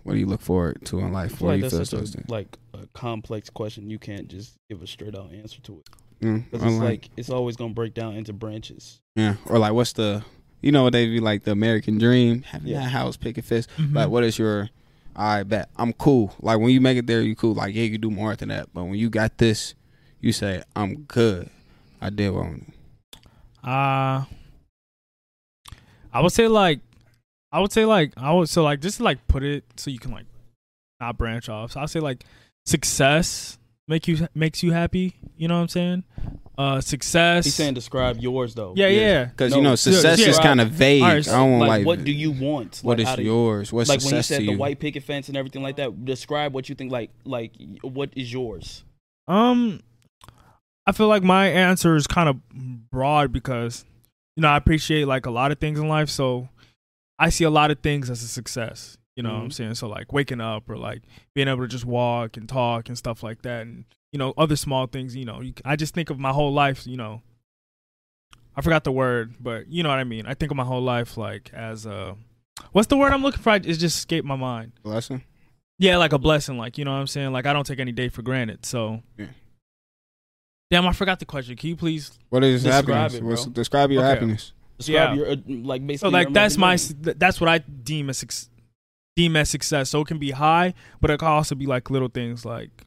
what do you look forward to in life? What like do you feel those a, things? like a complex question. You can't just give a straight out answer to it Mm, because or it's like- like it's always gonna break down into branches. Yeah, or like what's the you know what they be like the American dream, having Yeah. that house, picket fist. Mhm. Like what is your I bet I'm cool. Like when you make it there, you cool. Like yeah, you do more than that. But when you got this, you say I'm good. I did what I wanted. Uh I would say like I would say like I would so like just like put it so you can like not branch off. So I'll say like success make you makes you happy. You know what I'm saying? Uh success. He's saying describe yours though. yeah, yeah. Because No, you know success yeah. is kind of vague. Alright, I don't like, like, what do you want? What Like, is out of- yours? What's like when you said to the white picket fence and everything like that. Describe what you think. Like like what is yours? Um, I feel like my answer is kind of broad because you know I appreciate like a lot of things in life, so I see a lot of things as a success. You know what I'm Mhm. saying? So like waking up or like being able to just walk and talk and stuff like that, and you know other small things. You know, you, I just think of my whole life. You know, I forgot the word, but you know what I mean. I think of my whole life like as a what's the word I'm looking for? It just escaped my mind. Blessing. Yeah, like a blessing. Like you know what I'm saying. Like I don't take any day for granted. So. Yeah. Damn, I forgot the question. Can you please? What is Describe happiness? it, bro. describe your Okay. happiness. Describe Yeah. your uh, like basically. So like that's my that's what I deem as suc- deem as success. So it can be high, but it can also be like little things like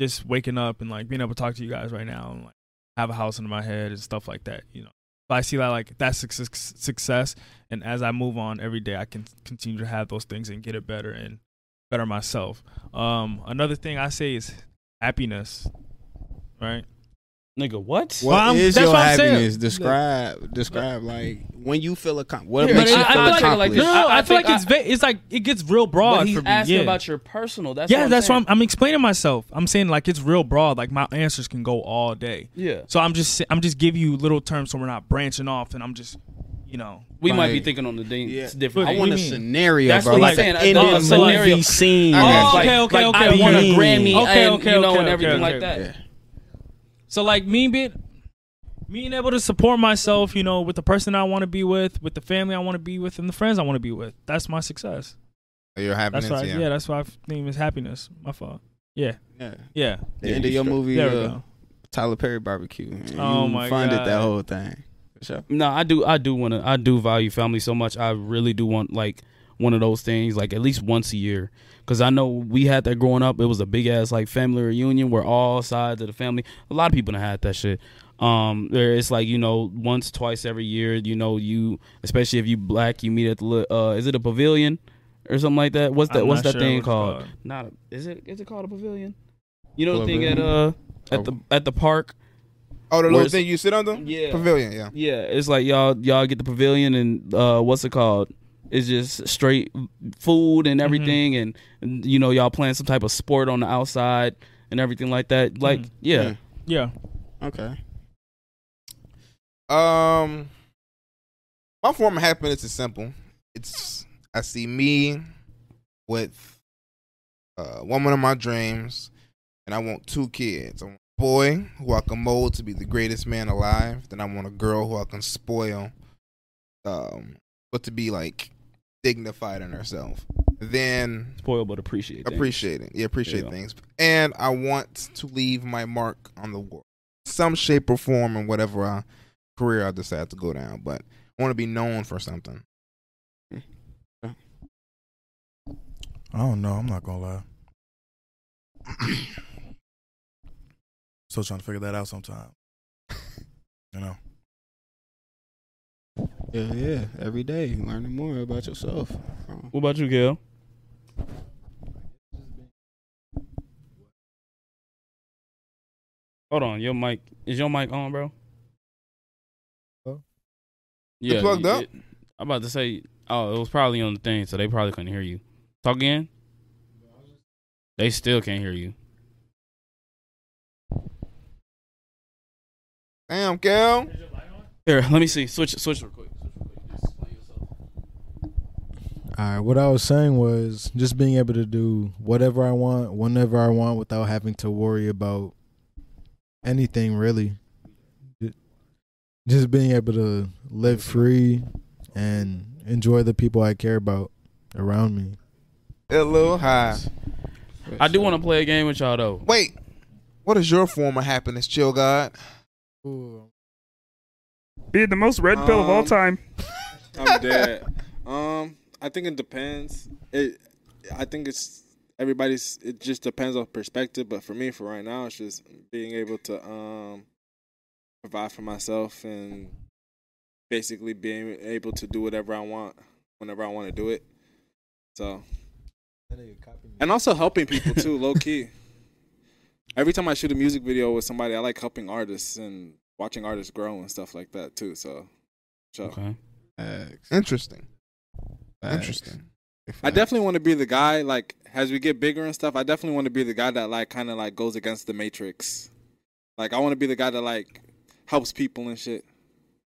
just waking up and like being able to talk to you guys right now and like have a house under my head and stuff like that. You know, but I see that like that's success, and as I move on every day, I can continue to have those things and get it better and better myself. Um, another thing I say is happiness, right? Nigga. What? What Well, is that's your what happiness? Describe describe like when you feel a what Here, makes you I- I feel feel like- accomplished. like No, this- no, I- I, I feel like think it's va- it's like it gets real broad But he's for me. asking yeah. about your personal. That's yeah, what that's saying. what I'm, I'm explaining myself. I'm saying like it's real broad. Like my answers can go all day. Yeah, So I'm just I'm just giving you little terms so we're not branching off, and I'm just you know we might be thinking on the thing. Yeah. It's different. I want a mean? scenario, That's bro. what like he's saying. an in the movie scene. Oh, okay, okay, like okay, I okay. won a Grammy, okay, and, okay, you know, okay, and everything okay, like okay. that. Yeah. so like me being being able to support myself, you know, with the person I want to be with, with the family I want to be with, and the friends I want to be with. That's my success. Your happiness, That's what I, yeah. yeah. That's what I think is happiness. My fault. Yeah, Yeah. yeah. The end of your movie, There we uh, go. Tyler Perry barbecue. And Oh you my funded God. that whole thing. Sure. No, I do. I do want to. I do value family so much. I really do want like one of those things, like at least once a year. Because I know we had that growing up. It was a big ass like family reunion where all sides of the family. A lot of people done had that shit. Um, there it's like you know once, twice every year. You know you, especially if you black, you meet at the li- uh, is it a pavilion or something like that? What's that? I'm what's that sure thing what called? called. Not a, is it? Is it called a pavilion? You know the thing at uh at the at the park. Oh, the little thing you sit under? Yeah. Pavilion, yeah. Yeah, it's like y'all y'all get the pavilion and uh what's it called? It's just straight food and everything and, and, you know y'all playing some type of sport on the outside and everything like that. Like Mhm. yeah. Yeah. Okay. Um, my form of happiness is simple. It's I see me with a woman of my dreams, and I want two kids. I want a boy who I can mold to be the greatest man alive. Then I want a girl who I can spoil, um, but to be like dignified in herself. Then Spoil but appreciate. things. appreciate it. Yeah, appreciate Yeah. things. And I want to leave my mark on the world, some shape or form, in whatever uh, career I decide to go down. But I want to be known for something. I don't know. I'm not gonna lie. Still trying to figure that out sometime. You know. Yeah, yeah. Every day, learning more about yourself. What about you, Gail? Hold on, your mic is your mic on, bro? Huh? Yeah, plugged up? it- I'm about to say. Oh, it was probably on the thing, so they probably couldn't hear you. Talk again. They still can't hear you. Damn, Cal. Here, let me see. Switch, switch real quick. All right, what I was saying was just being able to do whatever I want, whenever I want, without having to worry about anything really. Just being able to live free and enjoy the people I care about around me. A little high. I do want to play a game with y'all though. Wait, what is your form of happiness, chill God? Being the most red pill of all Um, time. I'm dead. I think it depends. It, I think it's everybody's. It just depends on perspective. But for me, for right now, it's just being able to um provide for myself and basically being able to do whatever I want whenever I want to do it. So, and also helping people too, low key. Every time I shoot a music video with somebody, I like helping artists and watching artists grow and stuff like that too. So, so. Okay. Interesting. Facts. Interesting. I definitely want to be the guy like as we get bigger and stuff. I definitely want to be the guy that like kind of like goes against the matrix. Like I want to be the guy that like helps people and shit.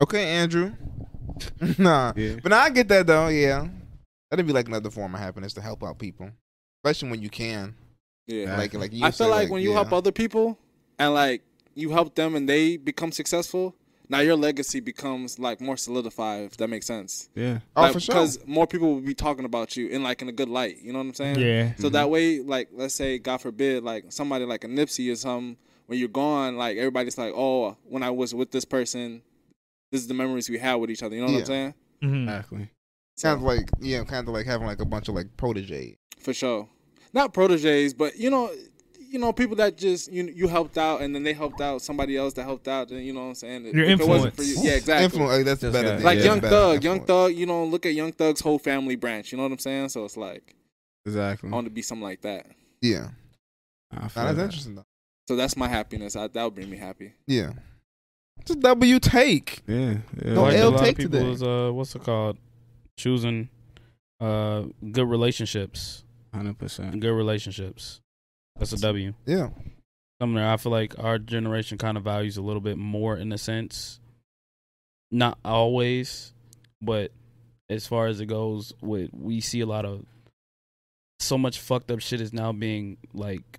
Okay, Andrew. nah, Yeah. but now I get that though. Yeah, that'd be like another form of happiness to help out people, especially when you can. Yeah. Like, like you I feel say, like, when you help other people and like you help them and they become successful, now your legacy becomes like more solidified. If that makes sense. Yeah. Oh, like, for sure. Because more people will be talking about you in like in a good light. You know what I'm saying? Yeah. So that way, like, let's say, God forbid, like somebody like a Nipsey or something, when you're gone, like everybody's like, oh, when I was with this person, this is the memories we had with each other. You know what Yeah. I'm saying? Mhm. Exactly. Kind of like yeah, kind of like having like a bunch of like protege. For sure. Not proteges, but you know, you know, people that just you you helped out and then they helped out somebody else that helped out. Then you know what I'm saying? Your If it wasn't for influence. you, yeah, exactly. Influ- like, that's Just better. got- than- like yeah, Young better Thug, Young. Thug. You know, look at Young Thug's whole family branch. You know what I'm saying? So it's like Exactly. I want to be something like that. Yeah, nah, that's that. interesting though. So that's my happiness. I, that would bring me happy. Yeah, it's a W take. Yeah. yeah. No like L a lot take of people today. is uh, what's it called? Choosing uh good relationships. Hundred percent. Good relationships. That's a W. Yeah, Something I feel like our generation kind of values a little bit more in a sense. Not always, but as far as it goes, with we see a lot of so much fucked up shit is now being like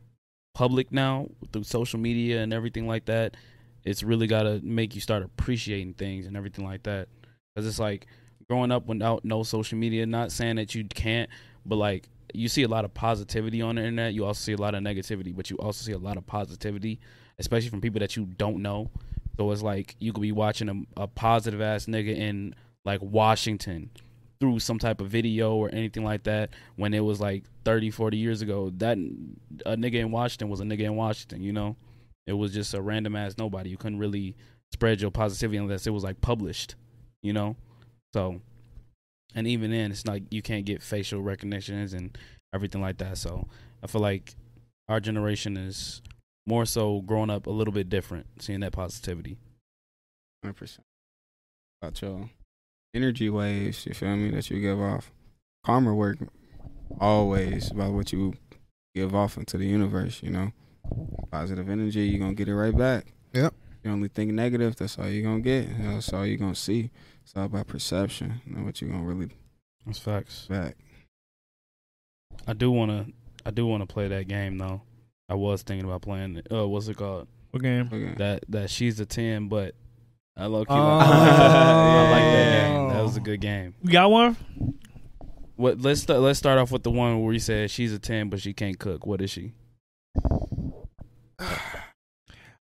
public now through social media and everything like that. It's really got to make you start appreciating things and everything like that. Cause it's like growing up without no social media. Not saying that you can't, but like you see a lot of positivity on the internet. You also see a lot of negativity, but you also see a lot of positivity, especially from people that you don't know. So it's like you could be watching a, a positive ass nigga in like Washington through some type of video or anything like that when it was like 30, 40 years ago. That a nigga in Washington was a nigga in Washington, you know? It was just a random ass nobody. You couldn't really spread your positivity unless it was like published, you know? So and even then it's like you can't get facial recognitions and everything like that. So I feel like our generation is more so growing up a little bit different, seeing that positivity. Hundred percent. About your energy waves, you feel me, that you give off. Karma work always about what you give off into the universe, you know. Positive energy, you're gonna get it right back. Yep. You only think negative, that's all you're gonna get. That's all you're gonna see. It's all about perception, you know what you're gonna really That's facts. back. I do wanna I do wanna play that game though. I was thinking about playing it. Uh what's it called? What game? Okay. That that she's a ten, but I low key Oh. like, I like that game. That was a good game. You got one? What let's start let's start off with the one where you said she's a ten but she can't cook. What is she?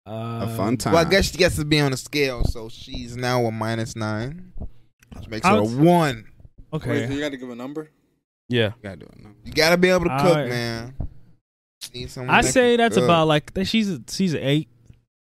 Uh, A fun time. Well, I guess she gets to be on the scale, so she's now a minus nine, which makes her a Outs- one. Okay. Wait, so you got to give a number. Yeah. You gotta do it now. You gotta be able to cook, Alright. man. Need someone I that say can that's cook. about like that. She's a she's an eight.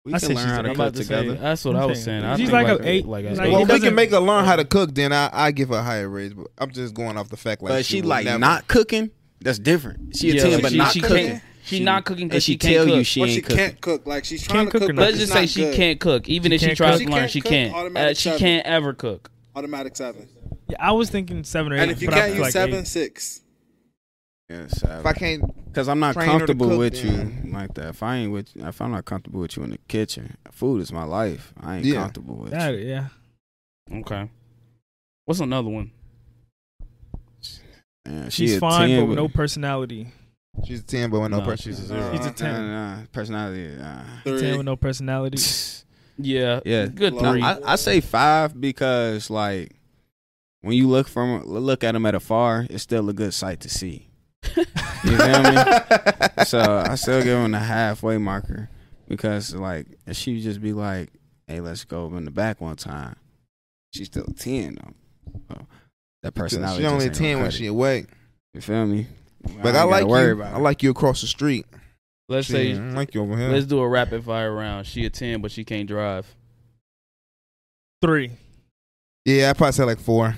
We I can say learn she's how to I'm cook about to say, together. that's what I was saying. I She's think like a eight. Like, Like, a- it Well, if we doesn't- can make her learn how to cook, then I I give her a higher raise. But I'm just going off the fact like but she will like never- not cooking. That's different. She a Yeah, ten, but she- not she cooking. can't- She, not cooking because she, she, can't tell cook. you she Or ain't she cooking. can't cook. Like she's trying Can't to cook cook. but? Let's just say she good. can't cook. Even She if she tries to learn, she can't. Uh, she can't ever cook. Automatic seven. Yeah, I was thinking seven or eight. And if you can't feel use like seven, eight. six. Yeah, If I can't, Because I'm not train her to comfortable cook, with then- you like that. If I ain't with, if I'm not comfortable with you in the kitchen, food is my life. I ain't Yeah. comfortable with That, you. yeah. Okay. What's another one? Man, she She's fine, 10, but with no personality. She's a ten, but with no, No, person. she's a zero. She's a 10. nah, nah, personality. Nah. Ten Three. with no personality. Yeah. Yeah. Good No, three. I, I say five because like when you look from look at them at afar, it's still a good sight to see. You feel me? so I still give him a halfway marker because like if she just be like, "Hey, let's go in the back one time," she's still a ten though. So that personality. She just only a ten when she it. awake. You feel me? But ain't I, like worry you. about I like you across the street. let's Shit, say I like you over here. let's do a rapid fire round. She a ten, but she can't drive. Three. yeah, I probably say like four.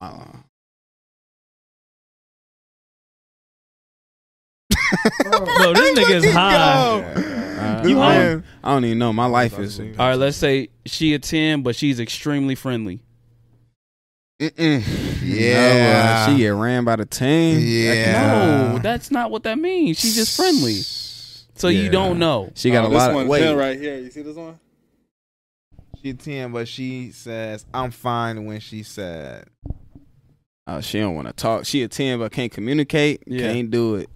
Uh, Bro, this nigga is high. uh, You I, don't, I don't even know. My life is. All right, let's say she a ten, but she's extremely friendly. Mm-mm. Yeah. No, uh, she get ran by the team. Yeah. No, that's not what that means. She's just friendly. So you don't know. She got Oh, a this lot of one wait. Right here. You see this one? She ten, but she says I'm fine when she said. Oh, she don't want to talk. She a ten, but can't communicate. Yeah. Can't do it.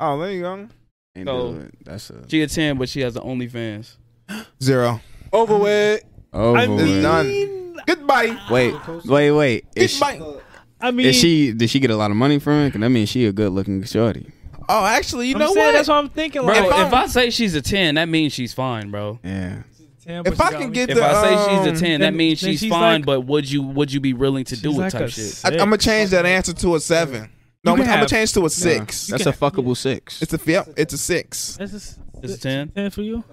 Oh, there you go. Can't So- do it. That's a She a ten, but she has an OnlyFans. Zero. Over with. over. I with. It's mean, done. Goodbye. Wait, wait, wait. Is she, Goodbye. I mean, is she? Did she get a lot of money from it? Cause that means she a good looking shorty. Oh, actually, you I'm know saying what? that's what I'm thinking. Bro, Like, if, I'm- I say she's a ten, that means she's fine, bro. Yeah. 10, if I can get If the, I say she's um, a ten, that means she's she's fine. like- but would you would you be willing to do it like type shit? I, I'm gonna change that answer to a seven. No, I'm, You can I'm gonna change to a six. That's a fuckable six. It's a yep, it's a six. This is It's a 10? 10 for you?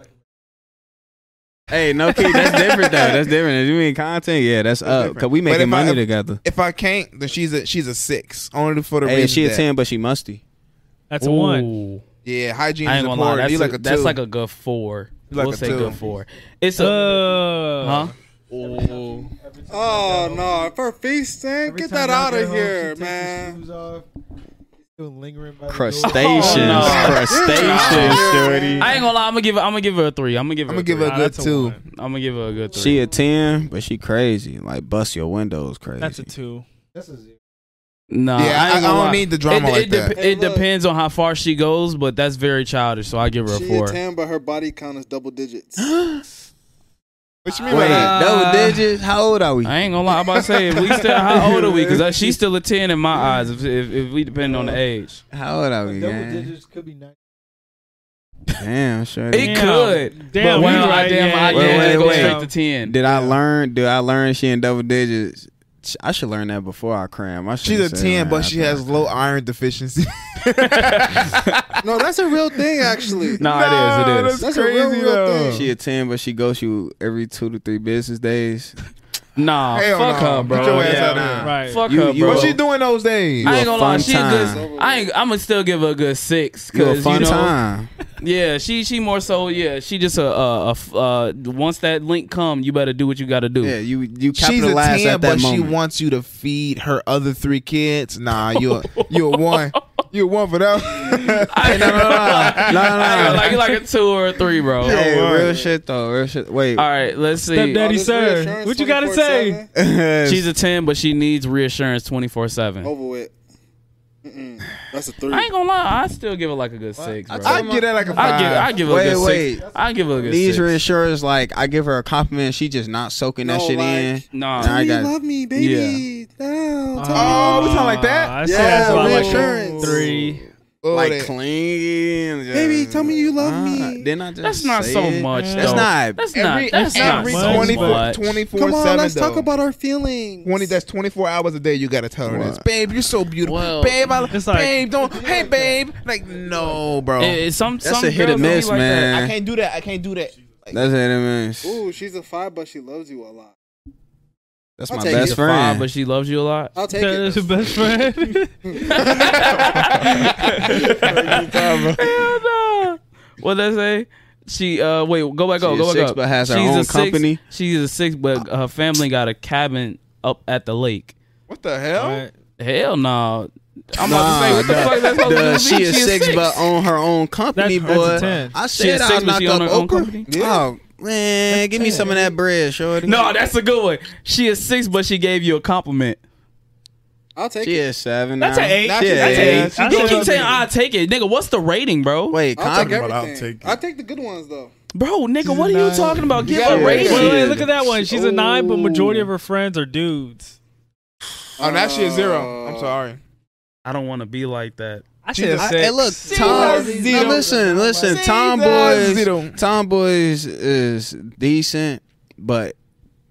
Hey, no, kid, that's different though. That's different. If you mean content, yeah, that's up. different. Cause we But making if I- money if- together. If I can't, then she's a she's a six. Only for the Hey, reason she a that- ten, but she musty. That's a one. Yeah, hygiene I is ain't gonna lie. important. That's, a, like a that's two. like a good four. Like we'll a say two. good four. It's a Uh, huh? Oh no! For feasting, get that out of here, man. Still lingering by. Crustaceans, Oh, no. crustaceans, shorty. I ain't gonna lie. I'm gonna give. Her, I'm gonna give her a three. I'm gonna give her. I'm a gonna give her a good two. one. I'm gonna give her a good three. She a ten, but she crazy. Like bust your windows crazy. That's a two. That's a zero. Nah, Yeah, I- ain't I gonna don't lie. need the drama it, like it dep- that. Hey, it depends on how far she goes, but that's very childish. So I give her a She a ten, but her body count is double digits. What you mean Wait, by that? double uh, digits? How old are we? I ain't gonna lie. I'm about to say, if we still, how old are we? Because she's still a ten in my eyes. If, if, if we depend on the uh, age, How old are we, Double gang? digits could be nine. Damn, sure. it Damn. could. Damn, but when you I right, damn, yeah, I yeah, damn yeah, go yeah. straight to ten. Did I learn? Did I learn she in double digits? I should learn that before I cram. I She's a say ten, that but she has I low iron deficiency. no, that's a real thing, actually. No, it is. It is. That's a real, crazy, real though. thing. She a ten, but she goes you every two to three business days. Nah, Hell fuck no. her, bro. Get your ass Yeah, out of here. Right. Fuck You- her, you bro. what she doing those days? I ain't gonna lie, fun she time. good. I ain't. I'm gonna still give her a good six. You a Cause fun you know, time. Yeah, she she more so. Yeah, she just a, a, a, a uh, Once that link come, you better do what you got to do. Yeah, you you She's a capitalize ten, at that but she wants you to feed her other three kids. Nah, you a, you a one. You one for that. I, no, no, no, no, no, no, no. Like like a two or a three, bro. Hey, word. real shit though. Real shit. Wait. All right, let's see. Stepdaddy, Oh, sir. What you gotta say? She's a ten, but she needs reassurance twenty four seven. Over with. Mm-mm. That's a three. I ain't gonna lie, I still give it like a good six, bro. I give it like a five. give I give her a Wait, good wait. six. I give her a good These six. reassurers, like I give her a compliment, she just not soaking that No, shit like- in. Nah, Nah, I you got- love me, baby. No, tell Oh, we me. sound like that? I Yeah, say that's about like reassurance. three. Oh, like they- clingy. and Baby, tell me you love Ah, me. Didn't I just that's not say so it? much. That's though. not- That's every not. That's every not so 24, much. 24 Come on, 7 let's talk about our feelings. 20 that's 24 hours a day you gotta tell her this babe you're so beautiful Well, babe I, it's like- babe don't hey babe like no bro It- it- some That's some a hit or girls don't be miss, like that. man. I can't do that I can't do that That's what it means. Ooh, she's a five, but she loves you a lot. That's I'll my best it. friend. Five, but she loves you a lot. I'll take it. That's your best friend. Hell no. What did I say? She uh wait, go back up, She go a back six, up. but has her She's own a six- company. She's a six, but her family got a cabin up at the lake. What the hell? Alright. Hell no. I'm about to say what the fuck that's supposed the, to she be? is six, but on her own company, That's- that's a boy. 10. I She a said six, I'll but knock she up on her own Oprah. company? Oh man, give me some of that bread, shorty. No, that's a good one. She is six, but she gave you a compliment. I'll take it. she it. is seven. That's now. an eight. She That's is an eight. eight. She You a keep good saying one. I take it, nigga. What's the rating, bro? Wait, I'll take con- I'll everything. take I'll take the good ones though. Bro, nigga, what are you talking about? Give gotta a rate rating. Wait, wait, look at that one. She's a nine, but majority of her oh. friends are dudes. Oh, now she a zero. I'm uh, sorry. I don't want to be like that. I She's said a- I, six. hey, look, Tom. a. Now listen, listen. She's Tomboys, a. Tomboys is decent, but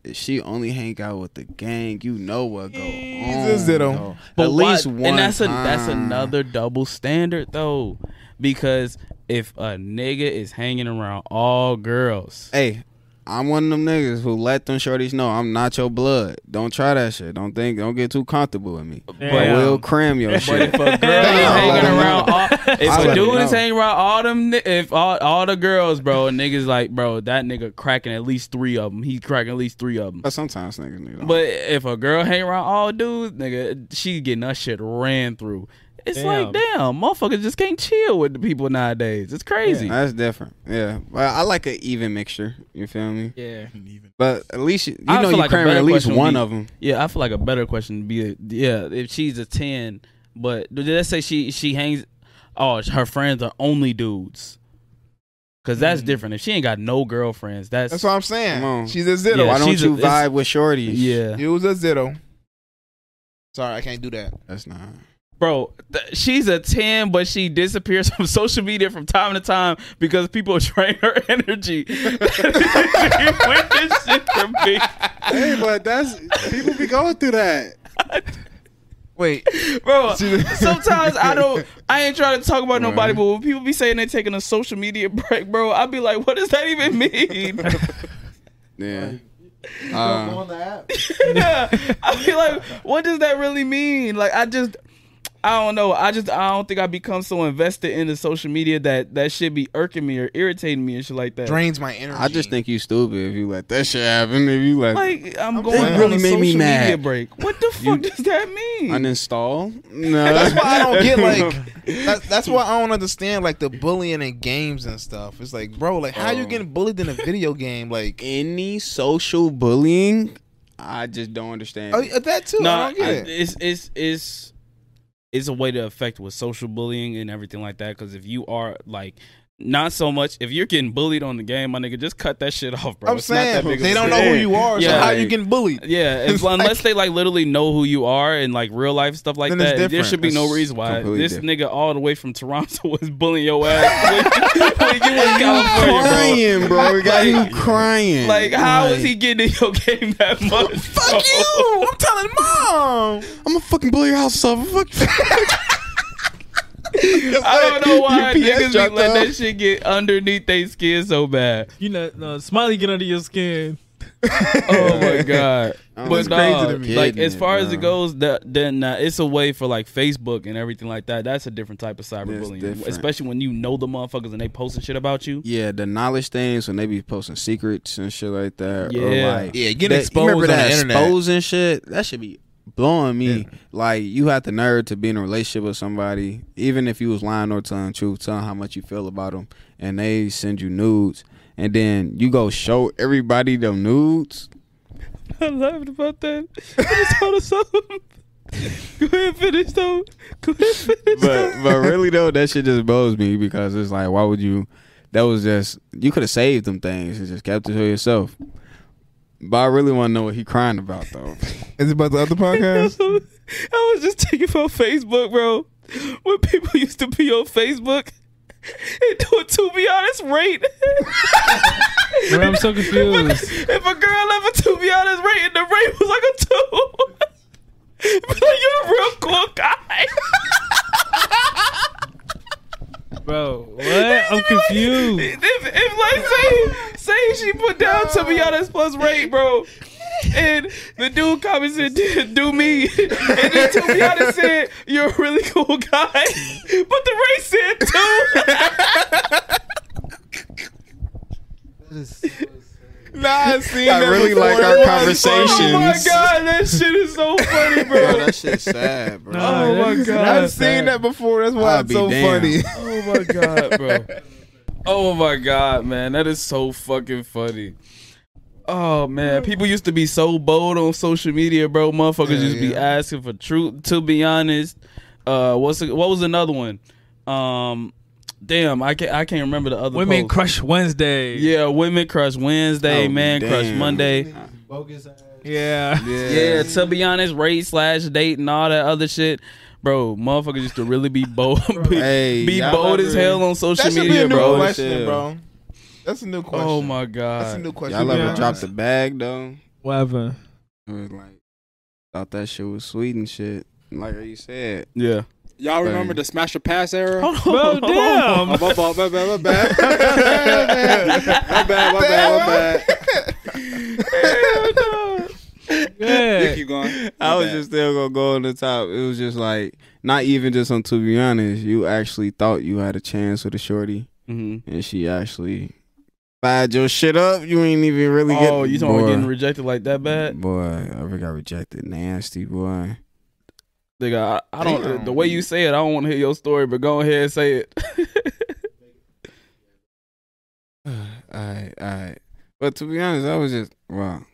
if she only hang out with the gang, you know what go She's on. though. But At least why- one. and that's a that's another double standard though, because if a nigga is hanging around all girls, Hey, I'm one of them niggas who let them shorties know I'm not your blood. Don't try that shit. Don't think. Don't get too comfortable with me. But we'll cram your but shit. if a girl is hanging around, all, if a dude is hanging around all them, if all, all the girls, bro, niggas like, bro, that nigga cracking at least three of them. He's cracking at least three of them. But sometimes niggas need. But if a girl hang around all dudes, nigga, she getting that shit ran through. It's like, damn, motherfuckers just can't chill with the people nowadays. It's crazy. That's different. Yeah. Well, I like an even mixture. You feel me? yeah. But at least you, you I know feel you like a at least one be- of them. Yeah, I feel like a better question would be, yeah, if she's a ten, but let's say she she hangs, oh, her friends are only dudes, because that's mm-hmm. different. If she ain't got no girlfriends, that's, That's what I'm saying. Come on. She's a zero. Yeah, Why don't she's a- you vibe with shorties? yeah, You was a zero. Sorry, I can't do that. That's not. Bro. Th- she's a ten, but she disappears from social media from time to time because people drain her energy. With this shit from me. Hey, but that's people be going through that. Wait, bro. Sometimes I don't. I ain't trying to talk about nobody, but when people be saying they're taking a social media break, bro, I'd be like, what does that even mean? Yeah. Uh, yeah, I be like, what does that really mean? Like, I just. I don't know. I just I don't think I become so invested into social media that that should be irking me or irritating me and shit like that. drains my energy. I just think you stupid if you let that shit happen. If you like, Like I'm I'm going saying- on really a made social me media mad. break. What the fuck does that mean? uninstall. No. That's why I don't get like. That, that's why I don't understand like the bullying in games and stuff. It's like, bro, like how you Oh. getting bullied in a video game? Like, any social bullying. I just don't understand. oh, that too. no, I don't get I- it. it's it's it's it's a way to affect with social bullying and everything like that. Because if you are like not so much, if you're getting bullied on the game, my nigga, just cut that shit off, bro. I'm It's not that saying they don't know who you are. so Yeah. how you getting bullied? Yeah, if, It's like- unless they like literally know who you are and like real life stuff like that, there should be no reason why this different. nigga all the way from Toronto was bullying your ass when, when you in California, bro. crying, bro. We got Like- you crying. Like, how is he getting in your game that much? Fuck you! I'm telling mom. I'm gonna fucking blow your house up. Fuck. I don't know why UPS niggas be dropped let off. that shit get underneath their skin so bad. You know, no, Smiley get under your skin. Oh my god! Oh, but it's crazy to me. like Getting as it, far as it goes, that then uh, it's a way for like Facebook and everything like that. That's a different type of cyberbullying, especially when you know the motherfuckers and they posting shit about you. Yeah, the knowledge things when they be posting secrets and shit like that. Yeah. or like, Yeah, getting that- exposed Remember on that the internet. exposing shit? That should be blowing me. Like you have the nerve to be in a relationship with somebody, even if you was lying or telling the truth, telling how much you feel about them, and they send you nudes, and then you go show everybody them nudes. I laughed about that. I just thought of something. Go ahead, finish though. Go ahead, finish. but but really though, that shit just blows me because it's like, why would you? That was just you could have saved them things and just kept it to yourself. But I really want to know what he crying about though. Is it about the other podcast? I was just thinking about Facebook, bro. When people used to be on Facebook and do a to be honest rate. Bro, I'm so confused. if a girl left a to be honest rate and the rate was like a two, be like, you're a real cool guy. Bro, what? I'm confused. if, if like say say she put down to be honest plus rate, bro. and the dude comments said, "Do me," and then to be honest said, "You're a really cool guy," but the race said too. Nah, I seen I that really before. like our That was conversations. Oh my god, that shit is so funny, bro. Bro, that shit's sad, bro. Nah, Oh my that's- God. I've seen sad. that before. That's why I'll it's be so damned. funny. Oh my god, bro. Oh my god, man. That is so fucking funny. Oh man, people used to be so bold on social media, bro. Motherfuckers Yeah, just be yeah. asking for truth. To be honest, uh, what's the, what was another one? Um, damn, I can't I can't remember the other. Women post. Crush Wednesday. Yeah, women crush Wednesday, Oh, man crush damn. Monday. Bogus ass. Yeah. Yeah, to be honest, race slash date and all that other shit. Bro, motherfuckers used to really be bold, be, Hey, be y'all bold as ever- hell on social That should be media, a new bro. question, Shit. bro. That's a new oh question. Oh my god. That's a god. new question. Y'all ever Yeah. dropped the bag though? Whatever. It was like thought that shit was sweet and shit. Like you said, Yeah. Y'all remember the smash or pass era? Bro, damn. Oh, my fault, my bad, my bad. my bad, my bad, my bad. You Yeah. keep going. I was bad. just still gonna go on the top. It was just like not even just on to be honest. You actually thought you had a chance with a shorty, Mm-hmm. and she actually fired your shit up. You ain't even really get. Oh, you talking about getting rejected like that bad? Boy, I ever got rejected. Nasty boy. Nigga, I, I don't. Damn. The way you say it, I don't want to hear your story, but go ahead and say it. Alright, alright. But to be honest, I was just well.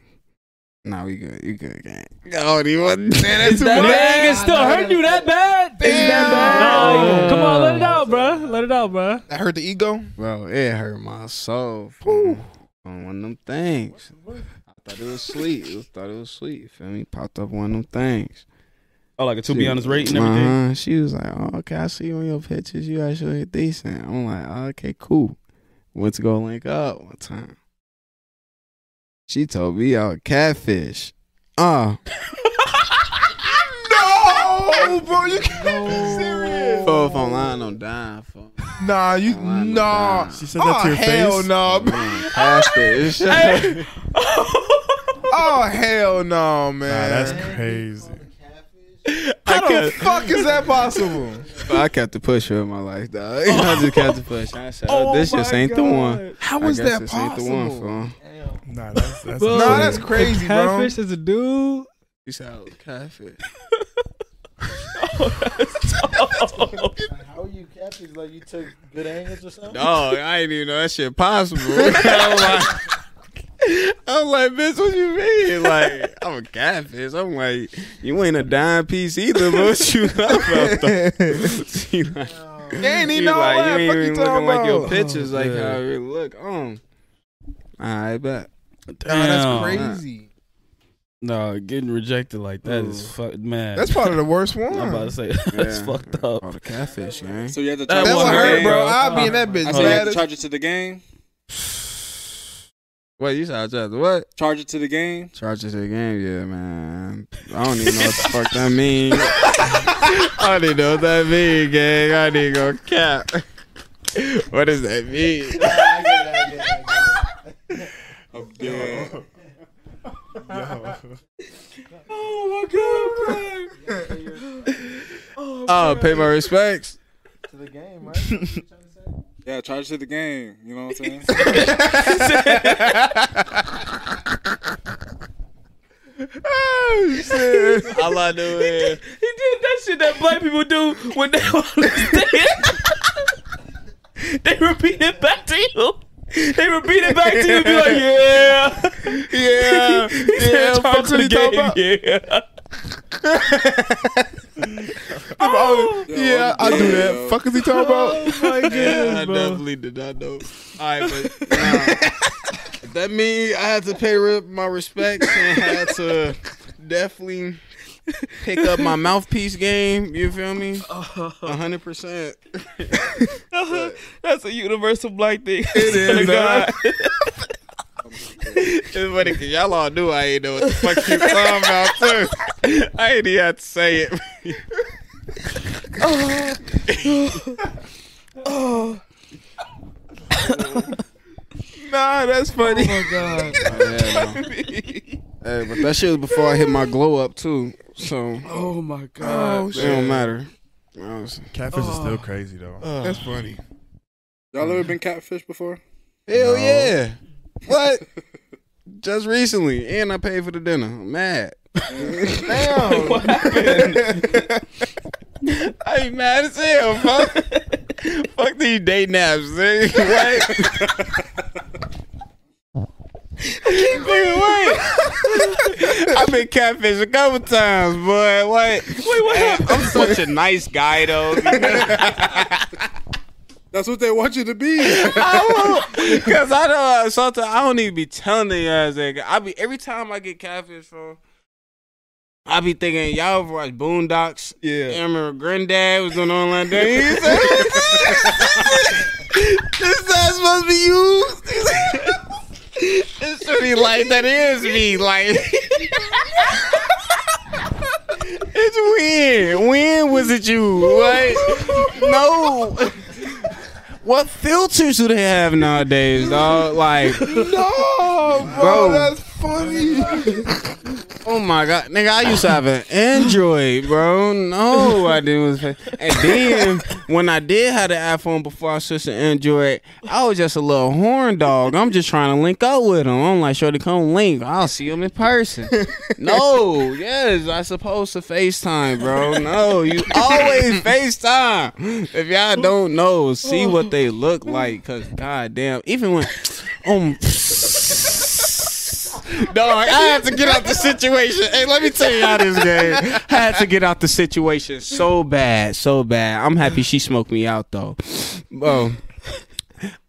Nah, we good. You good, gang. Oh, you wasn't. Is that Dang, bad? it still hurt you that bad? Is it that bad? Nah, come on, let it out, bro. Let it out, bro. That hurt the ego. Bro, it hurt my soul. fam. On one of them things. I thought it was sweet. It was, thought it was sweet. You feel me? Popped up one of them things. Oh, like a to be She- honest rate and everything. Uh-huh. She was like, oh, okay, I see you on your pictures. You actually decent. I'm like, oh, okay, cool. Went to go link up one time. She told me I was catfish. Uh, No, bro, you can't be serious. oh, if I'm lying, I'm dying for. Nah, you lying, nah. I'm She said that oh to your hell face. no. Man, catfish. oh hell no, Nah, man. that's crazy. How the fuck is that possible? I kept the push in my life, dog. I just kept the push. I said, oh, this oh just my ain't the one. How I is guess that this ain't the one possible? for. Nah, that's that's Bro, Nah, that's crazy, bro. Catfish is a dude. You said I was catfish. How are you catfish? Like you took good angles or something? Dog, I ain't even know that shit possible. I'm like, bitch, what you mean? Like, I'm a catfish. I'm like, you ain't a dime piece either, but what you up about though? She like, They ain't she even know like, what you ain't fuck you even talking looking like your about. pictures, like yeah. how it really look. Um, I bet. Nah, Damn. that's crazy. No, getting rejected like that is fuck man. That's probably the worst one. I'm about to say that's Yeah. fucked up. Oh, the catfish, man. So you have to charge That it one to the hurt, game. bro. bro. I'll be in that bitch. I said you had to charge it to the game. What you said? I tried to what? Charge it to the game. Charge it to the game, yeah, man. I don't even know what the fuck that means. I don't even know what that mean, gang. I need to go cap. what does that mean? I'm dead. Oh, pay my respects. To the game, right? Yeah, charge it to the game. You know what I'm saying? oh, shit. All I do is He did that shit that black people do when they don't understand. they repeat it back to you. They repeat it back to you and be like, yeah. Yeah, He yeah. said, Fuck charge to the you talking about? game, yeah. Oh, yeah, I do that. Fuck is he talking oh about? my Yeah, I definitely did not know. All right, but nah, that means I had to pay my respects and I had to definitely pick up my mouthpiece game. You feel me? Uh-huh. A hundred percent. That's a universal black thing. It is, oh God. It's funny because y'all all knew I ain't know what the fuck you talking about too. I ain't even had to say it. Nah, that's funny. Oh my god. Oh, yeah, no. Hey, but that shit was before I hit my glow up too. So Oh my god. Oh, it don't matter. I was- Catfish is still oh. crazy though. That's funny. Y'all ever been catfish before? Hell No. yeah. What? Just recently, and I paid for the dinner. I'm mad. Damn. What happened? I ain't mad as hell, fuck. fuck these day naps, nigga. What? Nigga, what? I've been catfished a couple times, boy. What? Wait, what? I'm such a nice guy, though. That's what they want you to be. Because I know uh, sometimes I don't even be telling the ass that I be every time I get catfish from. I be thinking y'all ever watch Boondocks? Yeah. I remember Granddad was doing all that. He said, "This ass must be used." It's really like that is me. Like it's when. When was it you? What? No. What filters do they have nowadays, dog? Like, No, bro, Bro. that's funny. Oh my god, nigga, I used to have an Android, bro. No, I didn't. And then when I did have the iPhone before I switched to Android, I was just a little horn dog. I'm just trying to link up with him. I'm like, sure to come link. I'll see him in person. No, yes, I supposed to FaceTime, bro. No, you always FaceTime. If y'all don't know, see what they look like, cause goddamn, even when um. Dog, I had to get out the situation. Hey, let me tell you how this game. I had to get out the situation so bad, so bad. I'm happy she smoked me out though. Bro,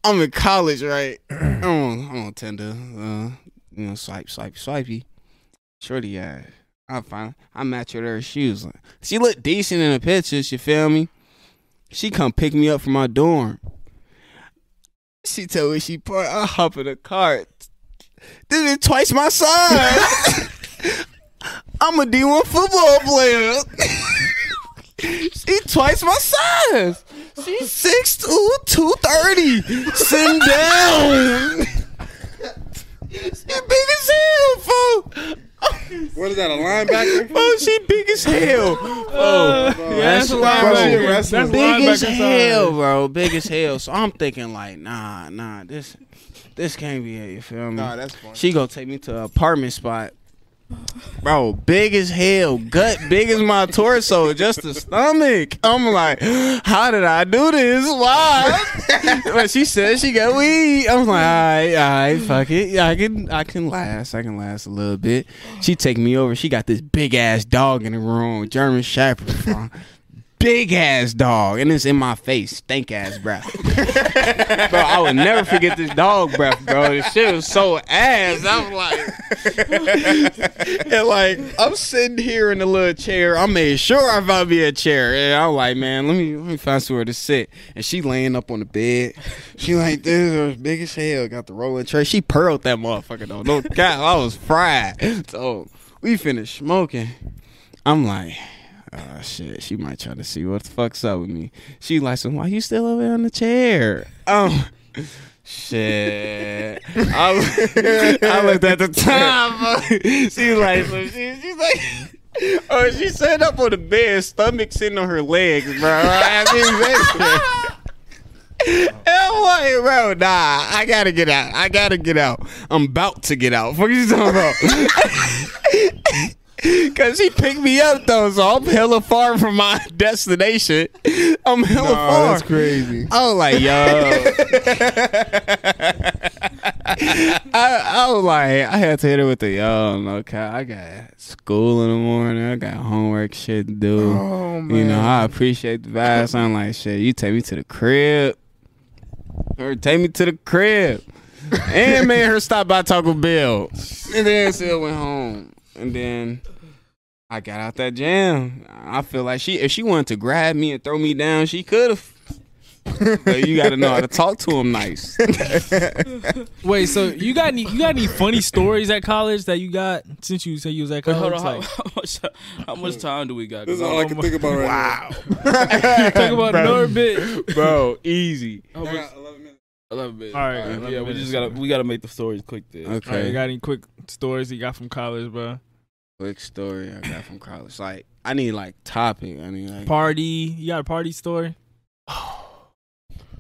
I'm in college, right? I'm on, I'm on Tinder. Uh, you know, swipe, swipe, swipey. Shorty, yeah. I find I match with her. She was she looked decent in the pictures. You feel me? She come pick me up from my dorm. She tell me she part. I hop in the cart. This is twice my size. I'm a D1 football player. she twice my size. She's 6'2", 230. Sitting down. she big as hell, fool. What is that, a linebacker? Oh, she big as hell. Oh, yeah, that's a bro, linebacker. That's That's big as hell, size. bro. Big as hell. So I'm thinking like, nah, nah, this, this can't be it. You feel me? Nah, that's funny. She gonna take me to an apartment spot. Bro, big as hell, gut big as my torso, just the stomach. I'm like, how did I do this? Why? but she said she got weed. I'm like, all right, all right, fuck it. Yeah, I can, I can last. I can last a little bit. She take me over. She got this big ass dog in the room, German Shepherd. Big ass dog, and it's in my face, stank ass breath. bro, I would never forget this dog breath, bro. This shit was so ass. I'm like, and like, I'm sitting here in the little chair. I made sure I found me a chair, and I'm like, man, let me let me find somewhere to sit. And she laying up on the bed. She like, this is big as hell. Got the rolling tray. She pearled that motherfucker though. No cap, I was fried. So we finished smoking. I'm like. Oh shit, she might try to see what the fuck's up with me. She like, so why you still over there on the chair? Um, shit. I, I looked at the time. She like, so she, she's like, oh, she sat up on the bed, stomach sitting on her legs, bro. I mean, I'm like, bro, nah, I gotta get out. I gotta get out. I'm about to get out. What are you talking about? Cause he picked me up though, so I'm hella far from my destination. I'm hella Nah, far. that's crazy. I was like, yo. I, I was like, I had to hit her with the yo, cap. I got school in the morning. I got homework shit to do. Oh man. You know, I appreciate the vibes. I'm like, shit, you take me to the crib. Or take me to the crib. and made her stop by Taco Bell. And then still went home. And then I got out that jam. I feel like she if she wanted to grab me and throw me down, she could have. but you gotta know how to talk to him nice. Wait, so you got any you got any funny stories at college that you got since you said you was at Wait, college? hold on. How, how much how much time do we got? This is 'Cause all I can think about right talk about another bit. Bro, easy. I got 11 minutes. Eleven minutes. All right, All right, 11 yeah, we just gotta we gotta make the stories quick. Then. All right, you Okay. got any quick stories you got from college, bro? Quick story I got from college. Like I need like topic. I need like Party. You got a party story?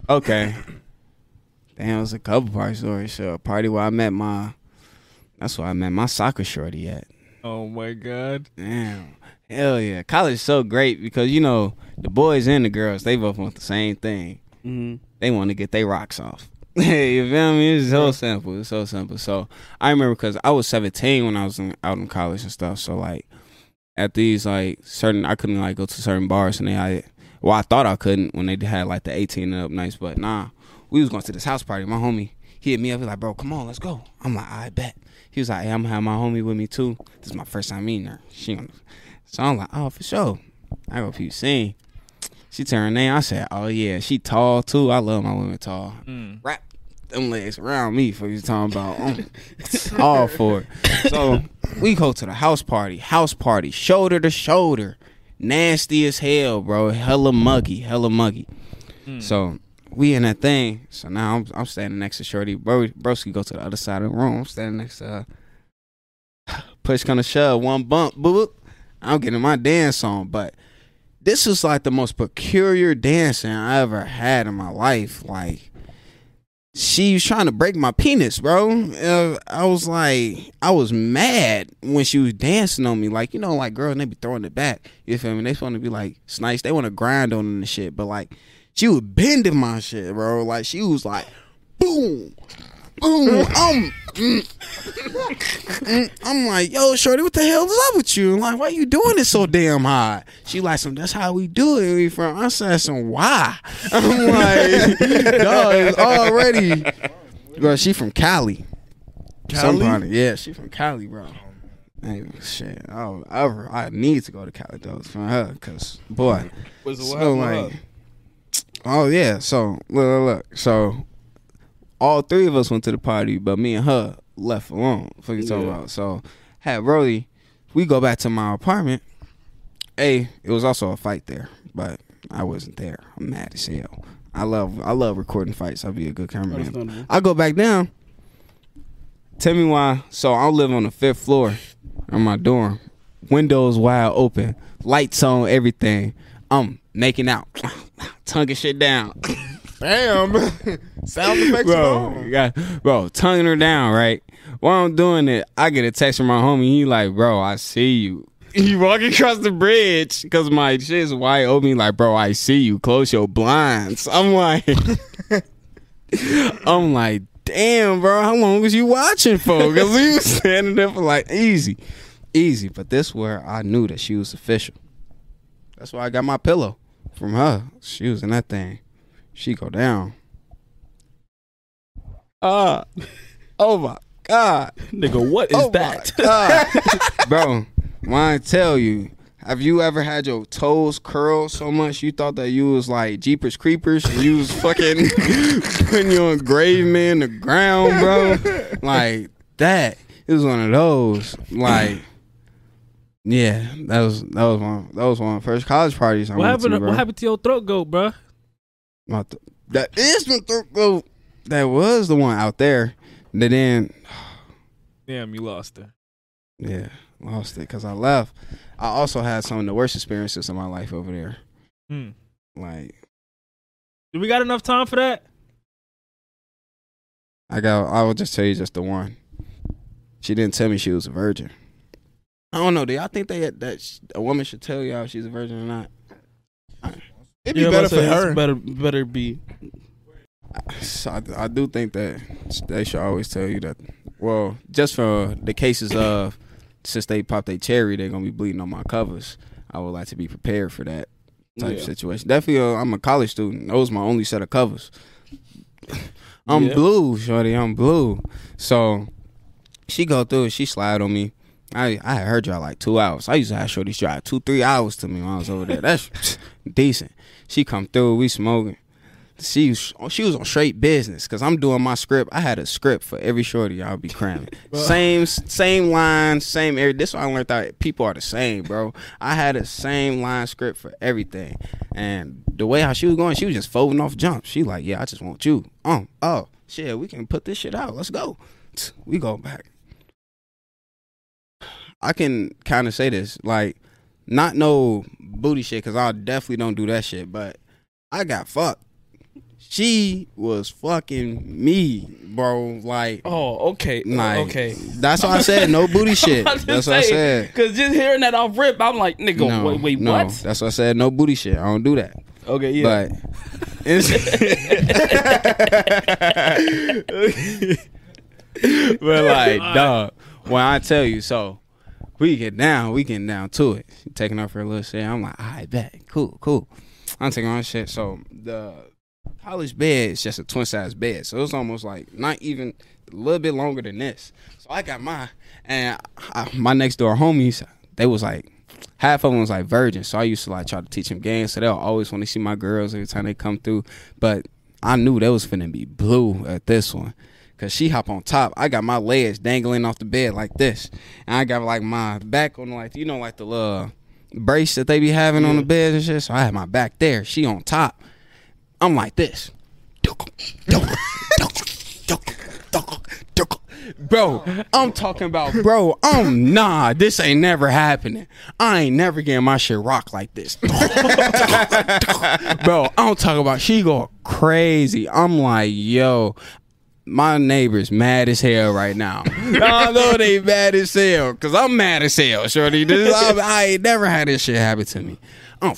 Okay. Damn, it was a couple party stories. So a party where I met my that's where I met my soccer shorty at. Oh my god. Damn. Hell yeah. College is so great because you know, the boys and the girls, they both want the same thing. hmm They want to get their rocks off. Hey, you feel me? It's so simple. It's so simple. So I remember because I was 17 when I was in, out in college and stuff. So like at these like certain, I couldn't like go to certain bars and they had, well, I thought I couldn't when they had like the 18 and up nights, but nah, we was going to this house party. My homie, he hit me up. He like, bro, come on, let's go. I'm like, I bet. He was like, hey, I'm gonna have my homie with me too. This is my first time meeting her. She, so I'm like, oh, for sure. I go peep scene. She turned name. I said, "Oh yeah, she tall too. I love my women tall. Mm. Wrap them legs around me for you talking about. um, all for it. So we go to the house party. House party, shoulder to shoulder, nasty as hell, bro. Hella muggy, hella muggy. So we in that thing. So now I'm, I'm standing next to Shorty. Bro, broski go to the other side of the room. I'm standing next to her. Push kind of shove, one bump, boop. I'm getting my dance on, but this was like the most peculiar dancing I ever had in my life. Like she was trying to break my penis, bro. Uh, I was like, I was mad when she was dancing on me. Like, you know, like girls, they be throwing it back. You feel me? They want to be like nice. They want to grind on the shit, but like she was bending my shit, bro. Like she was like, boom, boom. I'm, mm, mm. I'm like, yo, shorty, what the hell is up with you? I'm Like, why you doing it so damn high? She like, some. That's how we do it. We from. I said, some. Why? I'm like, dog, it's already. Bro, she from Cali. Cali? Somebody, yeah, she from Cali, bro. Hey, shit, I, I, I need to go to Cali though from her, cause boy, the so like, oh yeah. So look, look, look. So all three of us went to the party, but me and her left alone. What you talking about? So had Brody, we go back to my apartment. Hey, it was also a fight there, but I wasn't there. I'm mad as hell. I love I love recording fights. I'll be a good cameraman. I go back down. Tell me why. So I live on the fifth floor on my dorm. Windows wide open, lights on, everything. I'm making out, tonguing shit down. Damn. Sound effects bro, yeah, bro, tonguing her down, right? While I'm doing it, I get a text from my homie. He like, bro, I see you. He walking across the bridge because my shit is wide open. Like, bro, I see you. Close your blinds. I'm like, I'm like, damn, bro, how long was you watching for? Because he was standing there for like easy, easy. But this where I knew that she was official. That's why I got my pillow from her. She was in that thing. She go down. Ah, oh my god, Nigga, what is oh that? bro. Why I tell you? Have you ever had your toes curl so much you thought that you was like Jeepers Creepers and you was fucking putting you on grave man the ground, bro? Like that. It was one of those. Like, yeah, that was that was one that was one of the first college parties I What went happened? to, To, bro. what happened to your throat goat, bro? Th- that is my throat goat. That was the one out there. That then, Damn, you lost it. yeah, lost it because I left. I also had some of the worst experiences in my life over there. Hmm. Like Do we got enough time for that? I got, I will just tell you just the one. She didn't tell me she was a virgin. I don't know. Do y'all think they that a woman should tell y'all if she's a virgin or not? It'd be Yeah, better for her. Better, better be. I, I do think that they should always tell you that. Well, just for the cases of since they popped their cherry, they're gonna be bleeding on my covers. I would like to be prepared for that type Yeah. situation. Definitely, uh, I'm a college student. That was my only set of covers. I'm Yeah. blue, shorty. I'm blue. So she go through. it, She slide on me. I I had her drive like two hours. I used to have shorty drive two three hours to me when I was over there. That's decent. She come through. We smoking she was, she was on straight business because I'm doing my script. I had a script for every shorty I'll be cramming. same same line, same area. This one I learned that people are the same, bro. I had a same line script for everything, and the way how she was going, she was just folding off jumps. She like, yeah, I just want you. Um, oh shit, we can put this shit out. Let's go. We go back. I can kind of say this, like, not no booty shit, cause I definitely don't do that shit. But I got fucked. She was fucking me, bro. Like, Oh, okay, uh, like, okay. That's why I said no booty shit. That's what I said. Cause just hearing that off rip, I'm like, nigga, no, wait, wait, no, what? That's what I said. No booty shit. I don't do that. Okay, yeah. But but like, dog, when I tell you, so we get down, we getting down to it. She taking off her little shit. I'm like, all right, bet, cool, cool. I'm taking on shit. So the college bed is just a twin size bed, so it's almost like not even a little bit longer than this. So I got mine, and I, my next door homies, they was like half of them was like virgin, so I used to like try to teach them games. So they'll always want to see my girls every time they come through. But I knew they was finna be blue at this one. Cause she hop on top. I got my legs dangling off the bed like this. And I got like my back on like you know like the little brace that they be having on the bed and shit. So I had my back there. She on top. I'm like this. Bro, I'm talking about, bro. I'm nah. This ain't never happening. I ain't never getting my shit rock like this, bro. I'm talking about. She go crazy. I'm like, yo, my neighbor's mad as hell right now. I know they mad as hell because I'm mad as hell, shorty. This, I, I ain't never had this shit happen to me. I'm,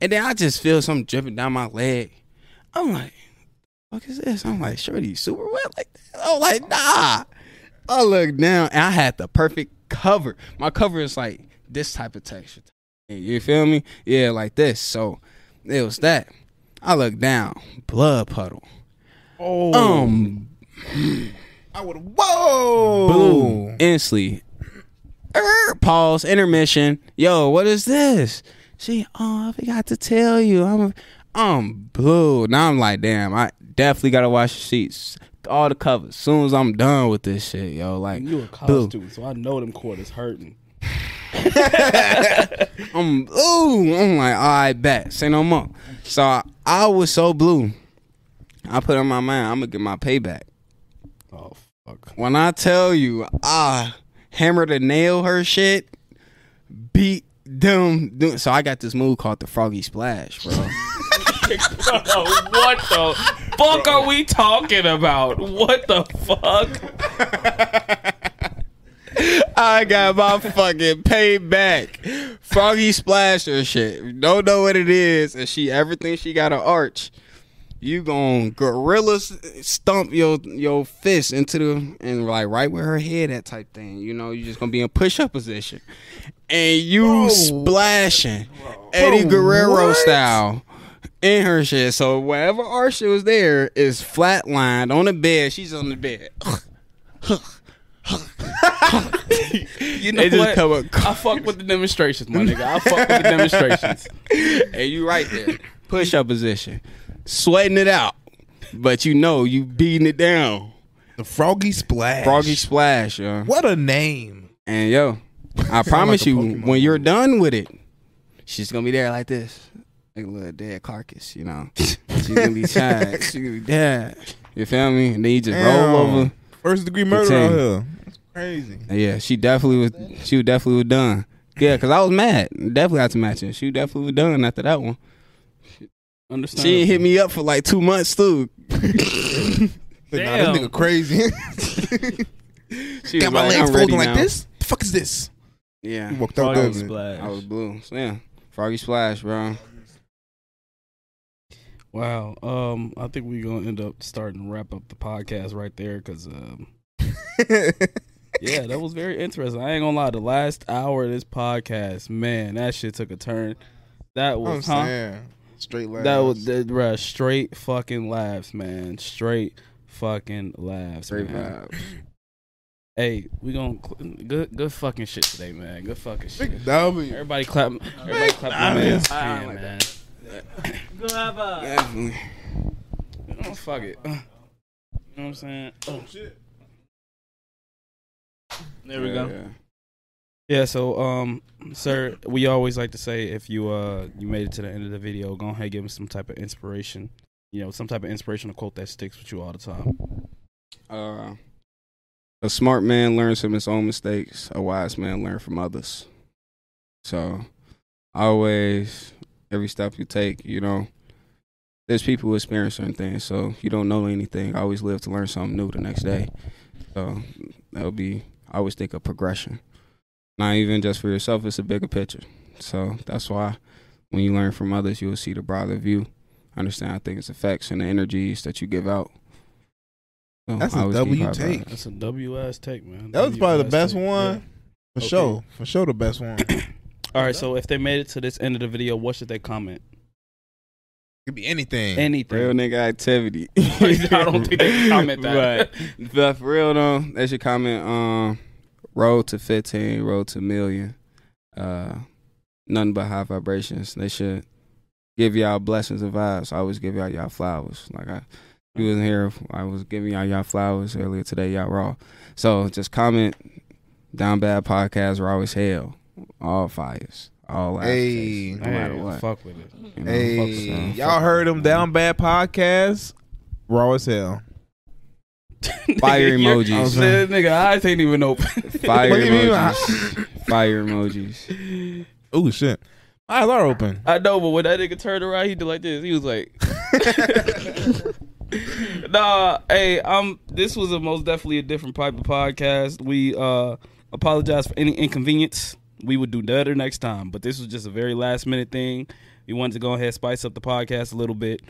and then I just feel something dripping down my leg. I'm like, what is this? I'm like, shorty, super wet like that? I'm like, nah. I look down and I had the perfect cover. My cover is like this type of texture. You feel me? Yeah, like this. So it was that. I look down, blood puddle. Oh, Um, I would. Whoa, blue instantly. Er, pause. Intermission. Yo, what is this? She. Oh, I forgot to tell you. I'm. I'm blue. Now I'm like, damn. I definitely gotta wash the sheets, all the covers. Soon as I'm done with this shit, yo, like, you a college blue. student, so I know them quarters hurting. I'm ooh. I'm like, all right, bet. Say no more. So I, I was so blue. I put on my mind. I'm gonna get my payback. Oh fuck. When I tell you, I hammered a nail her shit, beat them. them- So I got this move called the Froggy Splash, bro. Bro, what the fuck are we talking about? What the fuck? I got my fucking payback. Froggy Splash her shit. Don't know what it is, and she everything she got an arch. You gon' gorilla s- stomp your your fist into the and like right where her head at type thing. You know, you just gonna be in push up position, and you splashing Eddie Guerrero style in her shit. So wherever arch was there is flatlined on the bed. She's on the bed. You know They just what? come up- I fuck with the demonstrations, my nigga. I fuck with the demonstrations. and you right there, push up position, sweating it out, but you know you beating it down. The Froggy Splash. Froggy splash, yo. What a name. And yo, I promise like you, Pokemon when you're done with it, she's gonna be there like this, like a little dead carcass, you know. She's gonna be trying. She's gonna be dead. You feel me? And then you just roll over. First degree murder out Continue. here. That's crazy. Yeah, she definitely was. She definitely was done. Yeah, cause I was mad. Definitely had to match it. She definitely was done after that one. Understand? She ain't hit me up for like two months too. But nah, this Damn. nigga crazy. She Got was my like, legs "I'm ready folding like now." this. The fuck is this? Yeah, He walked out Froggy there. Splash. I was blue. So, yeah, Froggy Splash, bro. Wow. Um, I think we're gonna end up starting to wrap up the podcast right there because um, yeah, that was very interesting. I ain't gonna lie. The last hour of this podcast, man, that shit took a turn. That I'm was huh? saying. Straight laughs. That was the bruh, straight fucking laughs, man. Straight fucking laughs, Straight man. vibes. Hey, we gonna cl- good good fucking shit today, man. Good fucking shit. Big W. Everybody clap. Everybody clap my man's hand, man. Definitely. Oh fuck it. You know what I'm saying? Oh. Shit. There we Yeah, go. yeah. Yeah, so um, sir, we always like to say if you uh you made it to the end of the video, go ahead and give us some type of inspiration. You know, some type of inspirational quote that sticks with you all the time. Uh, a smart man learns from his own mistakes. A wise man learns from others. So, always, every step you take, you know, there's people who experience certain things. So you don't know anything. Always live to learn something new the next day. So that'll be. I always think of progression. Not even just for yourself. It's a bigger picture. So that's why when you learn from others, you'll see the broader view. Understand how things affects and the energies that you give out. So That's I a always keep W high take. vibes. That's a W ass take, man. That was probably the best take. one. For Okay. sure. For sure, the best one. All right, so if they made it to this end of the video, what should they comment? Could be anything. Anything. Real nigga activity. I don't think they comment that. But, but for real though, they should comment um road to fifteen, road to million. Uh nothing but high vibrations. They should give y'all blessings and vibes. I always give y'all y'all flowers. Like I you wasn't here, I was giving y'all y'all flowers earlier today, y'all raw. So just comment down bad podcast raw as hell. All fires. All Hey. aftertaste, no matter Hey, what. Fuck with it. You know, fuck with Hey, them. y'all heard them. down bad podcast. Raw as hell. Fire You're- emojis. This nigga eyes ain't even open. Fire What do you mean? emojis. Fire emojis. Oh shit. My eyes are open. I know, but when that nigga turned around, he did like this. He was like, "Nah, hey, um, this was a most definitely a different type of podcast. We uh apologize for any inconvenience. We would do better next time, but this was just a very last minute thing. We wanted to go ahead and spice up the podcast a little bit.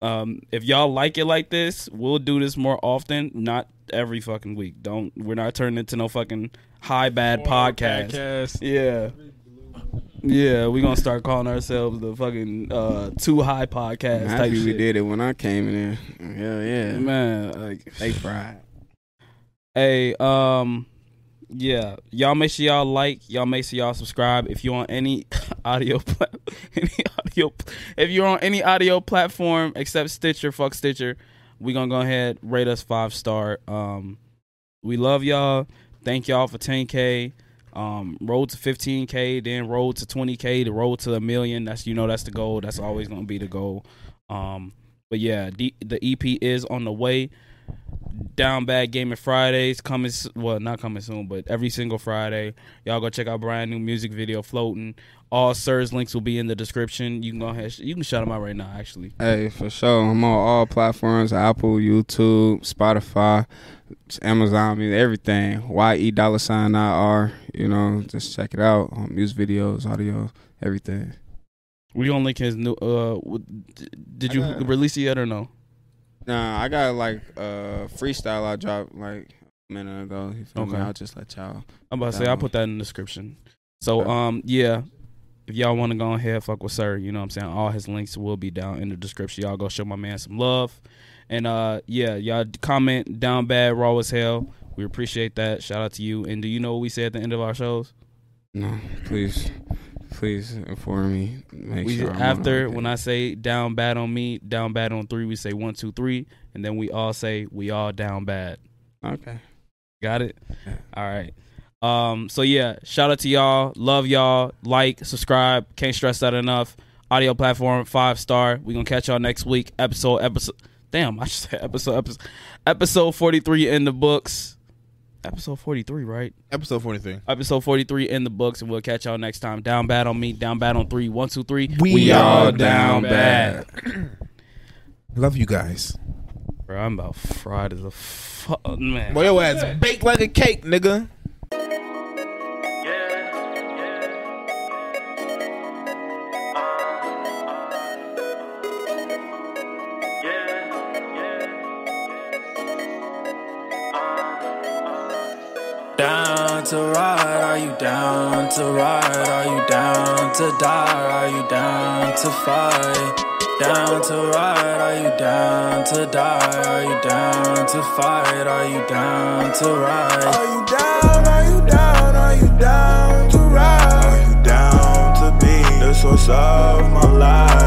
Um, if y'all like it like this, we'll do this more often, not every fucking week. Don't we're not turning into no fucking high bad podcast. Podcast. Yeah. Yeah, we gonna start calling ourselves the fucking uh too high podcast I'm type happy we shit. did it when I came in there. Hell yeah. Man, like They fried. Hey, um, yeah, y'all make sure y'all like, y'all make sure y'all subscribe. If you're on any audio, pla- any audio, if you're on any audio platform except Stitcher, fuck Stitcher, we gonna go ahead rate us five star. Um, we love y'all. Thank y'all for 10k. Um, road to 15k, then road to 20k, the road to a million. That's you know that's the goal. That's always gonna be the goal. Um, but yeah, the, the EP is on the way. Down Bad Gaming Fridays coming, well, not coming soon, but every single Friday. Y'all go check out brand new music video floating. All Sir's links will be in the description. You can go ahead, you can shout them out right now. Actually, Hey, for sure. I'm on all platforms Apple, YouTube, Spotify, Amazon, everything. YE dollar sign IR. You know, just check it out. Um, music videos, audio, everything. we gonna link his new. Uh, did you release it yet or no? Nah, I got like uh freestyle I dropped like a minute ago. You feel me? Okay. I'll just let y'all. I'm about to say I'll put that in the description. So um yeah, if y'all want to go ahead fuck with Sir, you know what I'm saying. All his links will be down in the description. Y'all go show my man some love, and uh yeah, y'all comment down bad raw as hell. We appreciate that. Shout out to you. And do you know what we say at the end of our shows? No, please, please inform me. Make we sure after when I say down bad on me, down bad on three, we say one two three, and then we all say we all down bad. Okay. Got it? All right. Um, so yeah, shout out to y'all. Love y'all. Like, subscribe. Can't stress that enough. Audio platform, five star. we gonna catch y'all next week. Episode episode damn, I should say episode episode episode forty three in the books. Episode forty three, right? Episode 43. Episode forty three in the books, and we'll catch y'all next time. Down bad on me, down bad on three. One, two, three. We all down bad. Love you guys. Bro, I'm about fried as a fuck man. Boy, your ass baked like a cake, nigga. down to ride? Are you down to ride? Are you down to die? Are you down to fight? Down to ride? Are you down to die? Are you down to fight? Are you down to ride? Are you down? Are you down? Are you down to ride? Are you down to be the source of my life?